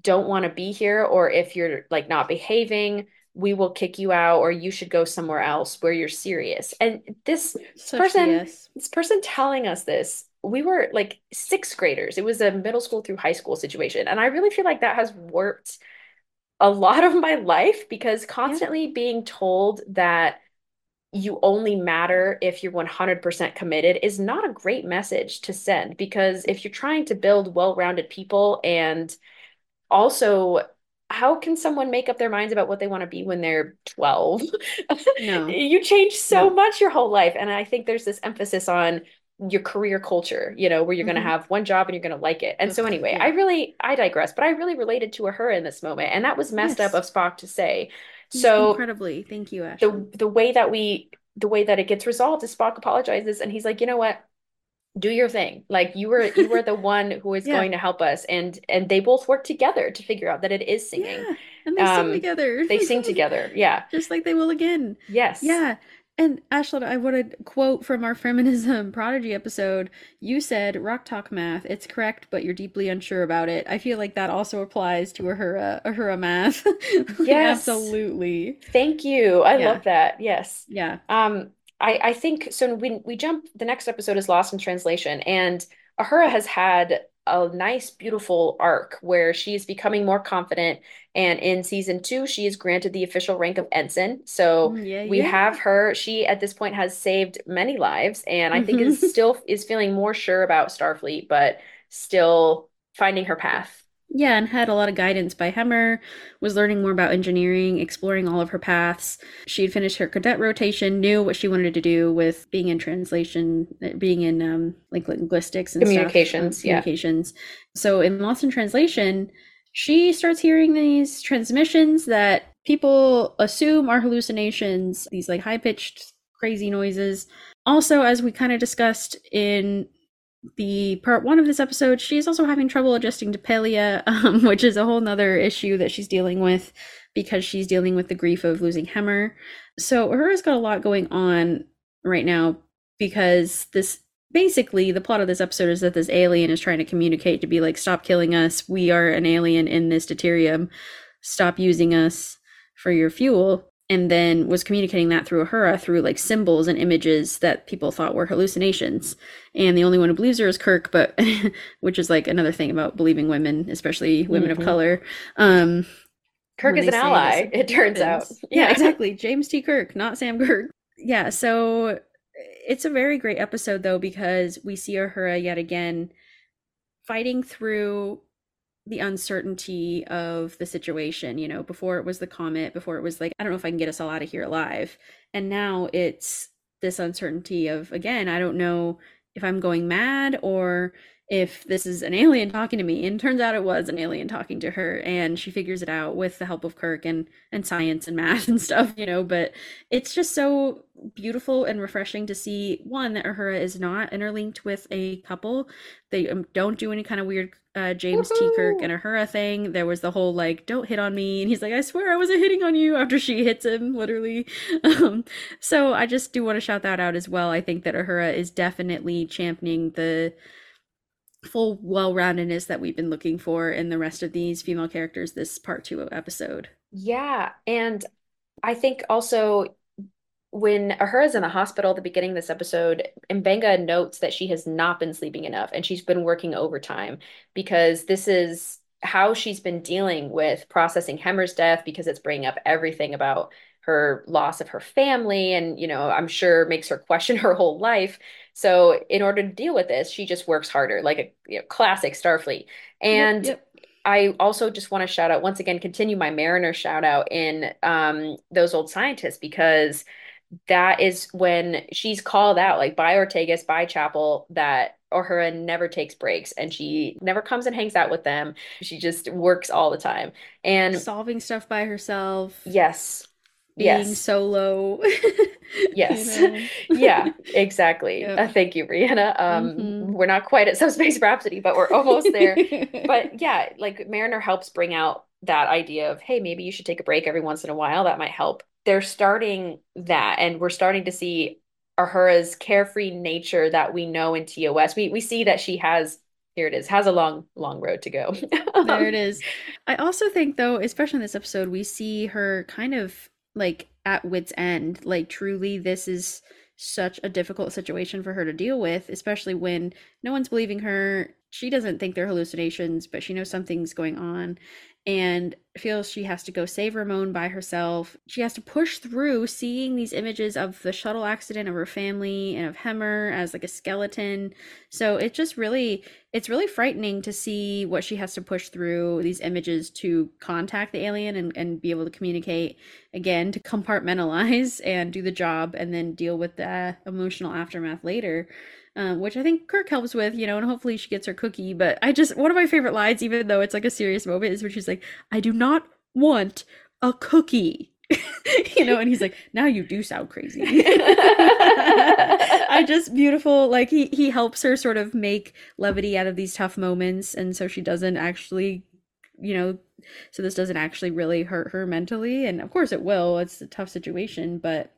don't want to be here or if you're like not behaving, we will kick you out or you should go somewhere else where you're serious. And this Such person this person telling us this, we were like sixth graders. It was a middle school through high school situation. And I really feel like that has warped a lot of my life because constantly being told that you only matter if you're 100% committed is not a great message to send because if you're trying to build well-rounded people and also how can someone make up their minds about what they want to be when they're 12? No. You change so No. much your whole life. And I think there's this emphasis on your career culture, you know, where you're going Mhm. to have one job and you're going to like it. And so anyway, yeah. I really I digress, but I really related to her in this moment. And that was messed Yes. up of Spock to say. So incredibly, thank you, Ash. the the way that we the way that it gets resolved is Spock apologizes and he's like, you know what? Do your thing. Like you were you were the one who is Yeah. going to help us. And and they both work together to figure out that it is singing. Yeah, and they Um, sing together. They sing together. Yeah. just like they will again. Yes. Yeah. And Ashlyn, I want to quote from our feminism prodigy episode. You said Rok-Tahk math. It's correct, but you're deeply unsure about it. I feel like that also applies to Uhura, Uhura math. Yes. absolutely. Thank you. I Yeah. love that. Yes. Yeah. Um, I, I think so. We we jump. The next episode is Lost in Translation, and Uhura has had a nice, beautiful arc where she's becoming more confident. And in season two, she is granted the official rank of ensign. So Mm, yeah, we yeah. have her. She at this point has saved many lives, and I think is still is feeling more sure about Starfleet, but still finding her path. Yeah, and had a lot of guidance by Hemmer, was learning more about engineering, exploring all of her paths. She had finished her cadet rotation, knew what she wanted to do with being in translation, uh, being in um, like linguistics and communications. Stuff, um, communications. Yeah. So in Lost in Translation, she starts hearing these transmissions that people assume are hallucinations, these like high pitched, crazy noises. Also, as we kind of discussed in the part one of this episode, she's also having trouble adjusting to Pelia, um, which is a whole nother issue that she's dealing with because she's dealing with the grief of losing Hemmer. So Uhura's got a lot going on right now because this basically the plot of this episode is that this alien is trying to communicate to be like, stop killing us. We are an alien in this deuterium. Stop using us for your fuel and then was communicating that through Uhura through like symbols and images that people thought were hallucinations. And the only one who believes her is Kirk, but which is like another thing about believing women, especially women mm-hmm. of color. Um, Kirk is an ally, it turns out. Yeah. yeah, exactly. James T. Kirk, not Sam Kirk. Yeah, so it's a very great episode though because we see Uhura yet again fighting through the uncertainty of the situation. You know, before it was the comet, before it was like, I don't know if I can get us all out of here alive. And now it's this uncertainty of, again, I don't know if I'm going mad or if this is an alien talking to me. And turns out it was an alien talking to her and she figures it out with the help of kirk and and science and math and stuff you know but it's just so beautiful and refreshing to see one that uhura is not interlinked with a couple. They um, don't do any kind of weird uh, james Woo-hoo! t. Kirk and uhura thing. There was the whole like don't hit on me and he's like i swear i wasn't hitting on you after she hits him literally. Um, so i just do want to shout that out as well. I think that uhura is definitely championing the full well-roundedness that we've been looking for in the rest of these female characters this part two episode. Yeah, and I think also when Uhura's in the hospital at the beginning of this episode, Mbenga notes that she has not been sleeping enough and she's been working overtime because this is how she's been dealing with processing Hemmer's death because it's bringing up everything about her loss of her family and you know i'm sure makes her question her whole life so in order to deal with this she just works harder like a you know, classic starfleet and yep, yep. i also just want to shout out once again continue my mariner shout out in um, those old scientists because that is when she's called out like by ortegas by chapel that Uhura never takes breaks and she never comes and hangs out with them. She just works all the time and solving stuff by herself. Yes being yes. solo. yes. Yeah, exactly. Uh, thank you, Rhianna. Um, mm-hmm. We're not quite at Subspace Rhapsody, but we're almost there. but yeah, like Mariner helps bring out that idea of, hey, maybe you should take a break every once in a while. That might help. They're starting that, and we're starting to see Uhura's carefree nature that we know in TOS. We we see that she has here it is has a long long road to go there it is i also think though especially in this episode we see her kind of like at wit's end. Like truly this is such a difficult situation for her to deal with, especially when no one's believing her. She doesn't think they're hallucinations, but she knows something's going on and feels she has to go save Ramon by herself. She has to push through seeing these images of the shuttle accident of her family and of Hemmer as like a skeleton. So it just really it's really frightening to see what she has to push through these images to contact the alien and, and be able to communicate again to compartmentalize and do the job and then deal with the emotional aftermath later um, which I think Kirk helps with, you know, and hopefully she gets her cookie. But I just, one of my favorite lines, even though it's like a serious moment, is when she's like, I do not want a cookie. you know, and he's like, now you do sound crazy. I just beautiful. Like he he helps her sort of make levity out of these tough moments, and so she doesn't actually, you know, so this doesn't actually really hurt her mentally. And of course it will. It's a tough situation, but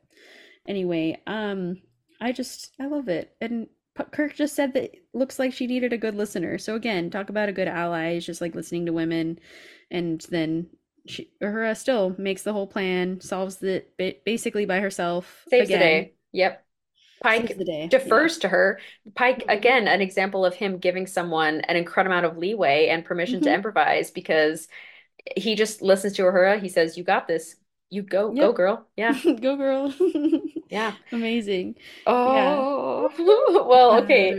anyway, um, I just I love it, and Kirk just said that looks like she needed a good listener. So again, talk about a good ally is just like listening to women, and then she Uhura still makes the whole plan, solves it basically by herself. Saves again. the day. Yep. Pike defers yeah. to her. Pike mm-hmm. again, an example of him giving someone an incredible amount of leeway and permission mm-hmm. to improvise because he just listens to Uhura. He says, "You got this. You go, go girl. Yeah. Go girl. Yeah. Amazing. Oh, well, okay.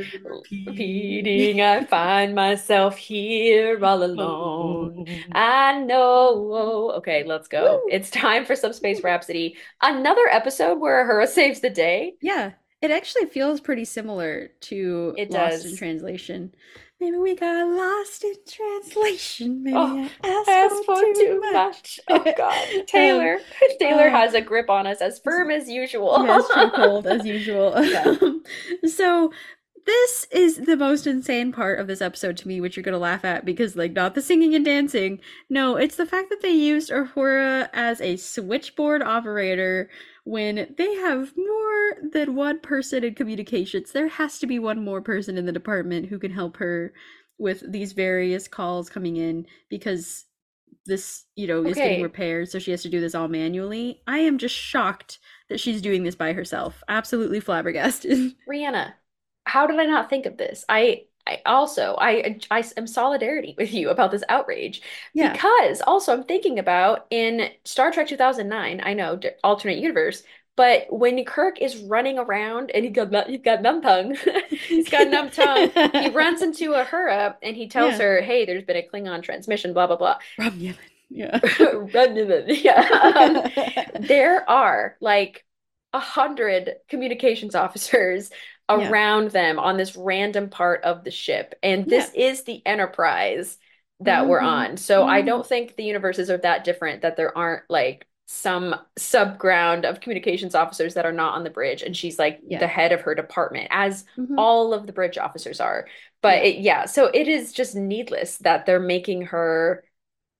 Repeating, I find myself here all alone. I know. Okay, let's go. Woo. It's time for some space Rhapsody. Another episode where Uhura saves the day. Yeah, it actually feels pretty similar to It Lost in. Translation. Maybe we got lost in translation. Maybe Oh, I asked, Ask for too much. Oh God, Taylor. Taylor uh, has a grip on us as firm as usual. Yes, too cold as usual. Yeah. so this is the most insane part of this episode to me, which you're gonna laugh at because like not the singing and dancing. No, it's the fact that they used Uhura as a switchboard operator when they have more than one person in communications. There has to be one more person in the department who can help her with these various calls coming in because this, you know, is getting repaired, so she has to do this all manually. I am just shocked that she's doing this by herself. Absolutely flabbergasted. Rhianna, how did I not think of this? I I also I I am solidarity with you about this outrage Yeah. because also I'm thinking about in Star Trek 2009, I know alternate universe, but when Kirk is running around and he got he's got numb tongue, he's got numb tongue. He runs into Uhura and he tells Yeah. her, "Hey, there's been a Klingon transmission, blah blah blah." Rob Yemen. Yeah. In it. Yeah. Um, there are like a hundred communications officers Yeah. around them on this random part of the ship, and this is the Enterprise that we're Mhm. on. So I Mhm. don't think the universes are that different that there aren't like some subground of communications officers that are not on the bridge, and she's like Yeah. the head of her department, as Mhm. all of the bridge officers are. But Yeah. it, yeah, so it is just needless that they're making her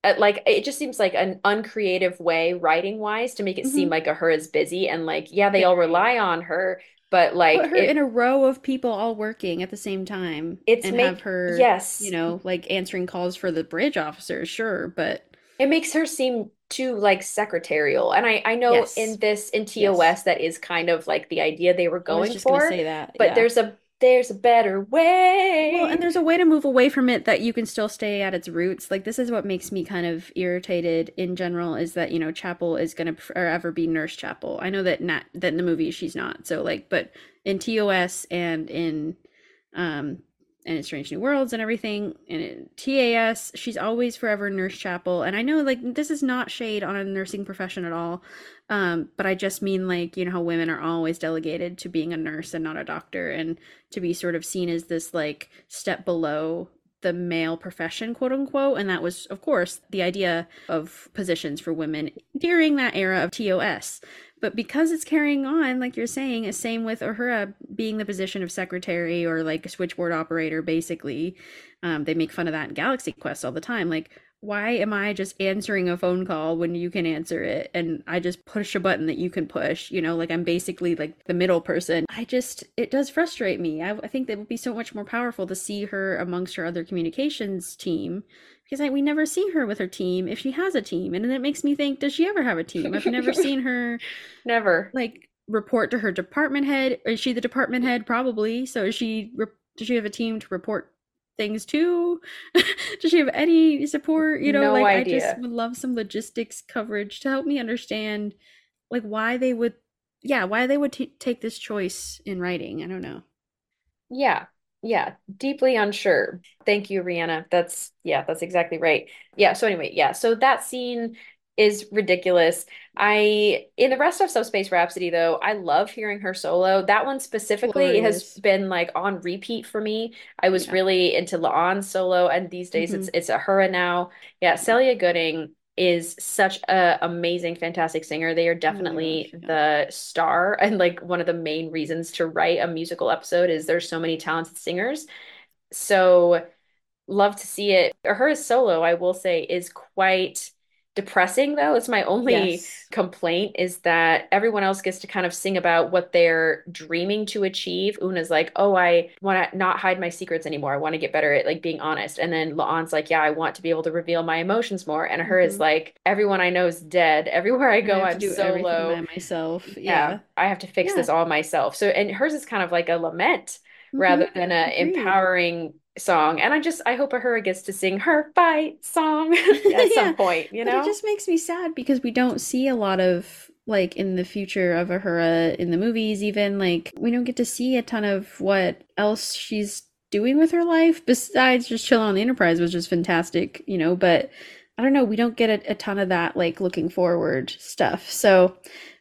uh, like it just seems like an uncreative way writing wise to make it seem Mhm. like her is busy and like yeah, they all rely on her, but like Put her it- in a row of people all working at the same time It's and make- have her, yes, you know, like answering calls for the bridge officers, sure, but it makes her seem too like secretarial. And I I know Yes. in this in TOS that is kind of like the idea they were going for, say that. but yeah. there's a there's a better way. Well, and there's a way to move away from it that you can still stay at its roots. Like this is what makes me kind of irritated in general is that you know Chapel is gonna forever be Nurse Chapel. I know that not that in the movie she's not. So like, but in TOS and in um and in Strange New Worlds and everything and in TAS, she's always forever Nurse Chapel. And I know like this is not shade on a nursing profession at all. Um, but I just mean like you know how women are always delegated to being a nurse and not a doctor and to be sort of seen as this like step below the male profession quote unquote and that was of course the idea of positions for women during that era of TOS but because it's carrying on like you're saying same with Uhura being the position of secretary or like switchboard operator basically um, they make fun of that in Galaxy Quest all the time like why am I just answering a phone call when you can answer it and I just push a button that you can push? You know, like I'm basically like the middle person. I just, it does frustrate me. I, I think that would be so much more powerful to see her amongst her other communications team because I, we never see her with her team if she has a team. And then it makes me think, does she ever have a team? I've never seen her Never. like report to her department head. Is she the department head? Probably. So is she, re- does she have a team to report things to? Does she have any support? You know, No like I idea. just would love some logistics coverage to help me understand like why they would yeah, why they would t- take this choice in writing. I don't know. Yeah. Yeah, deeply unsure. Thank you, Rhianna. That's yeah, that's exactly right. Yeah, so anyway, yeah. So that scene is ridiculous. I in the rest of Subspace Rhapsody though, I love hearing her solo. That one specifically has been like on repeat for me. I was Yeah. really into La'an's solo and these days it's mm-hmm. it's Uhura now. Yeah, Celia Gooding is such a amazing, fantastic singer. They are oh definitely gosh, the star and like one of the main reasons to write a musical episode is there's so many talented singers. So love to see it. Her solo, I will say, is quite depressing though. It's my only Yes. complaint is that everyone else gets to kind of sing about what they're dreaming to achieve. Una's like, "Oh, I want to not hide my secrets anymore. I want to get better at like being honest." And then La'an's like, "Yeah, I want to be able to reveal my emotions more." And her is Mhm. like, "Everyone I know is dead. Everywhere I go, I everything solo. by myself. Yeah, Yeah. I have to fix Yeah. this all myself." So, and hers is kind of like a lament rather Mhm. than a empowering song, and I just I hope Uhura gets to sing her fight song at Yeah. some point. You But know, it just makes me sad because we don't see a lot of like in the future of Uhura in the movies even like we don't get to see a ton of what else she's doing with her life besides just chilling on the Enterprise which is fantastic, you know, but I don't know, we don't get a, a ton of that like looking forward stuff. So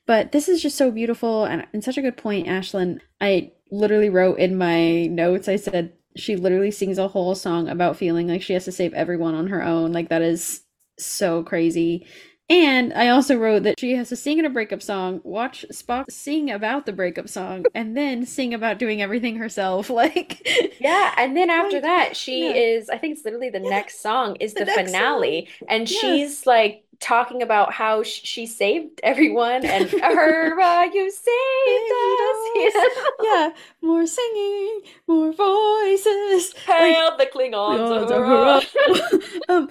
but this is just so beautiful and, and such a good point, Ashlyn. I literally wrote in my notes, I said she literally sings a whole song about feeling like she has to save everyone on her own. Like that is so crazy. And I also wrote that she has to sing in a breakup song, watch Spock sing about the breakup song, and then sing about doing everything herself. Like, Yeah, and then after Like, that, she yeah. is, I think it's literally the Yeah, next song is the the finale, and Yes. she's like talking about how sh she saved everyone and Uhura, you saved us. Yeah, more singing, more voices. Like, Hail the Klingons. Uhura. um,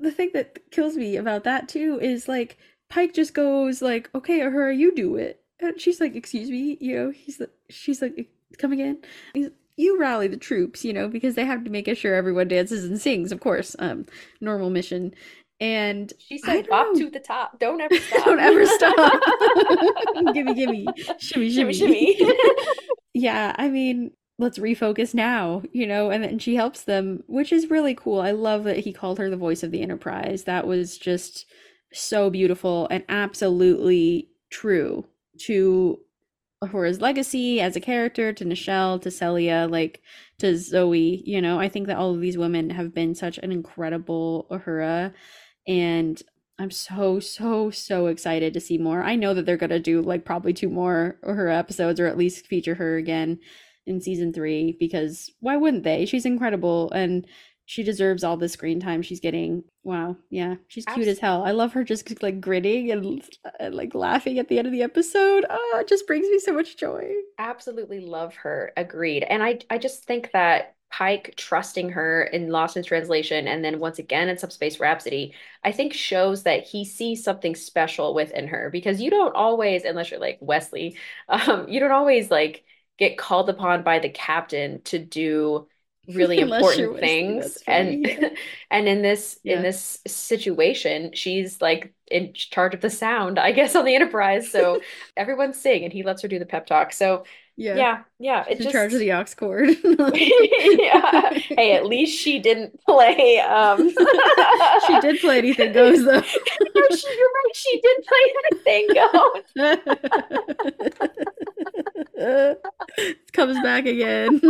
the thing that kills me about that too is like Pike just goes like, "Okay, Uhura, you do it," and she's like, "Excuse me," you know. He's like, she's like, "Come again." He's, you rally the troops, you know, because they have to make sure everyone dances and sings, of course. Um, normal mission, and She said, "Bop to the top. Don't ever stop. Don't ever stop. gimme, gimme, shimmy, Shimmy, shimmy. shimmy. yeah, I mean, let's refocus now, you know, and then she helps them, which is really cool. I love that he called her the voice of the Enterprise. That was just so beautiful and absolutely true to Uhura's legacy as a character, to Nichelle, to Celia, like to Zoe. You know, I think that all of these women have been such an incredible Uhura, and I'm so so so excited to see more. I know that they're gonna do like probably two more her episodes, or at least feature her again in season three because why wouldn't they? She's incredible and she deserves all the screen time she's getting. Wow, yeah, she's cute as hell. I love her just like grinning and, and uh, like laughing at the end of the episode. Oh, it just brings me so much joy. Absolutely love her. Agreed. And I I just think that Pike trusting her in Lost in Translation and then once again in Subspace Rhapsody, I think shows that he sees something special within her because you don't always, unless you're like Wesley, um, you don't always like get called upon by the captain to do really important things. and and in this Yeah. in this situation she's like in charge of the sound I guess on the Enterprise. So everyone's sing and he lets her do the pep talk. So Yeah, yeah yeah it she's in just charge of the aux cord. yeah hey at least she didn't play um she did play anything goes though. No, she- you're right she did play anything goes it comes back again.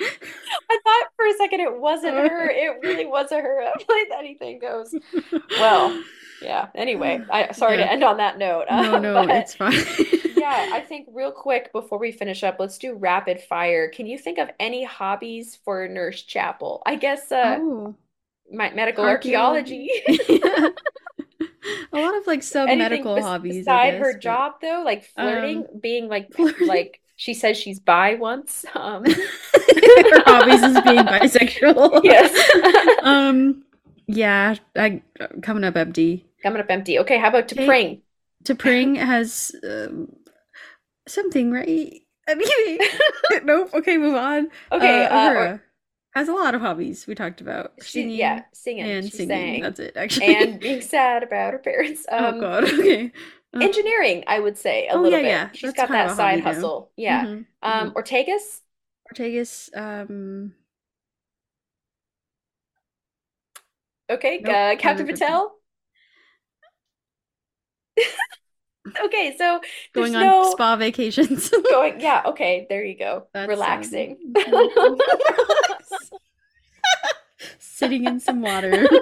I thought for a second it wasn't her it really wasn't her that played anything goes well yeah anyway I sorry to end on that note no, um, no, but- it's fine. yeah, I think real quick before we finish up, let's do rapid fire. Can you think of any hobbies for Nurse Chapel? I guess uh Oh. my medical Archaeology. archaeology. a lot of like sub medical bes- hobbies. Beside guess, her but- job though, like flirting, Um, being like flirting. like she says she's bi once. Um her hobbies is being bisexual. yes. um. Yeah, I coming up empty. Coming up empty. Okay, how about to Okay. pring? T'Pring has um, something, right? Nope. Okay, move on. Okay, uh, uh, or- has a lot of hobbies. We talked about she, yeah, singing. and She singing. sang. That's it, actually. and being sad about her parents. oh Um god. Okay. Uh, engineering, I would say a Oh, little yeah, bit. yeah, She's that's got that side hobby now. hustle. Yeah. mhm, Um, mhm. Ortegas? Ortegas. Um. Okay, Nope, uh, Captain Batel. Okay, so Going on no spa vacations. going. Yeah, okay, there you go. That's, Relaxing. Sitting in some water.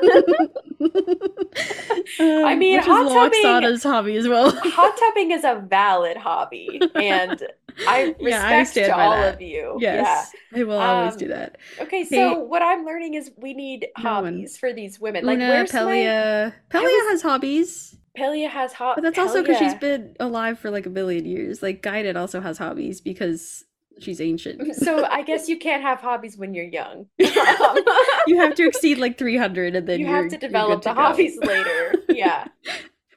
I Um, mean, hot tubbing- Loxana's hobby as well. Hot tubbing is a valid hobby, and I Yeah, I respect to all that. of you. Yes, I will always Um, do that. Yeah. Okay, Hey- so what I'm learning is we need No one- hobbies for these women. Like, where's my Pelia. Pelia was- has hobbies, Pelia has hot, but that's also because she's been alive for like a billion years. Like Guinan also has hobbies because she's ancient. So I guess you can't have hobbies when you're young. you have to exceed like 300 and then you have to develop to the go. hobbies later. Yeah.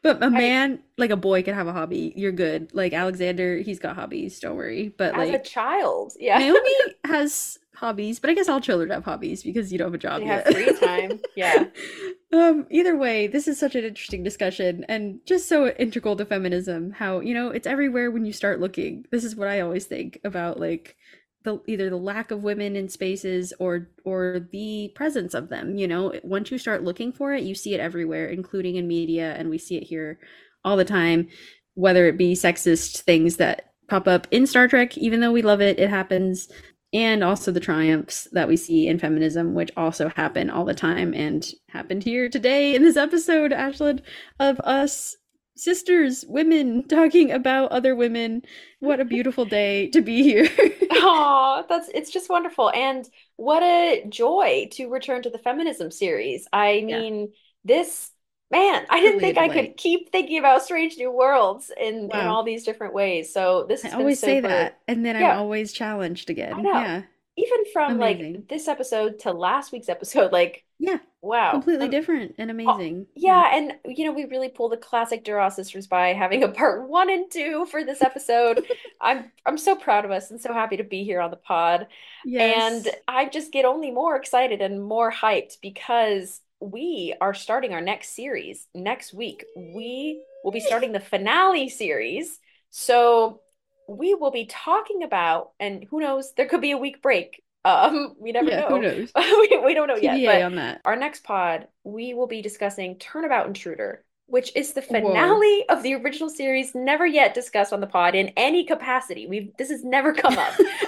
But a man, like a boy, can have a hobby. You're good. Like Alexander, he's got hobbies. Don't worry. But As a child. Yeah. Naomi has hobbies, but I guess all children have hobbies because you don't have a job They yet. have free time. Yeah. um either way, this is such an interesting discussion and just so integral to feminism how, you know, it's everywhere when you start looking. This is what I always think about like the either the lack of women in spaces or or the presence of them, you know. Once you start looking for it, you see it everywhere, including in media and we see it here all the time, whether it be sexist things that pop up in Star Trek even though we love it, it happens and also the triumphs that we see in feminism, which also happen all the time and happened here today in this episode, Ashlyn, of us sisters, women talking about other women. What a beautiful day to be here. Oh, that's it's just wonderful. And what a joy to return to the feminism series. I Yeah. mean, this man, I didn't think I could keep thinking about Strange New Worlds in in all these different ways. So this I always say that, and then Yeah. I'm always challenged again. I know. Yeah, even from Amazing. like this episode to last week's episode, like yeah, wow. completely Um, different and amazing. Yeah, and you know, we really pulled the classic Duras sisters by having a part one and two for this episode. I'm I'm so proud of us and so happy to be here on the pod. Yes. And I just get only more excited and more hyped because we are starting our next series next week. We will be starting the finale series. So we will be talking about, and who knows, there could be a week break. Um, we never yeah, know. who knows? we, we don't know yet. But on that. our next pod, we will be discussing Turnabout Intruder, which is the Whoa. finale of the original series, never yet discussed on the pod in any capacity. We've this has never come up.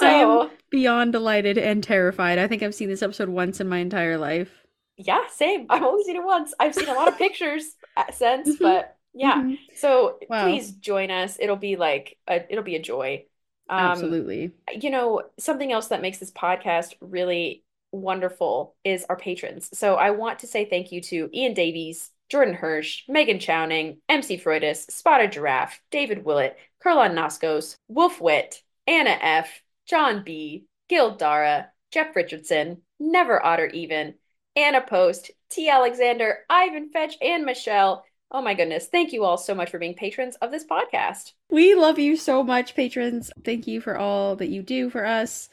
So beyond delighted and terrified. I think I've seen this episode once in my entire life. yeah, same. I've only seen it once. I've seen a lot of pictures uh, since, Mhm. but yeah. Mhm. So Wow. please join us. It'll be like a, it'll be a joy. Um, Absolutely. you know, something else that makes this podcast really wonderful is our patrons. So I want to say thank you to Ian Davies, Jordan Hirsch, Megan Chowning, MC Freudis, Spotted Giraffe, David Willett, Curlon Noskos, Wolf Witt, Anna F., John B., Gil Dara, Jeff Richardson, Never Otter Even, Anna Post, T. Alexander, Ivan Fetch, and Michelle. Oh my goodness. Thank you all so much for being patrons of this podcast. We love you so much, patrons. Thank you for all that you do for us.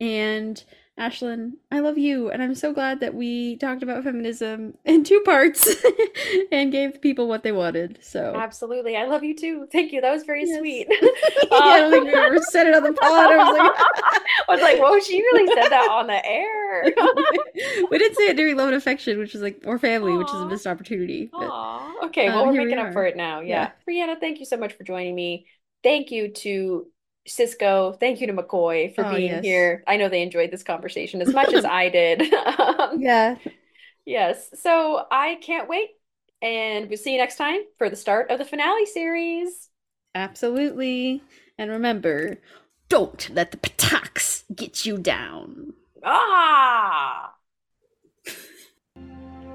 And Ashlyn, I love you. And I'm so glad that we talked about feminism in two parts and gave people what they wanted. So Absolutely. I love you too. Thank you. That was very Yes. sweet. yeah, I don't think we ever said it on the pod. I was like, I was like, whoa, she really said that on the air. we did say it during Love and Affection, which is like or family, which is a missed opportunity. But. Okay, um, well, we're here we making up for it now. Yeah. Rhianna, thank you so much for joining me. Thank you to Sisko. Thank you to McCoy for Oh, being yes. here. I know they enjoyed this conversation as much as I did. Um, yeah, yes. So I can't wait. And we'll see you next time for the start of the finale series. absolutely. And remember, don't let the Pataks get you down. Ah!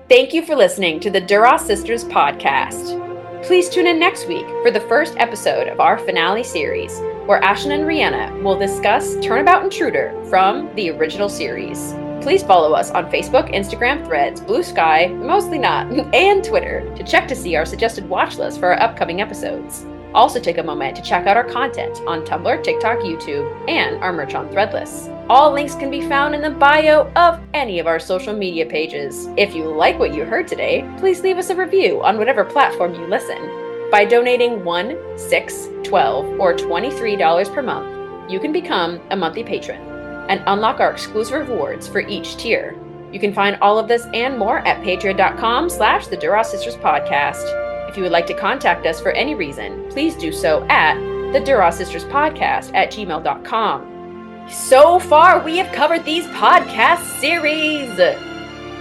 Thank you for listening to the Duras Sisters podcast. Please tune in next week for the first episode of our finale series, where Ashlyn and Rhianna will discuss Turnabout Intruder from the original series. Please follow us on Facebook, Instagram, Threads, Blue Sky, mostly not, and Twitter to check to see our suggested watch list for our upcoming episodes. Also, take a moment to check out our content on Tumblr, TikTok, YouTube, and our merch on Threadless. All links can be found in the bio of any of our social media pages. If you like what you heard today, please leave us a review on whatever platform you listen. By donating 1, 6, 12, or $23 per month, you can become a monthly patron and unlock our exclusive rewards for each tier. You can find all of this and more at patreon.com slash the Duras Sisters Podcast. If you would like to contact us for any reason, please do so at the Duras Sisters Podcast at gmail.com. So far, we have covered these podcast series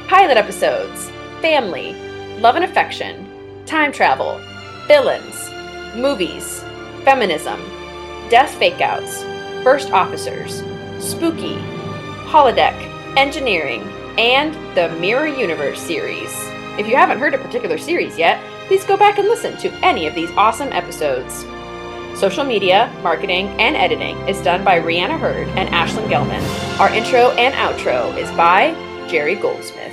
pilot episodes, family, love and affection, time travel, villains, movies, feminism, death fakeouts, first officers, spooky, holodeck, engineering, and the Mirror Universe series. If you haven't heard a particular series yet, please go back and listen to any of these awesome episodes. Social media, marketing, and editing is done by Rhianna Hurd and Ashlyn Gelman. Our intro and outro is by Jerry Goldsmith.